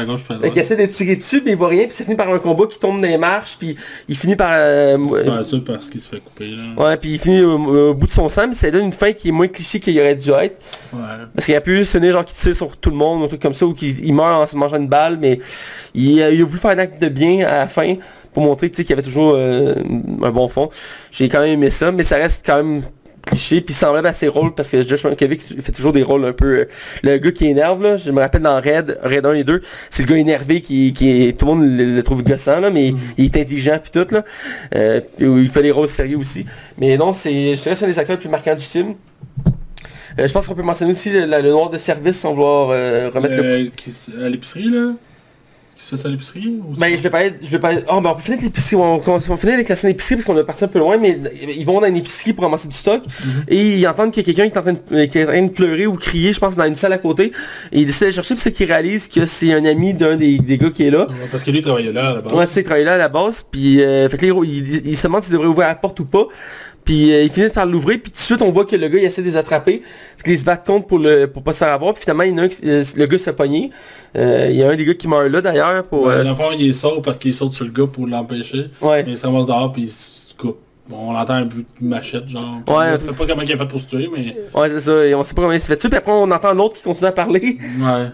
gauche, droite. essaie de tirer dessus, mais il voit rien, puis ça finit par un combat qui tombe dans les marches, puis il finit par... euh, euh, ça parce qu'il se fait couper, là. ouais, puis il finit au, au bout de son sang, mais ça donne une fin qui est moins cliché qu'il aurait dû être. Ouais. Parce qu'il a pu sonner genre qui tire sur tout le monde, un truc comme ça, ou qu'il il meurt en se mangeant une balle, mais il, a- il a voulu faire un acte de bien à la fin pour montrer qu'il y avait toujours euh, un bon fond. J'ai quand même aimé ça, mais ça reste quand même cliché, puis semblable à ses rôles, parce que Josh Mankiewicz fait toujours des rôles un peu... euh, le gars qui énerve, là, je me rappelle dans Red, Red 1 et 2, c'est le gars énervé qui, qui est... Tout le monde le, le trouve gossant, là, mais il est intelligent puis tout, là. Euh, il fait des rôles sérieux aussi. Mais non, c'est... Je dirais c'est un des acteurs les plus marquants du film. Euh, je pense qu'on peut mentionner aussi le, le noir de service sans vouloir euh, remettre le... À l'épicerie, là? Qui se ça à l'épicerie ou Ben, je vais parler, je vais parler... Oh, ben, on peut finir avec l'épicerie, on, on, on va finir avec la scène d'épicerie parce qu'on a parti un peu loin, mais ils vont dans une épicerie pour ramasser du stock, et ils entendent qu'il y a quelqu'un qui est en train de, euh, qui est en train de pleurer ou crier, je pense, dans une salle à côté, et ils décident de chercher, c'est qu'ils réalisent que c'est un ami d'un des, des gars qui est là. Parce que lui il travaillait là, là-bas. Ouais, c'est il travaillait là à la base, puis euh, fait que il- il se demande s'il devrait ouvrir la porte ou pas. Puis euh, ils finissent par l'ouvrir, puis tout de suite on voit que le gars il essaie de les attraper, puis qu'ils se battent contre pour le pour pas se faire avoir, puis finalement il y en a un qui- euh, le gars se pogner. Euh, il y a un des gars qui meurt là d'ailleurs pour. Ouais, Dans le fond, il saute parce qu'il saute sur le gars pour l'empêcher. ouais. Mais il se ramasse dehors puis il se coupe. Bon, on entend un but de machette, genre. Ouais, je sais pas comment il a fait pour se tuer, mais... Ouais, c'est ça, et on sait pas comment il se fait dessus, puis après on entend l'autre qui continue à parler. Ouais.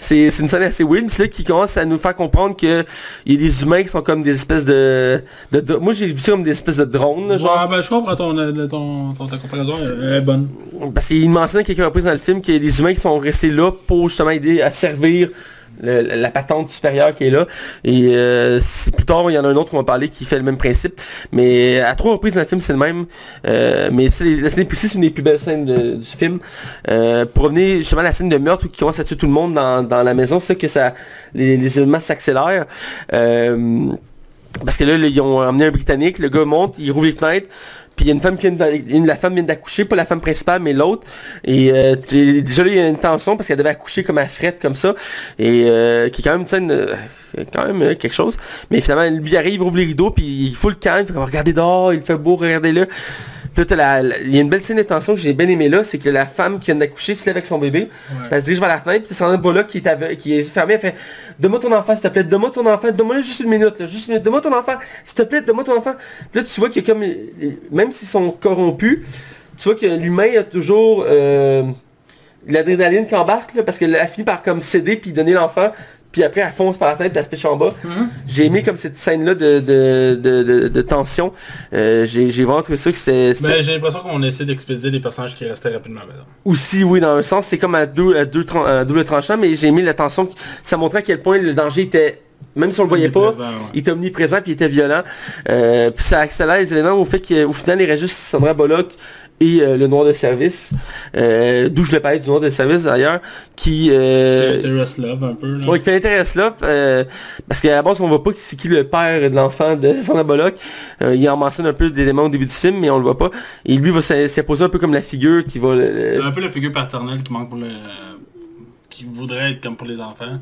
C'est une scène assez weird, c'est là qui commence à nous faire comprendre que il y a des humains qui sont comme des espèces de... de, de- moi j'ai vu ça comme des espèces de drones, là, genre. Ben, je comprends ton, ton, ton, ta comparaison, elle est bonne. Parce qu'il mentionne à quelques reprises dans le film qu'il y a des humains qui sont restés là pour justement aider à servir la patente supérieure qui est là. Et euh, plus tard, il y en a un autre qu'on va parler qui fait le même principe. Mais à trois reprises dans le film, c'est le même. Euh, mais la scène épicerie, c'est une des plus belles scènes du film. Euh, pour revenir justement à la scène de meurtre où il commence à tuer tout le monde dans, la maison, c'est que ça, les, les événements s'accélèrent. Parce que là, ils ont emmené un Britannique, le gars monte, il rouvre les fenêtres, puis il y a une femme qui vient la femme vient d'accoucher, pas la femme principale, mais l'autre. Et euh, déjà il y a une tension parce qu'elle devait accoucher comme à frette comme ça. Et euh, qui est quand même une scène quand même euh, quelque chose. Mais finalement, lui arrive, ouvre les rideaux, puis il faut le calme, comme regardez dehors, il fait beau, regardez-le. Puis là, il y a une belle scène de tension que j'ai bien aimé là, c'est que la femme qui vient d'accoucher se lève avec son bébé. Puis Elle se dirige vers la fenêtre, puis c'est un là qui est, aveu- qui est fermé, elle fait Donne-moi ton enfant, s'il te plaît, donne-moi ton enfant, donne-moi juste une minute, là, juste une minute, donne-moi ton enfant, s'il te plaît, donne-moi ton enfant. Puis là, tu vois qu'il y a comme, même s'ils sont corrompus, tu vois que l'humain a toujours euh, l'adrénaline qui embarque, là, parce qu'elle a fini par comme céder, puis donner l'enfant, puis après elle fonce par la fenêtre, elle se pêche en bas. J'ai aimé comme cette scène-là de, de, de, tension. Euh, j'ai vraiment trouvé ça que c'est... Ben, j'ai l'impression qu'on essaie d'expédier les personnages qui restaient rapidement. exemple. aussi, oui, dans un sens, c'est comme à deux, à deux tran- à double tranchant, mais j'ai aimé la tension. Ça montrait à quel point le danger était, même si on le voyait pas, ouais. il était omniprésent puis il était violent. Euh, puis ça accélère les événements au fait qu'au final, il reste juste Sandra Bullock et euh, le noir de service, euh, d'où je le parlais du noir de service d'ailleurs, qui... Euh, Interest Love un peu. Ouais, qui fait intéresse là, euh, parce qu'à la base on voit pas c'est qui le père de l'enfant de Sandra Bullock. Il en mentionne un peu d'éléments au début du film, mais on le voit pas. Et lui va s'im- s'imposer un peu comme la figure qui va... un peu la figure paternelle qui manque pour le... qui voudrait être comme pour les enfants.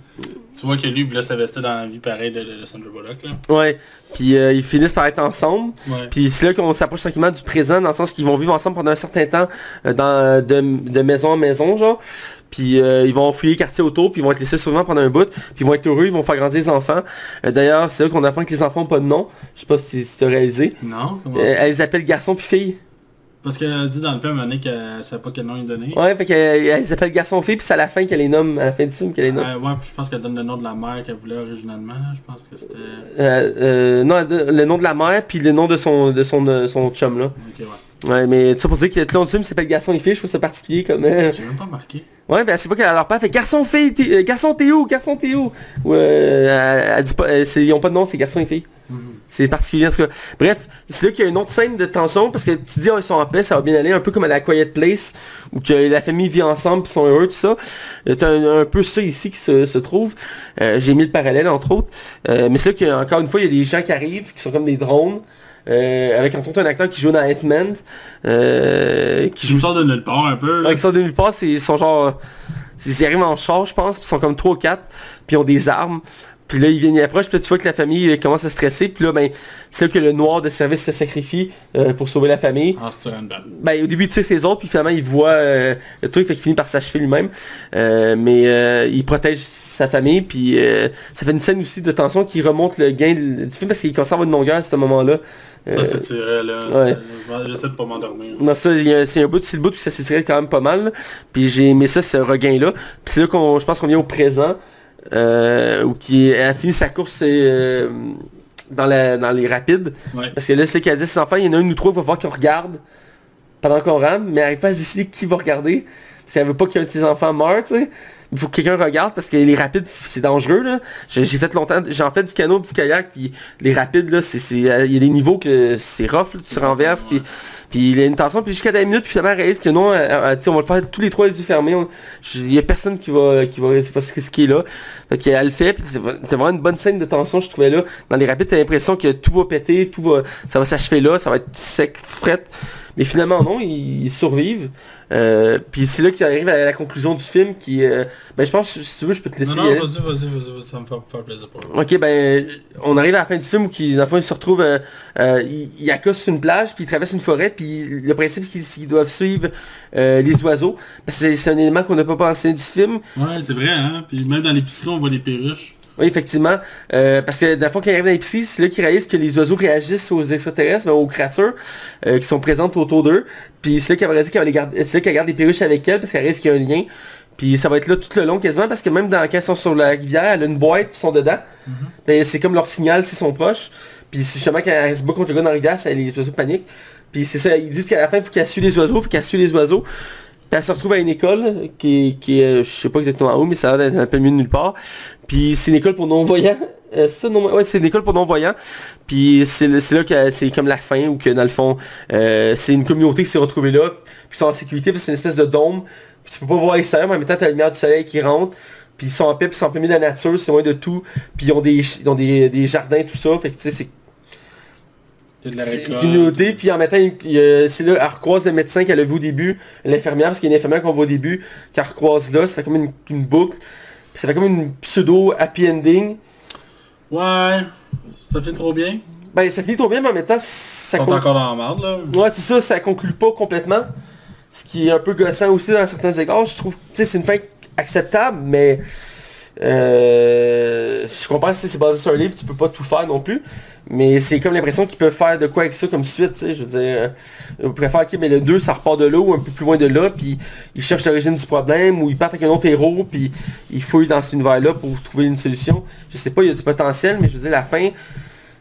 Tu vois que lui voulait s'investir dans la vie pareille de, de Sandra Bullock. Là. Ouais. Puis euh, ils finissent par être ensemble. Ouais. Puis c'est là qu'on s'approche tranquillement du présent, dans le sens qu'ils vont vivre ensemble pendant un certain temps, euh, dans, de, de maison en maison, genre. Puis euh, ils vont fouiller le quartier autour, puis ils vont être laissés souvent pendant un bout, puis ils vont être heureux, ils vont faire grandir les enfants. Euh, D'ailleurs, c'est là qu'on apprend que les enfants n'ont pas de nom. Je sais pas si tu as réalisé. Non, comment Euh, elle les appelle garçon puis fille. Parce qu'elle a dit dans le film, Annick, qu'elle savait pas quel nom il donnait. Ouais, fait qu'elle elle les appelle garçon fille, puis c'est à la fin qu'elle les nomme, à la fin du film qu'elle les nomme. Euh, ouais, puis je pense qu'elle donne le nom de la mère qu'elle voulait originalement. là. Je pense que c'était... Euh, euh, non, le nom de la mère, puis le nom de son, de son, son chum, là. Ok, ouais. Ouais, mais tout ça pour dire que tout le film s'appelle garçon et fille, je trouve ça particulier comme... J'ai même pas marqué. Ouais, ben, je sais pas qu'elle a leur père fait garçon fille, t'es- euh, garçon Théo, garçon Théo. Ou elle, elle dit pas, euh, ils ont pas de nom, c'est garçon et fille. Mhm. C'est particulier tout cas. Bref, c'est là qu'il y a une autre scène de tension parce que tu dis oh, ils sont en paix, ça va bien aller, un peu comme à la Quiet Place où que la famille vit ensemble, puis sont heureux, tout ça. Euh, T'as un, un peu ça ici qui se, se trouve. Euh, J'ai mis le parallèle entre autres. Euh, mais c'est là qu'encore une fois, il y a des gens qui arrivent, qui sont comme des drones. Euh, avec entre autres un acteur qui joue dans Ant-Man, euh, qui Je joue me sors de nulle part un peu. avec ça de nulle part, c'est- ils sont genre... Ils arrivent en char, je pense, puis ils sont comme 3 ou 4, puis ils ont des armes. Puis là, ils viennent, ils approchent, puis là, tu vois que la famille euh, commence à stresser, puis là, ben, c'est là que le noir de service se sacrifie euh, pour sauver la famille. En se tirant une balle. Ben, au début, il tire ses autres, puis finalement, il voit euh, le truc, fait qu'il finit par s'achever lui-même. Euh, mais euh, il protège sa famille, puis euh, ça fait une scène aussi de tension qui remonte le gain du film, parce qu'il conserve une longueur à ce moment-là. Euh, Ça se tirait là. ouais. J'essaie de pas m'endormir. non, ça, il c'est un bout, c'est le bout où ça s'étirait quand même pas mal. Puis j'ai aimé ça, ce regain-là. Puis c'est là qu'on, je pense qu'on vient au présent, euh, où qui a fini sa course euh, dans, la, dans les rapides. Ouais. Parce que là, c'est qu'elle dit à ses enfants, il y en a un ou trois, il va falloir qu'on regarde pendant qu'on rame, mais elle n'arrive pas à se décider qui va regarder. Parce qu'elle veut pas qu'un de ses enfants meure, tu sais. Il faut que quelqu'un regarde parce que les rapides, c'est dangereux, là. J'ai fait longtemps, j'en fais du canot, du kayak, puis les rapides, là, c'est, c'est, euh, il y a des niveaux que c'est rough, là, tu renverses, puis, puis il y a une tension, puis jusqu'à 10 minutes, puis finalement, elle réalise que non, euh, euh, tu sais, on va le faire tous les trois les yeux fermés, il y a personne qui va, qui va, va se risquer là. Fait qu'elle le fait, puis c'est vraiment une bonne scène de tension, je trouvais là. Dans les rapides, t'as l'impression que tout va péter, tout va, ça va s'achever là, ça va être sec, fret. Mais finalement, non, ils survivent. Euh, puis c'est là qu'il arrive à la conclusion du film qui... euh, ben je pense, si tu veux, je peux te laisser... Non, non, vas-y, vas-y, vas-y, ça me fait faire plaisir pour. Ok, ben, on arrive à la fin du film où qui, dans le fond, ils se retrouvent, euh, euh, sur une plage, puis ils traversent une forêt, puis le principe, c'est qu'ils doivent suivre les oiseaux. Parce que c'est- c'est un élément qu'on n'a pas pensé du film. Ouais, c'est vrai, hein. Puis même dans l'épicerie, on voit des perruches. Oui, effectivement. Euh, parce que dans le fond, quand ils arrivent l'épicerie, c'est là qu'ils réalisent que les oiseaux réagissent aux extraterrestres, ben, aux créatures euh, qui sont présentes autour d'eux. Puis c'est là qu'elle va réaliser qu'elle va les garder- c'est là qu'elle garde des perruches avec elle, parce qu'elle réalise qu'il y a un lien. Puis ça va être là tout le long quasiment, parce que même dans, quand elles sont sur la rivière, elle a une boîte, ils sont dedans. Ben, c'est comme leur signal s'ils sont proches. Puis c'est justement quand elle se bat contre le gars dans la rivière, ça, les oiseaux paniquent. Puis c'est ça, ils disent qu'à la fin, il faut qu'elle suive les oiseaux, il faut qu'elle suive les oiseaux. Elle se retrouve à une école qui, est, euh, je sais pas exactement où, mais ça a l'air d'être un peu mieux de nulle part. Puis c'est une école pour non-voyants. Euh, ouais, c'est une école pour non-voyants. Puis c'est là que c'est comme la fin, où que dans le fond, euh, c'est une communauté qui s'est retrouvée là, puis ils sont en sécurité, puis c'est une espèce de dôme. Puis tu peux pas voir l'extérieur, mais en même temps, t'as la lumière du soleil qui rentre. Puis ils sont en paix, puis ils sont en plein de la nature, c'est loin de tout. Puis ils ont des, ils ont des, des jardins, tout ça. Fait que c'est Il y a de la C'est récolte. Une communauté, puis en même temps, il y a- c'est là, elle recroise le médecin qu'elle a vu au début, l'infirmière, parce qu'il y a une infirmière qu'on voit au début, qu'elle recroise là, ça fait comme une, une boucle, puis ça fait comme une pseudo happy ending. Ouais, ça fait trop bien. Ben ça finit trop bien, mais en même temps, ça Ils sont encore dans la merde, là. Ouais, c'est ça, ça conclut pas complètement. Ce qui est un peu gossant aussi dans certains égards. Je trouve que tu sais, c'est une fin acceptable, mais euh, je comprends que c'est basé sur un livre, tu peux pas tout faire non plus. Mais c'est comme l'impression qu'ils peuvent faire de quoi avec ça comme suite, tu sais, je veux dire. euh, On préfère, ok, mais le 2, ça repart de là ou un peu plus loin de là, puis ils cherchent l'origine du problème, ou ils partent avec un autre héros, puis ils fouillent dans cet univers-là pour trouver une solution. Je sais pas, il y a du potentiel, mais je veux dire, la fin,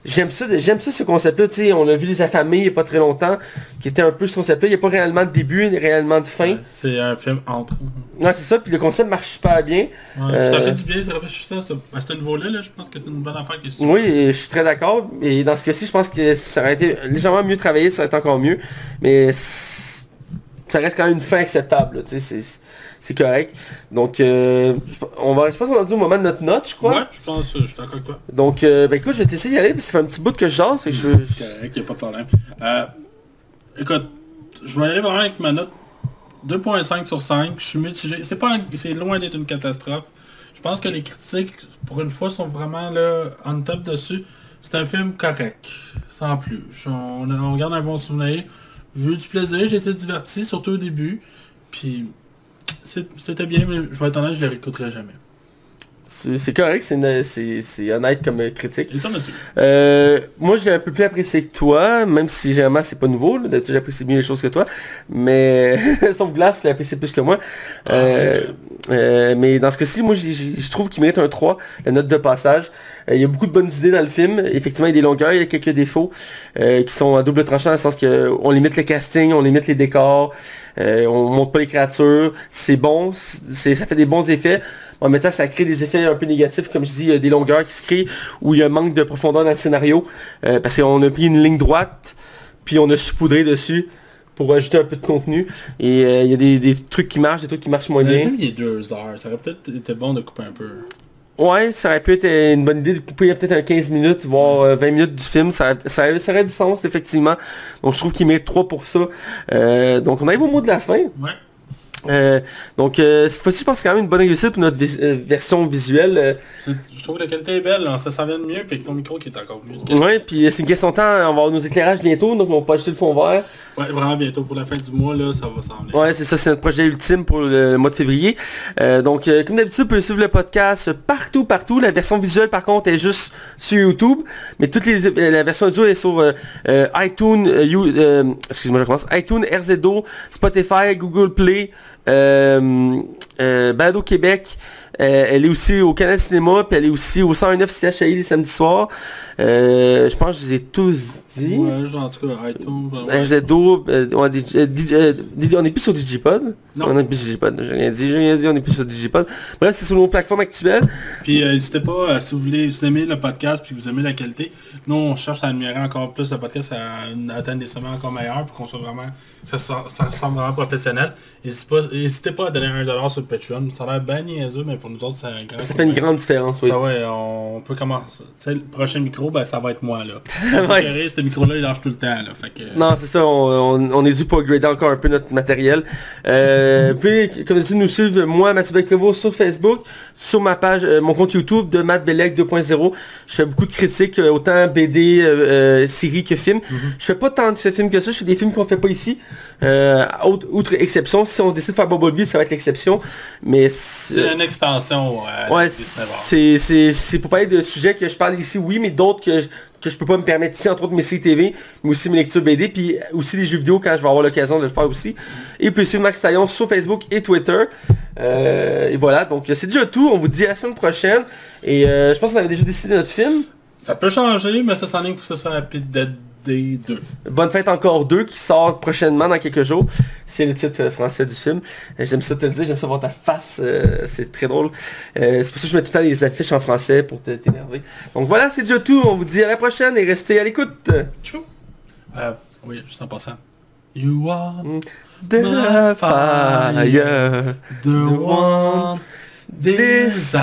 J'aime ça, j'aime ça ce concept-là, tu sais, on a vu Les Affamés il n'y a pas très longtemps, qui était un peu ce concept-là, il n'y a pas réellement de début, ni réellement de fin. Ouais, C'est un film entre. Non, c'est ça, puis le concept marche super bien. Ouais, Euh, Ça fait du bien, ça rafraîchit ça. À ce niveau-là, là, je pense que c'est une bonne affaire qui se Oui, je suis très d'accord, et dans ce cas-ci, je pense que ça aurait été légèrement mieux travaillé, ça aurait été encore mieux, mais ça reste quand même une fin acceptable, tu sais, c'est- c'est correct. Donc, euh, je, on va, je pense qu'on a dit au moment de notre note, je crois. Ouais, je pense, euh, je suis d'accord avec toi. Donc, euh, ben écoute, je vais t'essayer d'y aller, parce que ça fait un petit bout que je jase, fait que je... C'est correct, y a pas de problème. Euh, écoute, je vais y aller vraiment avec ma note 2.5 sur 5. Je suis mitigé. C'est pas, un- c'est loin d'être une catastrophe. Je pense que les critiques, pour une fois, sont vraiment là, on top dessus. C'est un film correct, sans plus. Je- On, on garde un bon souvenir. J'ai eu du plaisir, j'ai été diverti, surtout au début. Puis, c'est- c'était bien, mais je vais être honnête, je ne les réécouterai jamais. C'est correct, c'est honnête comme critique. Euh, moi, je l'ai un peu plus apprécié que toi, même si généralement c'est pas nouveau. D'habitude, j'apprécie mieux les choses que toi. Mais, sauf Glace, l'a apprécié plus que moi. Euh, euh, mais dans ce cas-ci, moi, j'ai- j'ai- je trouve qu'il mérite un 3, la note de passage. Euh, il y a beaucoup de bonnes idées dans le film. Effectivement, il y a des longueurs, il y a quelques défauts qui sont à double tranchant, dans le sens que on limite le casting, on limite les décors, euh, on monte pas les créatures. C'est bon, c'est ça fait des bons effets. En même temps, ça crée des effets un peu négatifs, comme je dis, il y a des longueurs qui se créent, où il y a un manque de profondeur dans le scénario, euh, parce qu'on a pris une ligne droite, puis on a saupoudré dessus pour ajouter un peu de contenu. Et euh, il y a des, des trucs qui marchent, des trucs qui marchent moins Le bien. il est deux heures. Ça aurait peut-être été bon de couper un peu. Ouais, ça aurait pu être euh, une bonne idée de couper peut-être un 15 minutes, voire euh, 20 minutes du film. Ça, ça, ça aurait du sens, effectivement. Donc je trouve qu'il mérite 3 pour ça. Euh, donc on arrive au mot de la fin. Ouais. Euh, donc euh, cette fois-ci, je pense que c'est quand même une bonne réussite pour notre vis- euh, version visuelle. Je trouve que la qualité est belle, hein, ça s'en vient de mieux, puis avec ton micro qui est encore mieux. Ouais, puis c'est une question de temps, on va avoir nos éclairages bientôt, donc on peut ajouter le fond vert. Ouais, vraiment bientôt pour la fin du mois, là, ça va s'en venir. Ouais, c'est ça, c'est notre projet ultime pour le mois de février. Donc, comme d'habitude, vous pouvez suivre le podcast partout, partout. La version visuelle, par contre, est juste sur YouTube. Mais toutes les, la version audio est sur iTunes, excuse-moi, je recommence. iTunes, RZO, Spotify, Google Play, euh, euh, Balado Québec. Euh, elle est aussi au Canal Cinéma, puis elle est aussi au 109 CHI les samedis soirs. Euh, je pense que je les ai tous dit. Ouais, genre, en tout cas, iTunes. ouais. Euh, on, des- euh, on est plus sur Digipod. Non. On est plus sur Digipod, j'ai rien dit, j'ai rien dit, on est plus sur Digipod. Bref, c'est sur nos plateformes actuelles. Puis euh, n'hésitez pas, euh, si vous voulez, si vous aimez le podcast, puis vous aimez la qualité, nous on cherche à améliorer encore plus le podcast, à, à atteindre des sommets encore meilleurs, pour qu'on soit vraiment, ça, ressemble vraiment professionnel. N'hésitez pas, à donner un dollar sur Patreon. Ça a l'air bien niaiseux, mais pour nous autres, c'est un grand Ça fait une grande différence, oui. Ça ouais, on peut commencer. Tu sais, le prochain micro, ben ça va être moi là. Ouais. Ce micro-là, il lâche tout le temps là. Fait que. Non, c'est ça, on, on- on est dû pour upgrader encore un peu notre matériel. Euh, puis, comme dit, nous suivre, moi, Mathieu Belcrevo, sur Facebook, sur ma page, euh, mon compte YouTube de Matt Bellec 2.0. Je fais beaucoup de critiques, euh, autant BD, euh, séries que films. Je fais pas tant de films que ça, je fais des films qu'on fait pas ici. Euh, autre, outre exception, si on décide de faire Bumblebee, ça va être l'exception. Mais c'est- une extension. Ouais, c'est pour parler de sujets que je parle ici, oui, mais d'autres que, je- que je peux pas me permettre ici, entre autres mes CTV, mais aussi mes lectures BD, puis aussi des jeux vidéo quand je vais avoir l'occasion de le faire aussi. Et puis suivre Max Taillon sur Facebook et Twitter. Euh, et voilà, donc c'est déjà tout. On vous dit à la semaine prochaine. Et euh, je pense qu'on avait déjà décidé notre film. Ça peut changer, mais ça s'enligne pour que ce soit Rapid Dead Day 2. Bonne fête encore 2 qui sort prochainement dans quelques jours. C'est le titre euh, français du film. Euh, J'aime ça te le dire, j'aime ça voir ta face. euh, c'est très drôle. Euh, c'est pour ça que je mets tout le temps les affiches en français pour t'énerver. Donc voilà, c'est déjà tout. On vous dit à la prochaine et restez à l'écoute. Tchou. Euh, oui, juste en passant. You are De My fire, the one desire.